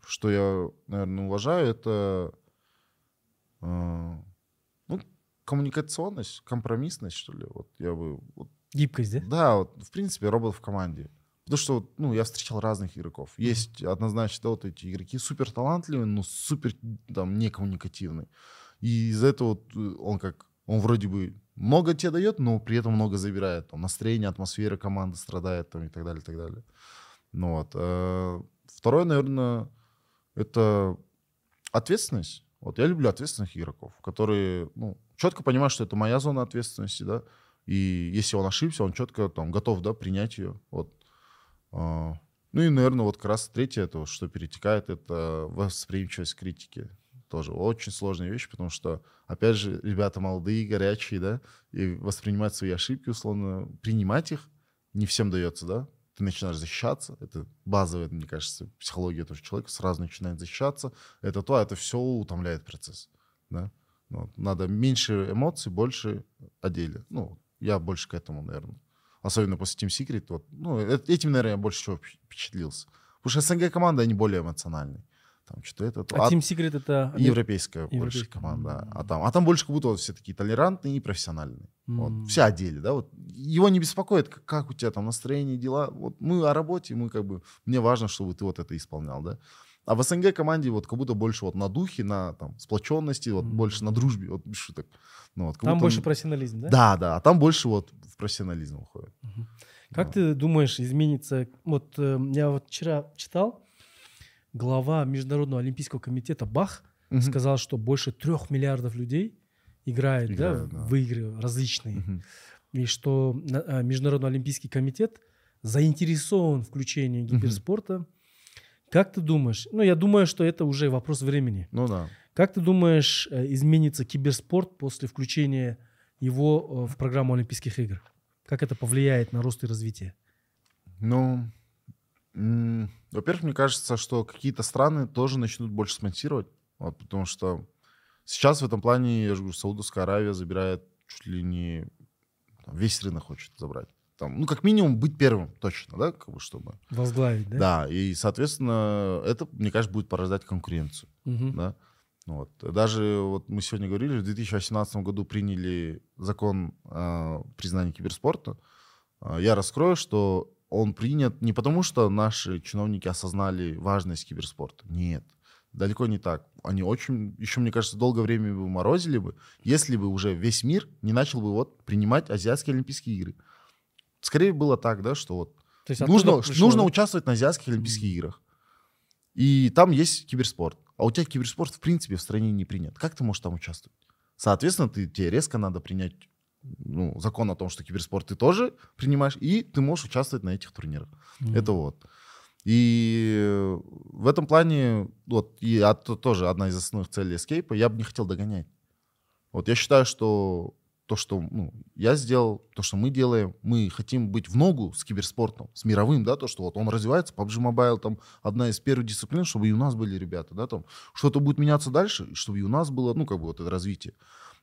что я, наверное, уважаю, это э, ну, коммуникационность, компромиссность, что ли. Вот я бы... Вот, Гибкость, да? да, вот, в принципе, работал в команде. Потому что, вот, ну, я встречал разных игроков. Есть однозначно да, вот эти игроки супер талантливые, но супер там некоммуникативные. И из-за этого вот, э, он как, он вроде бы много тебе дает, но при этом много забирает. Там настроение, атмосфера команды страдает там, и так далее, и так далее. Ну вот. э, Второе, наверное, это ответственность. Вот я люблю ответственных игроков, которые ну, четко понимают, что это моя зона ответственности, да, и если он ошибся, он четко там готов, да, принять ее. Вот. А, Ну и, наверное, вот как раз третье, это что перетекает, это восприимчивость к критике. Тоже очень сложная вещь, потому что, опять же, ребята молодые, горячие, да, и воспринимать свои ошибки, условно, принимать их не всем дается, да. Ты начинаешь защищаться, это базовая, мне кажется, психология тоже человека, сразу начинает защищаться. Это то, а это все утомляет процесс, да. Ну. Надо меньше эмоций, больше о деле. Ну, я больше к этому, наверное. Особенно после Team Secret. Вот, ну, этим, наверное, я больше всего впечат- впечатлился. Потому что СНГ команда, они более эмоциональные. Там что-то это... то. А А Team Secret это... и европейская больше Европейская. команда. А там, а там больше как будто вот все такие толерантные и профессиональные. М. Вот, все о деле, да, вот. Его не беспокоит, как, как у тебя там настроение, дела. Вот мы о работе, мы как бы... Мне важно, чтобы ты вот это исполнял, да. А в СНГ команде вот как будто больше вот на духе, на там сплоченности, вот Мгм. больше на дружбе, вот шуток. Ну, вот, Там будто больше он- профессионализм, да? Да, да, а там больше вот в профессионализм уходит. Как Да. ты думаешь, изменится... Вот э, я вот вчера читал, глава Международного олимпийского комитета Бах Мгм. сказал, что больше трех миллиардов людей играет, Играют, да, да. в игры различные. Мгм. И что а, Международный олимпийский комитет заинтересован в включении гиперспорта. Как ты думаешь? Ну, я думаю, что это уже вопрос времени. Ну да. Как ты думаешь, э, изменится киберспорт после включения его э, в программу Олимпийских игр? Как это повлияет на рост и развитие? Ну, во-первых, мне кажется, что какие-то страны тоже начнут больше спонсировать, вот, потому что сейчас в этом плане, я же говорю, Саудовская Аравия забирает чуть ли не там, весь рынок хочет забрать. Там, ну, как минимум, быть первым точно, да, как бы, чтобы. Возглавить, да? Да, и, соответственно, это, мне кажется, будет порождать конкуренцию, Мгм. да. Вот. Даже вот мы сегодня говорили, в 2018 году приняли закон о признании киберспорта. А, Я раскрою, что он принят не потому, что наши чиновники осознали важность киберспорта. Нет, далеко не так. Они очень, еще, мне кажется, долгое время бы морозили бы, если бы уже весь мир не начал бы вот принимать азиатские Олимпийские игры. Скорее было так, да, что вот То есть нужно, пришло, нужно участвовать на азиатских Олимпийских играх. И там есть киберспорт. А у тебя киберспорт в принципе в стране не принят. Как ты можешь там участвовать? Соответственно, ты, тебе резко надо принять ну, закон о том, что киберспорт ты тоже принимаешь, и ты можешь участвовать на этих турнирах. Мгм. Это вот. И в этом плане, вот, и это тоже одна из основных целей эскейпа, я бы не хотел догонять. Вот я считаю, что то, что ну, я сделал, то, что мы делаем, мы хотим быть в ногу с киберспортом, с мировым, да, то, что вот он развивается, PUBG Mobile, там, одна из первых дисциплин, чтобы и у нас были ребята, да, там, что-то будет меняться дальше, чтобы и у нас было, ну, как бы вот это развитие.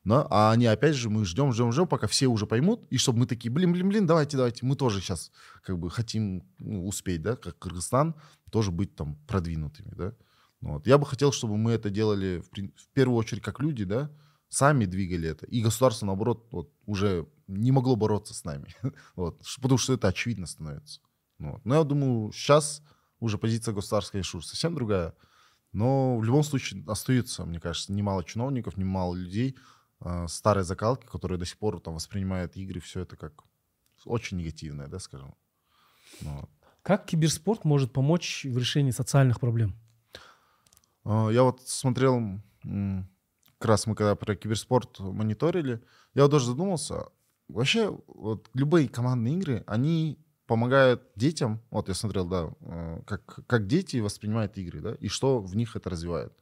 Да? А они, опять же, мы ждем, ждем, ждем, пока все уже поймут, и чтобы мы такие, блин, блин, блин, давайте, давайте, мы тоже сейчас как бы хотим ну, успеть, да, как Кыргызстан, тоже быть там продвинутыми, да. Вот. Я бы хотел, чтобы мы это делали в, в первую очередь как люди, да, сами двигали это, и государство, наоборот, вот, уже не могло бороться с нами, (laughs) вот, потому что это очевидно становится. Ну Вот. Но я думаю, сейчас уже позиция государства, конечно, уже совсем другая, но в любом случае остается, мне кажется, немало чиновников, немало людей э, старой закалки, которые до сих пор там воспринимают игры, все это как очень негативное, да, скажем. Ну вот. Как киберспорт может помочь в решении социальных проблем? А, Я вот смотрел, как раз мы когда про киберспорт мониторили, я вот даже задумался, вообще вот любые командные игры, они помогают детям, вот я смотрел, да, э, как, как дети воспринимают игры, да, и что в них это развивает.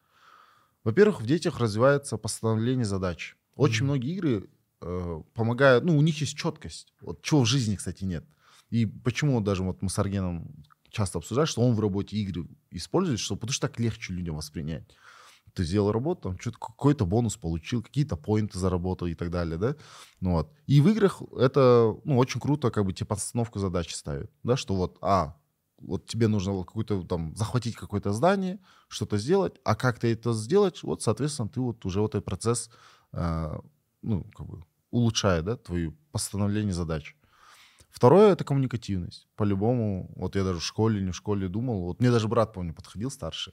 Во-первых, в детях развивается постановление задач. Очень Мгм. многие игры э, помогают, ну, у них есть четкость, вот чего в жизни, кстати, нет. И почему даже вот мы с Аргеном часто обсуждают, что он в работе игры использует, что, потому что так легче людям воспринять. Ты сделал работу, там что-то какой-то бонус получил, какие-то поинты заработал и так далее, да? Ну вот. И в играх это, ну, очень круто, как бы тебе постановку задачи ставит, да, что вот, а, вот тебе нужно какую-то там захватить какое-то здание, что-то сделать, а как ты это сделать, вот, соответственно, ты вот уже вот этот процесс, э, ну, как бы улучшает, да, твою постановление задач. Второе — это коммуникативность. По-любому, вот я даже в школе, не в школе думал, вот мне даже брат, помню, подходил старший,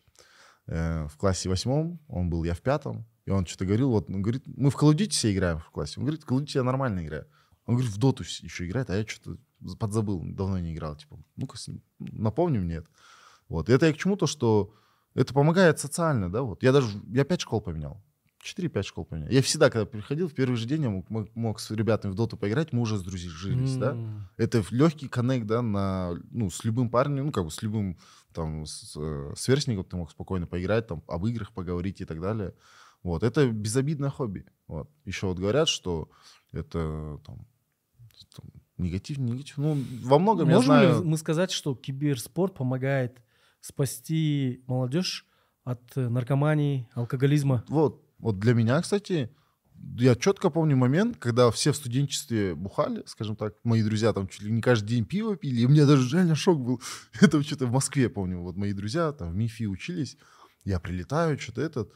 э, в классе восьмом, он был, я в пятом, и он что-то говорил, вот, он говорит, мы в Call of Duty все играем в классе. Он говорит, в Call of Duty я нормально играю. Он говорит, в доту еще играет, а я что-то подзабыл, давно не играл. Типа, ну-ка, напомни мне это. Вот. И это я к чему? То, что это помогает социально, да, вот. Я даже, я пять школ поменял. 4-5 школ поменял. Я всегда, когда приходил, в первый же день я мог, мог с ребятами в доту поиграть, мы уже сдружились, mm. да. Это легкий коннект, да, на, ну, с любым парнем, ну, как бы с любым, там, с, э, сверстником ты мог спокойно поиграть, там, об играх поговорить и так далее. Вот, это безобидное хобби. Вот. Еще вот говорят, что это, там, там негатив, негатив. Ну, во многом Можем я знаю... ли мы сказать, что киберспорт помогает спасти молодежь от э, наркомании, алкоголизма? Вот, вот для меня, кстати, я четко помню момент, когда все в студенчестве бухали, скажем так, мои друзья там чуть ли не каждый день пиво пили, и у меня даже реально шок был. (laughs) Это что-то в Москве, помню, вот мои друзья там в МИФИ учились, я прилетаю, что-то этот,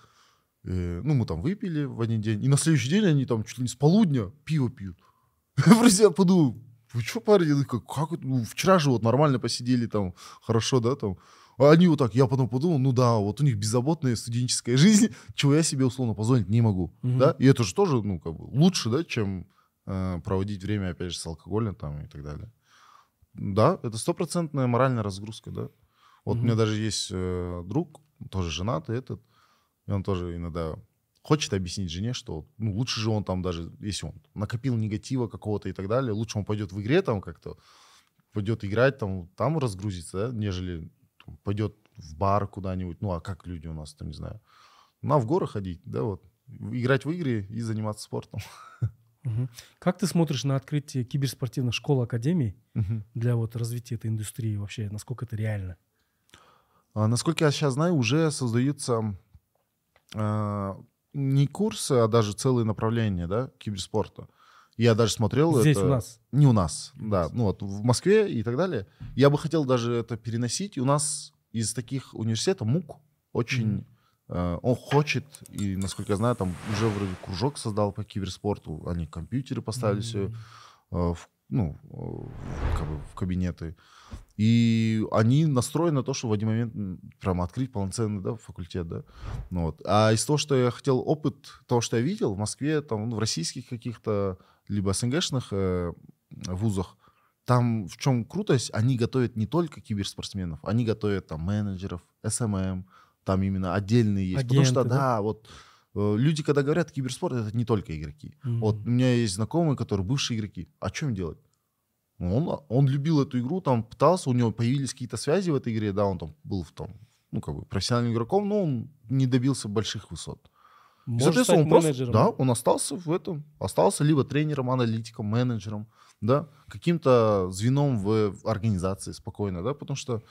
э, ну, мы там выпили в один день, и на следующий день они там чуть ли не с полудня пиво пьют. (laughs) Друзья подумал, вы что, парень, как, как ну, вчера же вот нормально посидели там, хорошо, да, там, а они вот так, я потом подумал, ну да, вот у них беззаботная студенческая жизнь, (laughs) чего я себе условно позволить не могу, угу. да, и это же тоже, ну, как бы лучше, да, чем э, проводить время, опять же, с алкоголем там и так далее. Да, это стопроцентная моральная разгрузка, да. Вот угу. у меня даже есть э, друг, тоже женатый этот, и он тоже иногда хочет объяснить жене, что ну, лучше же он там даже, если он накопил негатива какого-то и так далее, лучше он пойдет в игре там как-то, пойдет играть там, там разгрузиться, да, нежели пойдет в бар куда-нибудь. Ну, а как люди у нас там, не знаю. На в горы ходить, да, вот. Играть в игры и заниматься спортом. Угу. Как ты смотришь на открытие киберспортивных школ, академий угу. для вот развития этой индустрии вообще? Насколько это реально? А, насколько я сейчас знаю, уже создаются а, не курсы, а даже целые направления, да, киберспорта. Я даже смотрел Здесь это... у нас? Не у нас, да. Ну вот в Москве и так далее. Я бы хотел даже это переносить. И у нас из таких университетов МУК очень... Mm-hmm. Э, он хочет, и, насколько я знаю, там уже вроде кружок создал по киберспорту. Они компьютеры поставили mm-hmm. все э, в ну, как бы в кабинеты. И они настроены на то, что в один момент прям открыть полноценный да, факультет. Да? Ну, вот. А из того, что я хотел, опыт того, что я видел в Москве, там, ну, в российских каких-то, либо СНГшных э, вузах, там в чем крутость, они готовят не только киберспортсменов, они готовят там менеджеров, СММ, там именно отдельные есть. Агенты, Потому что, да, да вот Э, люди, когда говорят киберспорт, это не только игроки. Mm-hmm. Вот у меня есть знакомые, которые бывшие игроки. А что им делать? Он, он любил эту игру, там пытался, у него появились какие-то связи в этой игре, да, он там был в том, ну, как бы профессиональным игроком, но он не добился больших высот. Может стать он менеджером. Просто, да, он остался в этом, остался либо тренером, аналитиком, менеджером, да, каким-то звеном в организации спокойно, да, потому что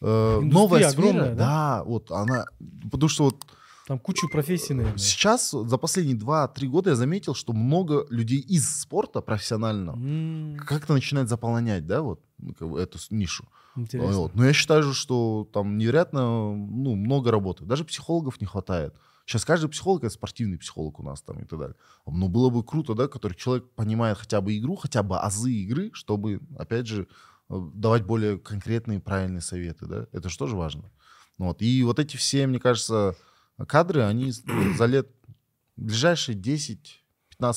э, новая сфера, огромная, да? да, вот она, потому что вот там кучу профессий, наверное. Сейчас, за последние 2-3 года я заметил, что много людей из спорта профессионально mm. как-то начинает заполнять, да, вот ну, эту нишу. Интересно. Вот. Но я считаю, что там невероятно ну, много работы. Даже психологов не хватает. Сейчас каждый психолог это спортивный психолог у нас там и так далее. Но было бы круто, да, который человек понимает хотя бы игру, хотя бы азы игры, чтобы, опять же, э, давать более конкретные правильные советы, да. Это же тоже важно. Вот. И вот эти все, мне кажется, кадры, они за лет, ближайшие 10-15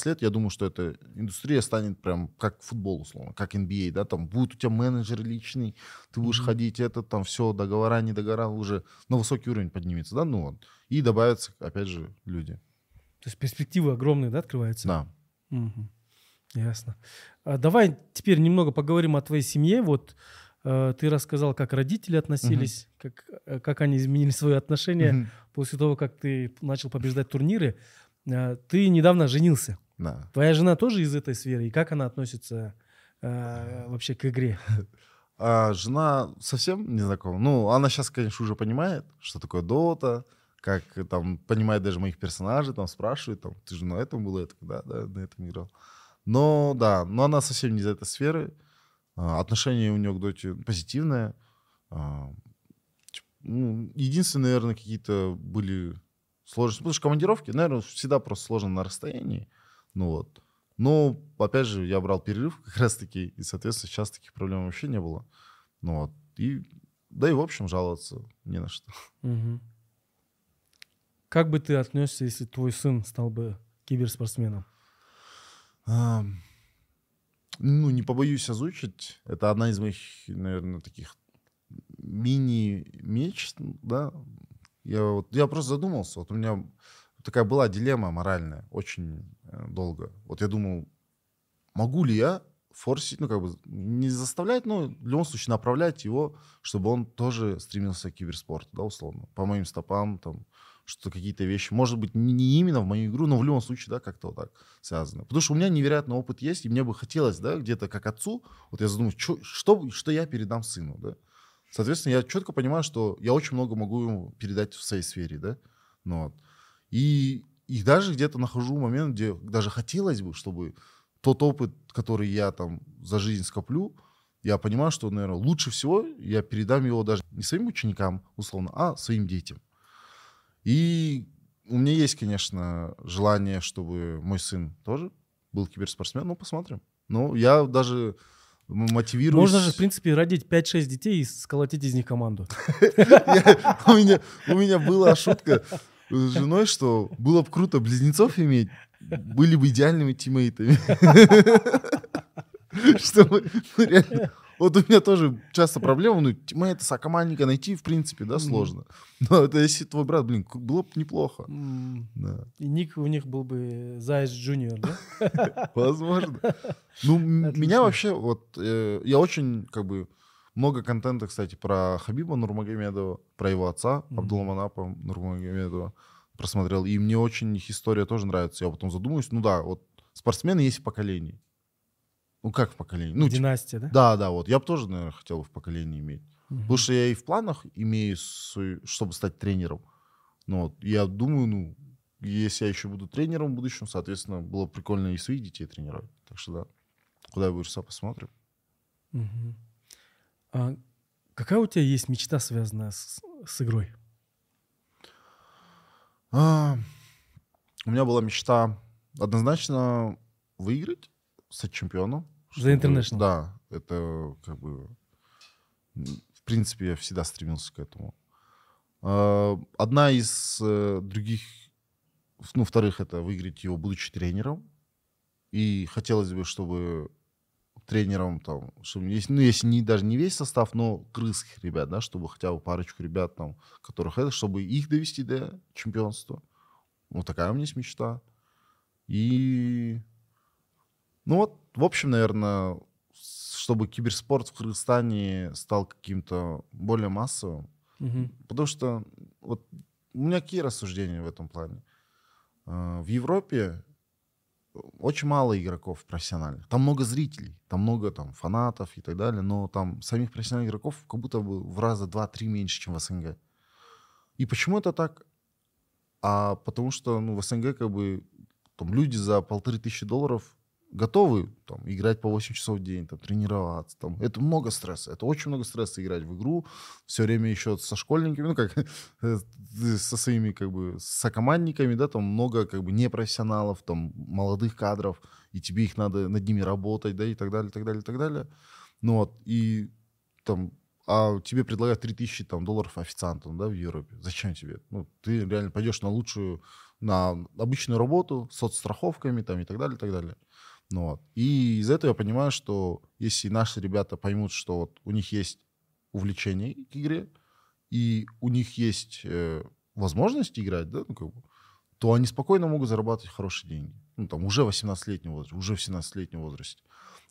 лет, я думаю, что эта индустрия станет прям как футбол, условно, как NBA, да, там будет у тебя менеджер личный, ты будешь mm-hmm. ходить, это там все, договора, не договора, уже на высокий уровень поднимется, да, ну и добавятся, опять же, люди. То есть перспективы огромные, да, открываются? Да. Угу. Ясно. А давай теперь немного поговорим о твоей семье. Вот Э, ты рассказал, как родители относились, угу. как, э, как они изменили свои отношения угу. после того, как ты начал побеждать турниры. Э, ты недавно женился. Да. Твоя жена тоже из этой сферы. И как она относится э, вообще к игре? А жена совсем не знакома. Ну, она сейчас, конечно, уже понимает, что такое дота, как там понимает даже моих персонажей, там спрашивает, там, ты же на этом был, это, да, да, на этом играл. Но да, но она совсем не из этой сферы. А, отношение у нее к доте позитивное. А, ну, единственное, наверное, какие-то были сложности. Потому что командировки, наверное, всегда просто сложно на расстоянии. Ну вот. Но, опять же, я брал перерыв как раз-таки, и, соответственно, сейчас таких проблем вообще не было. Ну вот. И, да и, в общем, жаловаться не на что. Угу. Как бы ты отнесся, если твой сын стал бы киберспортсменом? А, ну, не побоюсь озвучить. Это одна из моих, наверное, таких мини-меч, да. Я, вот, я просто задумался. Вот у меня такая была дилемма моральная очень э, долго. Вот я думал, могу ли я форсить, ну, как бы не заставлять, но в любом случае направлять его, чтобы он тоже стремился к киберспорту, да, условно, по моим стопам, там, что какие-то вещи, может быть, не именно в мою игру, но в любом случае, да, как-то вот так связано. Потому что у меня невероятный опыт есть, и мне бы хотелось, да, где-то как отцу, вот я задумываюсь, что, что, что я передам сыну, да. Соответственно, я четко понимаю, что я очень много могу ему передать в своей сфере, да. Ну, вот. И, и даже где-то нахожу момент, где даже хотелось бы, чтобы тот опыт, который я там за жизнь скоплю, я понимаю, что, наверное, лучше всего я передам его даже не своим ученикам, условно, а своим детям. И у меня есть, конечно, желание, чтобы мой сын тоже был киберспортсмен. Ну, посмотрим. Ну, я даже мотивируюсь... Можно же, в принципе, родить 5-6 детей и сколотить из них команду. (laughs) У меня была шутка с женой, что было бы круто близнецов иметь, были бы идеальными тиммейтами. (laughs) Чтобы ну, реально вот у меня тоже часто проблема, ну, тиммейта, сокомандника найти, в принципе, да, сложно. (laughs) Но это если твой брат, блин, было бы неплохо. Да. И ник у них был бы Заяц Junior, да? (laughs) Возможно. (laughs) Ну, меня вообще, вот, э, я очень, как бы, много контента, кстати, про Хабиба Нурмагомедова, про его отца, Абдулманапа Нурмагомедова просмотрел. И мне очень их история тоже нравится. Я потом задумаюсь, ну да, вот спортсмены есть в поколении. Ну, как в поколении? Ну, Династия, да? Да, да, вот. Я бы тоже, наверное, хотел в поколении иметь. Угу. Потому что я и в планах имею, свой, чтобы стать тренером. Ну, вот. Я думаю, ну, если я еще буду тренером в будущем, соответственно, было прикольно и своих детей тренировать. Так что да, куда я выросла, посмотрим. Угу. А какая у тебя есть мечта, связанная с, с игрой? А, у меня была мечта однозначно выиграть стать чемпионом. За International? Да, это как бы... В принципе, я всегда стремился к этому. А, одна из э, других... Ну, вторых, это выиграть его, будучи тренером. И хотелось бы, чтобы тренером там, чтобы, ну, если не, даже не весь состав, но крымских ребят, да, чтобы хотя бы парочку ребят там, которых это, чтобы их довести до чемпионства. Вот такая у меня есть мечта. И ну вот, в общем, наверное, чтобы киберспорт в Кыргызстане стал каким-то более массовым. Угу. Потому что вот у меня какие рассуждения в этом плане? А, в Европе очень мало игроков профессиональных. Там много зрителей, там много там фанатов и так далее, но там самих профессиональных игроков как будто бы в раза два-три меньше, чем в СНГ. И почему это так? А потому что ну, в СНГ как бы там люди за полторы тысячи долларов готовы там, играть по 8 часов в день, там, тренироваться. Там. Это много стресса. Это очень много стресса играть в игру. Все время еще со школьниками, ну как (laughs) со своими как бы сокомандниками, да, там много как бы непрофессионалов, там молодых кадров, и тебе их надо над ними работать, да, и так далее, так далее, так далее. Ну вот, и там а тебе предлагают 3000 там, долларов официантом да, в Европе. Зачем тебе? Ну, ты реально пойдешь на лучшую, на обычную работу с соцстраховками там, и так далее, и так далее. Ну, вот. И из этого я понимаю, что если наши ребята поймут, что вот у них есть увлечение к игре, и у них есть э, возможность играть, да, ну, как бы, то они спокойно могут зарабатывать хорошие деньги. Ну, там, уже в 18-летнем возрасте, уже в 17-летнем возрасте.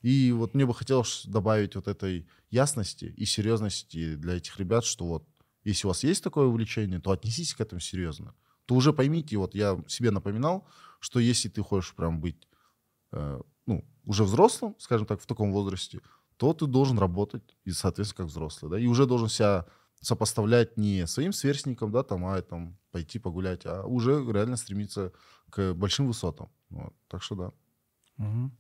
И вот мне бы хотелось добавить вот этой ясности и серьезности для этих ребят, что вот если у вас есть такое увлечение, то отнеситесь к этому серьезно. То уже поймите, вот я себе напоминал, что если ты хочешь прям быть ну, уже взрослым, скажем так, в таком возрасте, то ты должен работать, и, соответственно, как взрослый, да, и уже должен себя сопоставлять не своим сверстникам, да, там, а там пойти погулять, а уже реально стремиться к большим высотам. Вот. Так что да. Угу.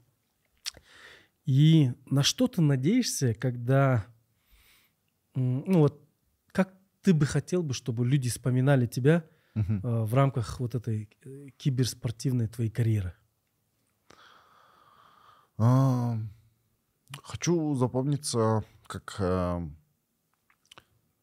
И на что ты надеешься, когда, ну вот, как ты бы хотел бы, чтобы люди вспоминали тебя Мгм. э, в рамках вот этой э, киберспортивной твоей карьеры? Хочу запомниться, как... а,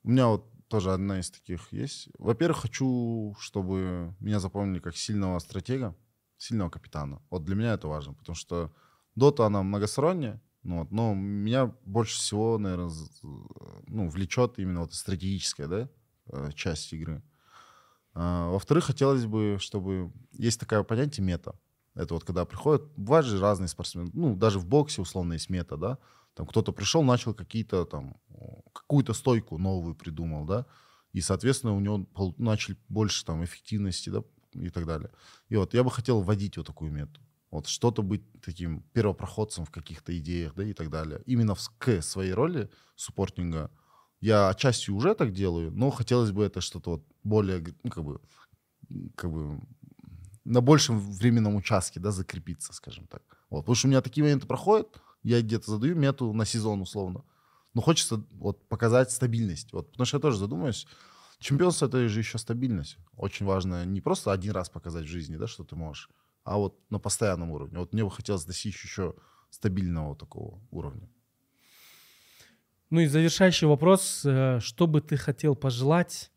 У меня вот тоже одна из таких есть. Во-первых, хочу, чтобы меня запомнили как сильного стратега, сильного капитана. Вот для меня это важно, потому что Дота, она многосторонняя, ну, вот, но меня больше всего, наверное, ну, влечет именно вот стратегическая да, э, часть игры. А, Во-вторых, хотелось бы, чтобы... Есть такое понятие мета. Это вот когда приходят... Бывают же разные спортсмены. Ну, даже в боксе условно есть мета, да. Там кто-то пришел, начал какие-то там... Какую-то стойку новую придумал, да. И, соответственно, у него начали больше там эффективности, да, и так далее. И вот я бы хотел вводить вот такую мету. Вот что-то быть таким первопроходцем в каких-то идеях, да, и так далее. Именно в, к своей роли суппортинга я отчасти уже так делаю, но хотелось бы это что-то вот более, ну, как бы, как бы на большем временном участке, да, закрепиться, скажем так. Вот. Потому что у меня такие моменты проходят, я где-то задаю мету на сезон условно, но хочется вот показать стабильность. Вот. Потому что я тоже задумаюсь, чемпионство это же еще стабильность. Очень важно не просто один раз показать в жизни, да, что ты можешь, а вот на постоянном уровне. Вот мне бы хотелось достичь еще стабильного такого уровня. Ну и завершающий вопрос. э, Что бы ты хотел пожелать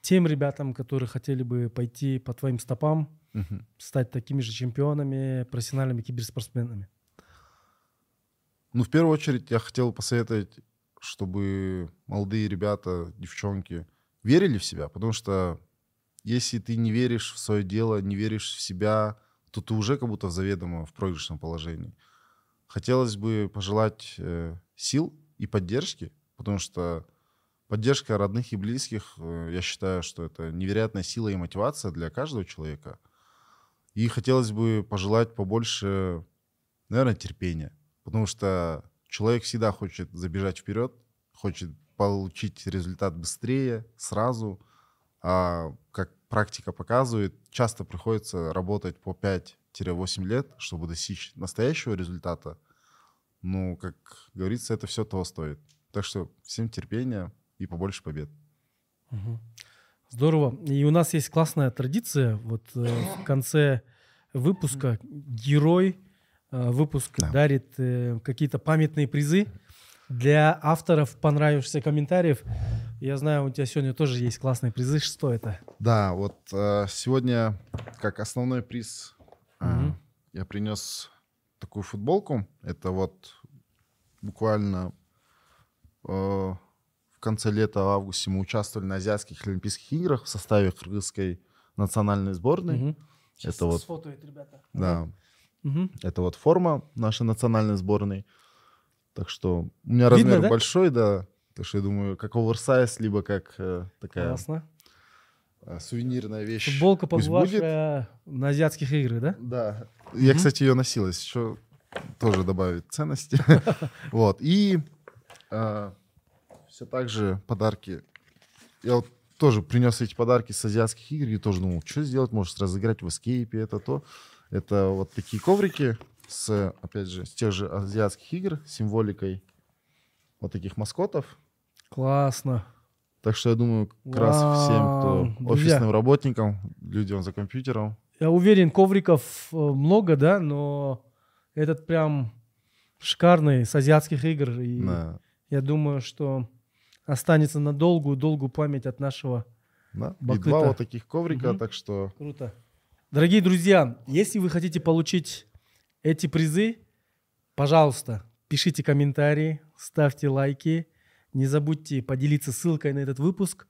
тем ребятам, которые хотели бы пойти по твоим стопам, Мгм. стать такими же чемпионами, профессиональными киберспортсменами? Ну, в первую очередь, я хотел посоветовать, чтобы молодые ребята, девчонки верили в себя, потому что если ты не веришь в свое дело, не веришь в себя, то ты уже как будто в заведомо в проигрышном положении. Хотелось бы пожелать э, сил и поддержки, потому что поддержка родных и близких, э, я считаю, что это невероятная сила и мотивация для каждого человека. И хотелось бы пожелать побольше, наверное, терпения. Потому что человек всегда хочет забежать вперед, хочет получить результат быстрее, сразу. А как практика показывает, часто приходится работать по 5-8 лет, чтобы достичь настоящего результата. Ну, как говорится, это все того стоит. Так что всем терпения и побольше побед. Мгм. Здорово. И у нас есть классная традиция. Вот э, в конце выпуска герой э, выпуска Да. дарит э, какие-то памятные призы для авторов понравившихся комментариев. Я знаю, у тебя сегодня тоже есть классные призы. Что это? Да, вот э, сегодня как основной приз э, Мгм. я принес такую футболку. Это вот буквально э, конце лета, в августе мы участвовали на азиатских Олимпийских играх в составе кыргызской национальной сборной. Мгм. Это вот, сфотоют ребята. да, Мгм. это вот форма нашей национальной сборной. Так что у меня Видно, размер да? большой, да. Так что я думаю, как оверсайз, либо как э, такая Классно. э, сувенирная вещь. Футболка, Пусть побывавшая на азиатских играх, да? Да. Я, кстати, ее носил, если что, тоже добавить ценности. (laughs) Вот. И все так же подарки. Я вот тоже принес эти подарки с азиатских игр и тоже думал, что сделать, может, разыграть в эскейпе, это то. Это вот такие коврики с, опять же, с тех же азиатских игр, с символикой вот таких маскотов. Классно. Так что я думаю, как раз всем, кто Друзья. офисным работникам, людям за компьютером, Я уверен, ковриков э, много, да, но этот прям шикарный с азиатских игр. И да, я думаю, что останется на долгую-долгую память от нашего. Да? И Бакыта. два вот таких коврика, Мгм. так что Круто. Дорогие друзья, если вы хотите получить эти призы, пожалуйста, пишите комментарии, ставьте лайки, не забудьте поделиться ссылкой на этот выпуск.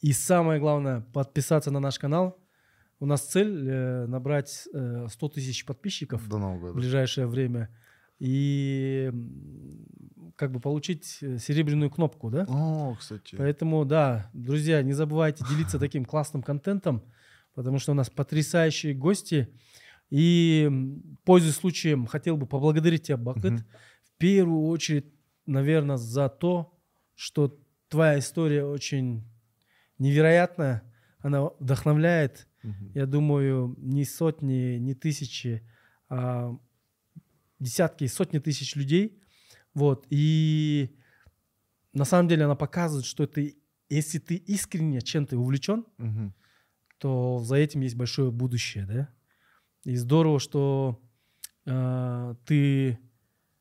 И самое главное, подписаться на наш канал. У нас цель э, набрать э, 100 тысяч подписчиков до Нового в года. ближайшее время и как бы получить э, серебряную кнопку, да? О, кстати. Поэтому, да, друзья, не забывайте делиться таким классным контентом, потому что у нас потрясающие гости. И, пользуясь случаем, хотел бы поблагодарить тебя, Бакыт, в первую очередь наверное, за то, что твоя история очень невероятная, она вдохновляет, я думаю, не сотни, не тысячи, а десятки, сотни тысяч людей. Вот. И на самом деле она показывает, что ты, если ты искренне чем-то увлечен, Мгм. то за этим есть большое будущее, да? И здорово, что э, ты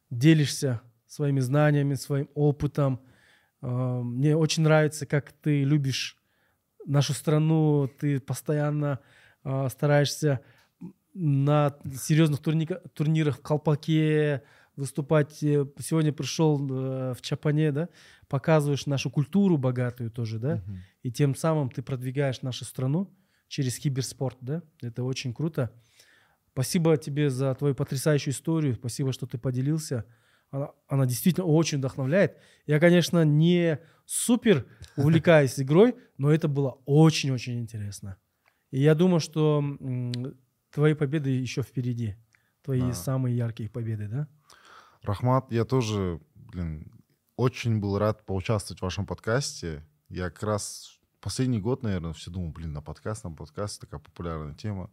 делишься своими знаниями, своим опытом. Э, мне очень нравится, как ты любишь нашу страну, ты постоянно э, стараешься на серьезных турника- турнирах в Колпаке выступать. Э, Сегодня пришел э, в Чапане, да? Показываешь нашу культуру богатую тоже, да? Мгм. и тем самым ты продвигаешь нашу страну через киберспорт, да? Это очень круто. Спасибо тебе за твою потрясающую историю. Спасибо, что ты поделился. Она, она действительно очень вдохновляет. Я, конечно, не супер (laughs) увлекаюсь игрой, но это было очень-очень интересно. И я думаю, что твои победы еще впереди. Твои Да. самые яркие победы, да? Рахмат, я тоже, блин, очень был рад поучаствовать в вашем подкасте. Я как раз последний год, наверное, все думал, блин, на подкаст, на подкаст, такая популярная тема.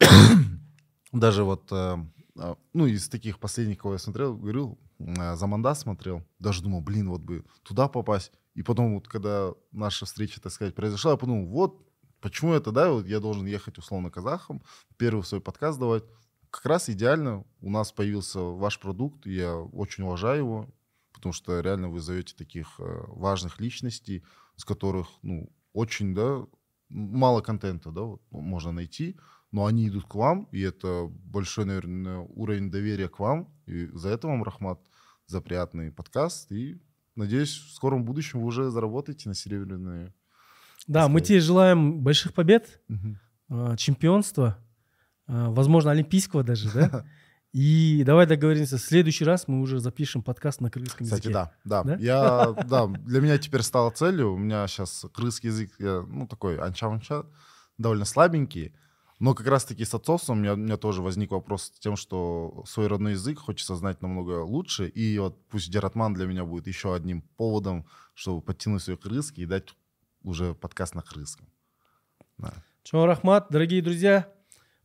(coughs) Даже вот, э, э, ну, из таких последних, кого я смотрел, говорил, э, Заманда смотрел, даже думал, блин, вот бы туда попасть. И потом вот, когда наша встреча, так сказать, произошла, я подумал, вот, почему это, да, вот я должен ехать условно казахом, первый свой подкаст давать. Как раз идеально у нас появился ваш продукт, я очень уважаю его, потому что реально вы зовете таких э, важных личностей, с которых, ну, очень, да, мало контента, да, вот, можно найти, но они идут к вам, и это большой, наверное, уровень доверия к вам, и за это вам, Рахмат, за приятный подкаст, и надеюсь, в скором будущем вы уже заработаете на серебряные. Да, мы тебе желаем больших побед, э, чемпионства, э, возможно, олимпийского даже, да? (laughs) И давай договоримся, в следующий раз мы уже запишем подкаст на кыргызском Кстати, языке. да, да. Да? Я, (laughs) да, для меня теперь стало целью. У меня сейчас крымский язык, я, ну, такой анча-анча, довольно слабенький. Но как раз-таки с отцовством у меня, у меня тоже возник вопрос с тем, что свой родной язык хочется знать намного лучше. И вот пусть Дератман для меня будет еще одним поводом, чтобы подтянуть свой крымский и дать уже подкаст на крымском. Да. Чон Рахмат, дорогие друзья,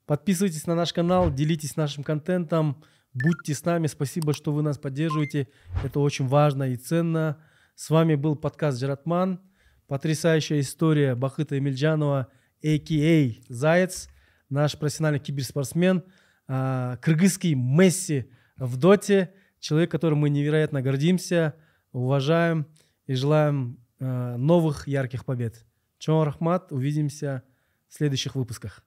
подписывайтесь на наш канал, делитесь нашим контентом, будьте с нами. Спасибо, что вы нас поддерживаете. Это очень важно и ценно. С вами был подкаст Джаратман. Потрясающая история Бахыта Эмильджанова, а.к.а. Заяц, наш профессиональный киберспортсмен, а, кыргызский Месси в доте, человек, которым мы невероятно гордимся, уважаем и желаем а, новых ярких побед. Чон Рахмат, увидимся в следующих выпусках.